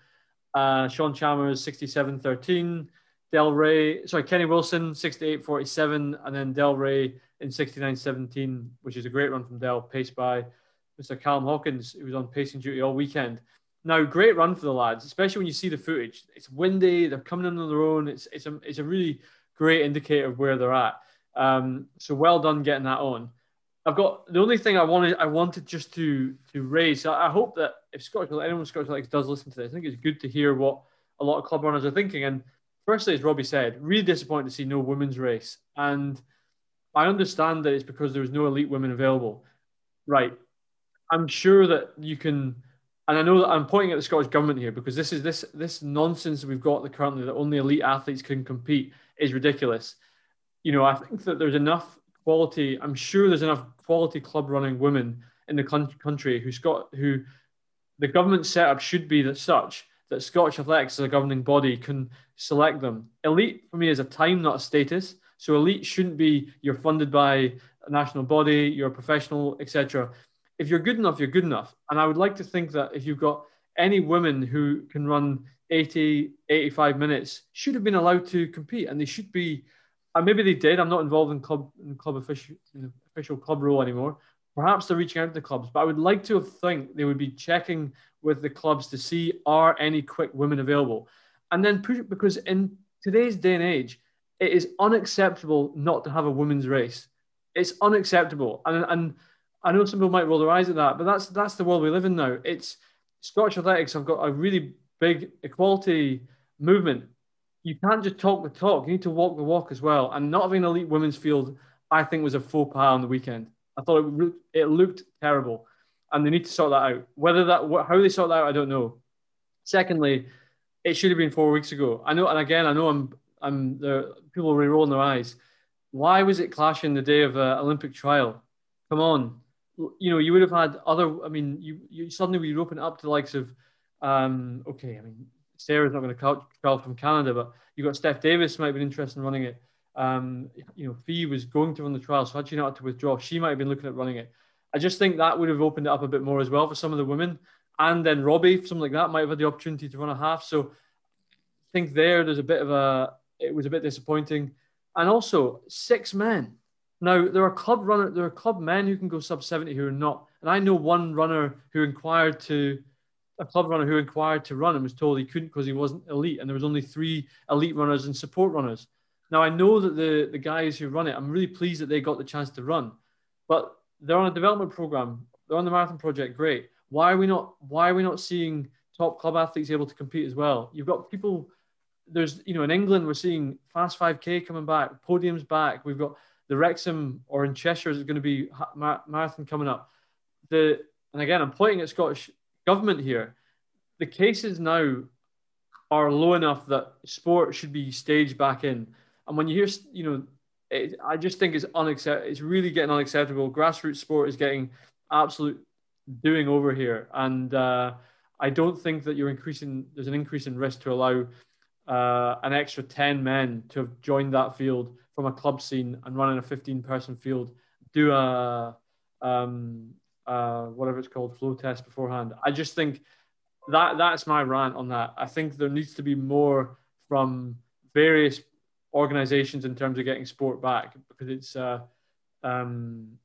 Uh, Sean Chalmers, 67-13. Del Rey, sorry, Kenny Wilson, 68-47, and then Del Rey in 69-17, which is a great run from Del, paced by Mr. Callum Hawkins, who was on pacing duty all weekend. Now, great run for the lads, especially when you see the footage. It's windy, they're coming in on their own. It's it's a it's a really great indicator of where they're at. Um, so well done getting that on. I've got the only thing I wanted I wanted just to to raise. I, I hope that if Scottish anyone Scottish Athletics does listen to this, I think it's good to hear what a lot of club runners are thinking. And firstly, as Robbie said, really disappointed to see no women's race. And I understand that it's because there was no elite women available. Right. I'm sure that you can and I know that I'm pointing at the Scottish government here because this is this this nonsense we've got currently that only elite athletes can compete is ridiculous. You know, I think that there's enough quality. I'm sure there's enough quality club running women in the country who's got who the government setup should be that such that Scottish Athletics as a governing body can select them. Elite for me is a time, not a status. So elite shouldn't be you're funded by a national body, you're a professional, etc. If you're good enough, you're good enough. And I would like to think that if you've got any women who can run 80, 85 minutes should have been allowed to compete, and they should be. And maybe they did. I'm not involved in club in club official official club role anymore. Perhaps they're reaching out to the clubs, but I would like to think they would be checking with the clubs to see are any quick women available, and then push because in today's day and age, it is unacceptable not to have a women's race. It's unacceptable, and and I know some people might roll their eyes at that, but that's that's the world we live in now. It's Scottish athletics have got a really big equality movement, you can't just talk the talk. You need to walk the walk as well. And not having an elite women's field, I think, was a faux pas on the weekend. I thought it, it looked terrible, and they need to sort that out. Whether that how they sort that out, I don't know. Secondly, it should have been four weeks ago. I know, and again, I know I'm I'm the people are rolling their eyes. Why was it clashing the day of an Olympic trial? Come on, you know, you would have had other. I mean, you, you suddenly we open up to the likes of, um, okay, I mean, Sarah's not going to travel from Canada, but you got Steph Davis might have been interested in running it. Um, you know, Fee was going to run the trial, so had she not had to withdraw, she might have been looking at running it. I just think that would have opened it up a bit more as well for some of the women. And then Robbie, something like that, might have had the opportunity to run a half. So I think there, there's a bit of a, it was a bit disappointing. And also six men. Now there are club runner, there are club men who can go sub 70 who are not. And I know one runner who inquired to a club runner who inquired to run and was told he couldn't because he wasn't elite. And there was only three elite runners and support runners. Now I know that the the guys who run it, I'm really pleased that they got the chance to run, but they're on a development program. They're on the marathon project. Great. Why are we not? Why are we not seeing top club athletes able to compete as well? You've got people. There's you know in England we're seeing fast 5k coming back, podiums back. We've got the Wrexham or in Cheshire is going to be marathon coming up. The and again I'm pointing at Scottish government here. The cases now are low enough that sport should be staged back in. And when you hear, you know, it, I just think it's unacceptable. It's really getting unacceptable. Grassroots sport is getting absolute doing over here, and uh, I don't think that you're increasing. There's an increase in risk to allow uh, an extra ten men to have joined that field from a club scene and running a 15 person field. Do a um, uh, whatever it's called flow test beforehand. I just think that that's my rant on that. I think there needs to be more from various organizations in terms of getting sport back because it's uh, um,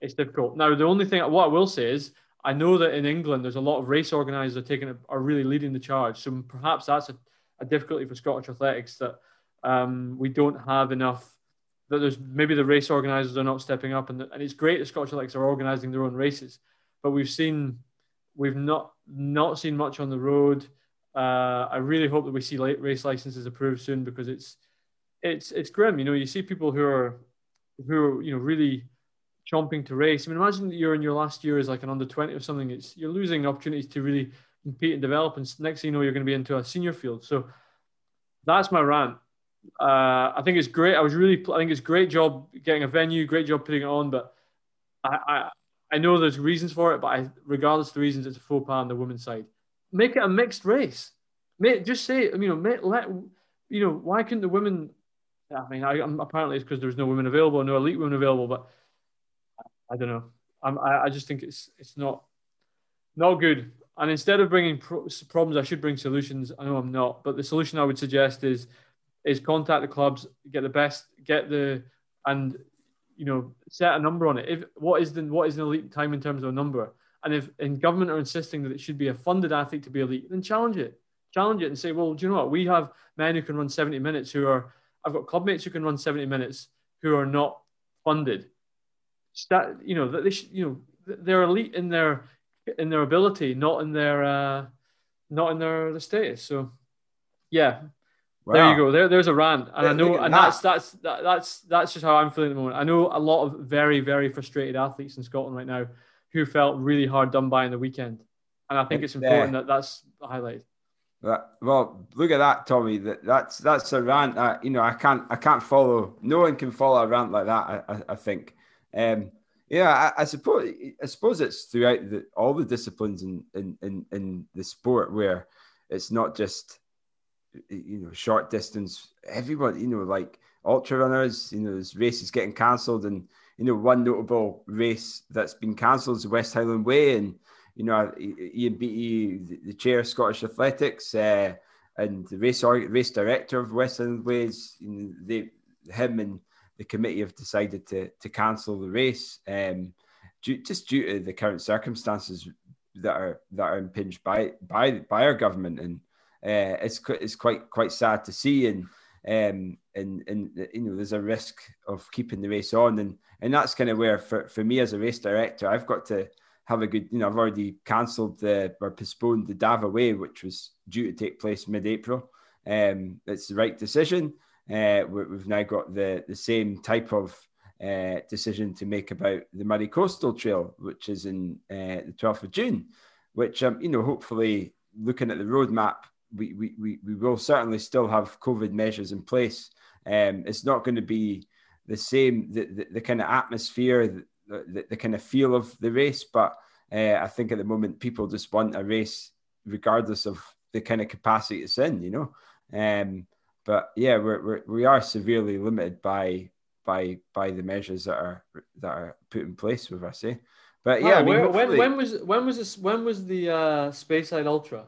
it's difficult. Now, the only thing what I will say is I know that in England there's a lot of race organisers are taking are really leading the charge. So perhaps that's a, a difficulty for Scottish athletics that um, we don't have enough. That there's maybe the race organisers are not stepping up, and, the, and it's great that Scottish athletics are organising their own races, but we've seen we've not not seen much on the road. Uh, I really hope that we see race licenses approved soon because it's it's it's grim. You know, you see people who are who are you know really chomping to race. I mean, imagine that you're in your last year as like an under twenty or something. It's you're losing opportunities to really compete and develop, and next thing you know, you're going to be into a senior field. So that's my rant. Uh, I think it's great. I was really, I think it's great job getting a venue, great job putting it on, but I, I, I know there's reasons for it, but I, regardless of the reasons, it's a faux pas on the women's side. Make it a mixed race. Make, just say, you know, make, let, you know, why couldn't the women I mean, I, apparently it's because there's no women available, no elite women available, but I don't know. I'm, I, I just think it's it's not not good. And instead of bringing pro- problems, I should bring solutions. I know I'm not, but the solution I would suggest is is contact the clubs, get the best, get the and you know set a number on it. If what is the what is an elite time in terms of a number? And if in government are insisting that it should be a funded athlete to be elite, then challenge it. Challenge it and say, well, do you know what? We have men who can run 70 minutes who are I've got club mates who can run 70 minutes who are not funded. That you know that they should, you know they're elite in their in their ability, not in their uh, not in their the status. So yeah, wow. there you go. There, there's a rant, and I know, and that. that's that's that, that's that's just how I'm feeling at the moment. I know a lot of very very frustrated athletes in Scotland right now who felt really hard done by in the weekend, and I think it's important that that's highlighted. Well, look at that, Tommy. That that's that's a rant that you know I can't I can't follow. No one can follow a rant like that. I, I, I think. Um, yeah, I, I, suppose I suppose it's throughout the, all the disciplines in, in in in the sport where it's not just you know short distance. Everyone, you know, like ultra runners, you know, there's races getting cancelled, and you know, one notable race that's been cancelled is the West Highland Way, and you know, Ian Beattie, the chair of Scottish Athletics, uh, and the race race director of West Highland Ways, you know, they, him and the committee have decided to to cancel the race, um, due, just due to the current circumstances that are that are impinged by by by our government, and uh, it's it's quite quite sad to see, and um, and and you know, there's a risk of keeping the race on, and and that's kind of where for for me as a race director, I've got to have a good, you know, I've already cancelled the or postponed the Dava Way, which was due to take place mid-April. Um, it's the right decision. Uh, we've now got the the same type of uh, decision to make about the Moray Coastal Trail, which is in uh, the 12th of June, which um, you know, hopefully, looking at the roadmap, we we we, we will certainly still have COVID measures in place. Um, it's not going to be the same the, the, the kind of atmosphere the, the kind of feel of the race. But uh, I think at the moment people just want a race regardless of the kind of capacity it's in, you know. Um, but yeah, we're, we're we are severely limited by by by the measures that are that are put in place with us. Eh? But yeah, oh, I mean, when, when was when was this when was the uh, Speyside Ultra?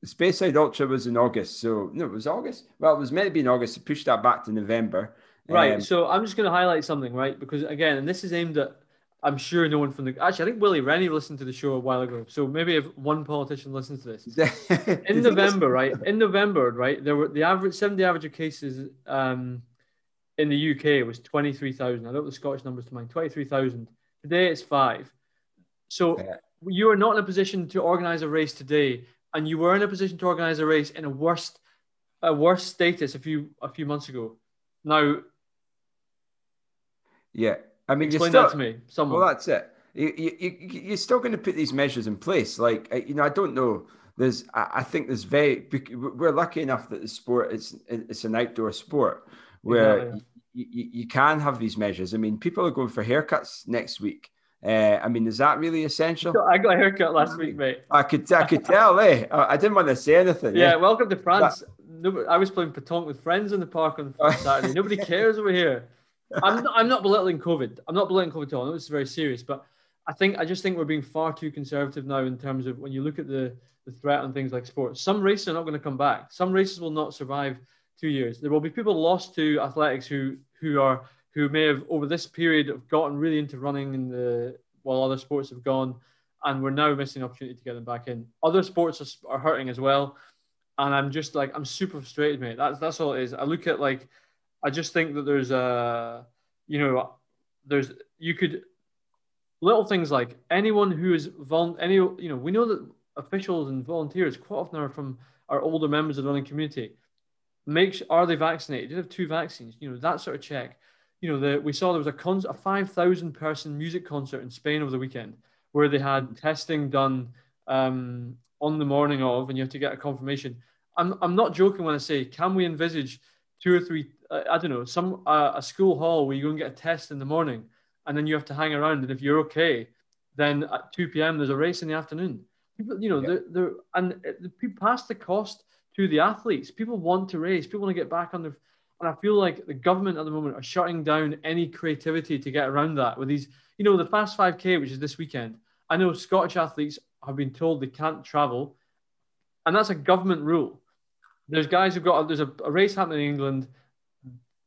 The Speyside Ultra was in August, so no, it was August. Well, it was meant to be in August. They pushed that back to November. Right. Um, so I'm just going to highlight something, right? Because again, and this is aimed at I'm sure no one from the actually I think Willie Rennie listened to the show a while ago. So maybe if one politician listens to this. in November, right? In November, right, there were the average 70 average of cases um, in the UK was 23,000. I don't the Scottish numbers to mind. 23,000. Today it's five. So yeah. you are not in a position to organize a race today, and you were in a position to organize a race in a worst a worse status a few a few months ago. Now yeah, I mean, explain still, that to me. Someone. Well, that's it. You, you, you're still going to put these measures in place. Like, you know, I don't know. There's, I think there's very. We're lucky enough that the sport is it's an outdoor sport where yeah. You, you, can have these measures. I mean, people are going for haircuts next week. Uh, I mean, is that really essential? I got a haircut last week, mate. I could, I could tell. Eh, I didn't want to say anything. Yeah, welcome to France. But, no, I was playing pétanque with friends in the park on Saturday. Nobody cares over here. I'm not, I'm not belittling COVID. I'm not belittling COVID at all. I know it's very serious, but I think I just think we're being far too conservative now in terms of when you look at the, the threat on things like sports. Some races are not going to come back. Some races will not survive two years. There will be people lost to athletics who who are who may have over this period have gotten really into running in the while other sports have gone, and we're now missing an opportunity to get them back in. Other sports are, hurting as well, and I'm just like I'm super frustrated, mate. That's that's all it is. I look at like I just think that there's a, you know, there's you could little things like anyone who is vol- any you know we know that officials and volunteers quite often are from our older members of the running community. Make are they vaccinated? Do they have two vaccines? You know that sort of check. You know the we saw there was a con- a five thousand person music concert in Spain over the weekend where they had testing done um, on the morning of, and you have to get a confirmation. I'm I'm not joking when I say can we envisage two or three uh, I don't know, some uh, a school hall where you go and get a test in the morning, and then you have to hang around, and if you're okay, then at 2 p.m. there's a race in the afternoon. People, you know, yeah. they're, they're and the people pass the cost to the athletes. People want to race. People want to get back on their. And I feel like the government at the moment are shutting down any creativity to get around that with these, you know, the Fast 5K, which is this weekend. I know Scottish athletes have been told they can't travel, and that's a government rule. There's guys who've got there's a, a race happening in England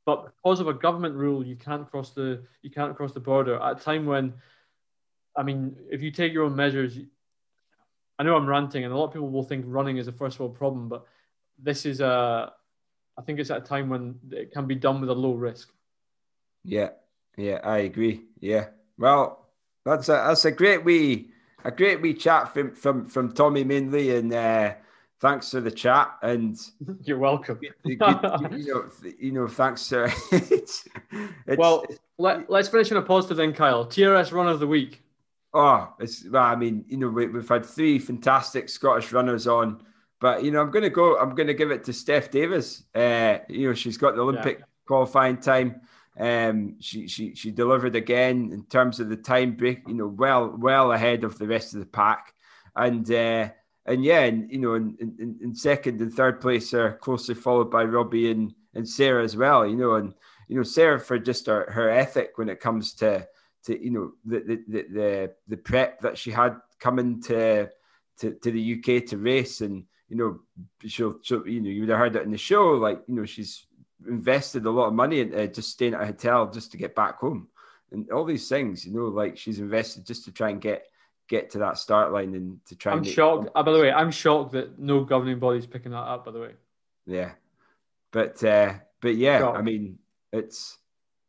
but because of a government rule, you can't cross the you can't cross the border at a time when, I mean, if you take your own measures, I know I'm ranting, and a lot of people will think running is a first world problem, but this is a, I think it's at a time when it can be done with a low risk. Yeah, yeah, I agree. Yeah, well, that's a that's a great wee a great wee chat from from from Tommy Mainley and. Uh, thanks for the chat and you're welcome good, you, know you know thanks sir it's, it's, well let, let's finish on a positive then kyle trs run of the week oh it's well i mean you know we, have had three fantastic scottish runners on but you know i'm going to go i'm going to give it to steph davis uh you know she's got the olympic yeah. qualifying time um she she she delivered again in terms of the time break you know well well ahead of the rest of the pack and uh and yeah, and you know, in, in, in, second and third place are closely followed by Robbie and, and Sarah as well. You know, and you know Sarah for just her, her ethic when it comes to to you know the the the the, the prep that she had coming to, to to the UK to race, and you know she'll, she'll you know you would have heard it in the show, like you know she's invested a lot of money into just staying at a hotel just to get back home, and all these things. You know, like she's invested just to try and get get to that start line and to try. I'm shocked. Uh, by the way, I'm shocked that no governing body is picking that up. By the way. Yeah, but uh, but yeah. I mean, it's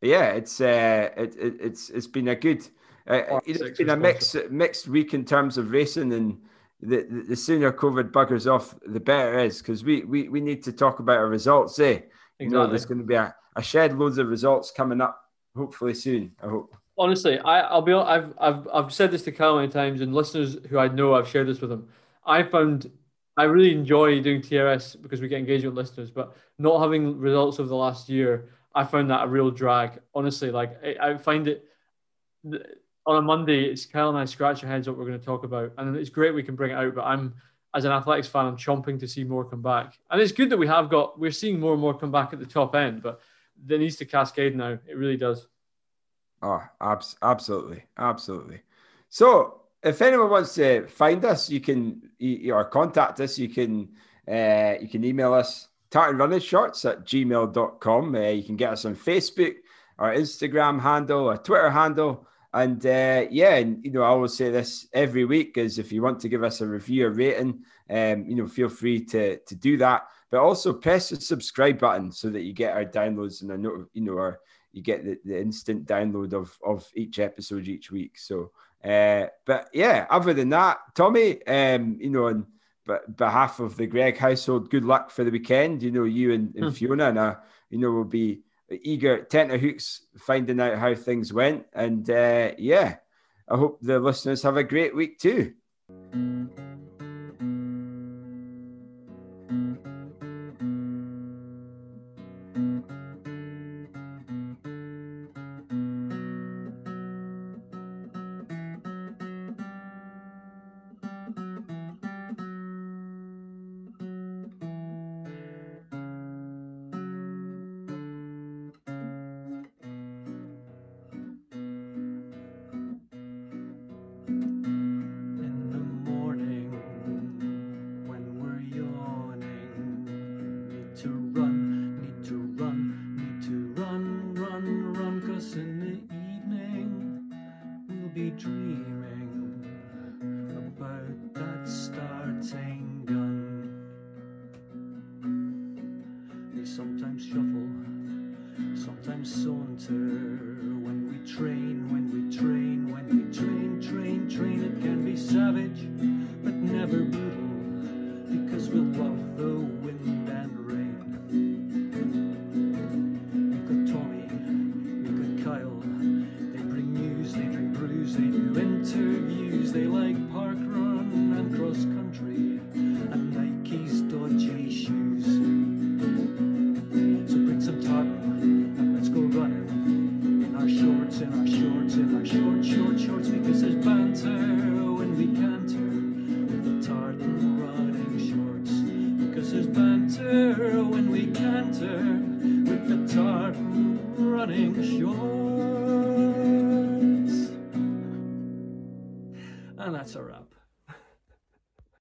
yeah, it's uh, it, it it's it's been a good. Uh, it's been a mixed mixed week in terms of racing, and the, the, sooner COVID buggers off, the better it is because we, we we need to talk about our results. Eh, exactly. you know, there's going to be a, a shed loads of results coming up, hopefully soon. I hope honestly, I, I'll be. I've, I've, I've said this to Kyle many times, and listeners who I know, I've shared this with them. I found I really enjoy doing TRS because we get engagement with listeners, but not having results of the last year, I found that a real drag. Honestly, like I, I find it. On a Monday, it's Kyle and I scratch our heads what we're going to talk about, and it's great we can bring it out. But I'm, as an athletics fan, I'm chomping to see more come back, and it's good that we have got we're seeing more and more come back at the top end, but that needs to cascade now. It really does. Oh, abs- absolutely, absolutely. So, if anyone wants to find us, you can or contact us. You can uh, you can email us tartan running shorts at gmail.com. Uh, you can get us on Facebook, our Instagram handle, our Twitter handle. And uh, yeah, and you know, I always say this every week is if you want to give us a review or rating, um, you know, feel free to to do that. But also press the subscribe button so that you get our downloads and a note, you know, our you get the, the instant download of of each episode each week. So, uh, but yeah, other than that, Tommy, um, you know, on behalf of the Gregg household, good luck for the weekend. You know, you and, and hmm. Fiona, and uh, you know, will be eager tenterhooks finding out how things went. And uh, yeah, I hope the listeners have a great week too.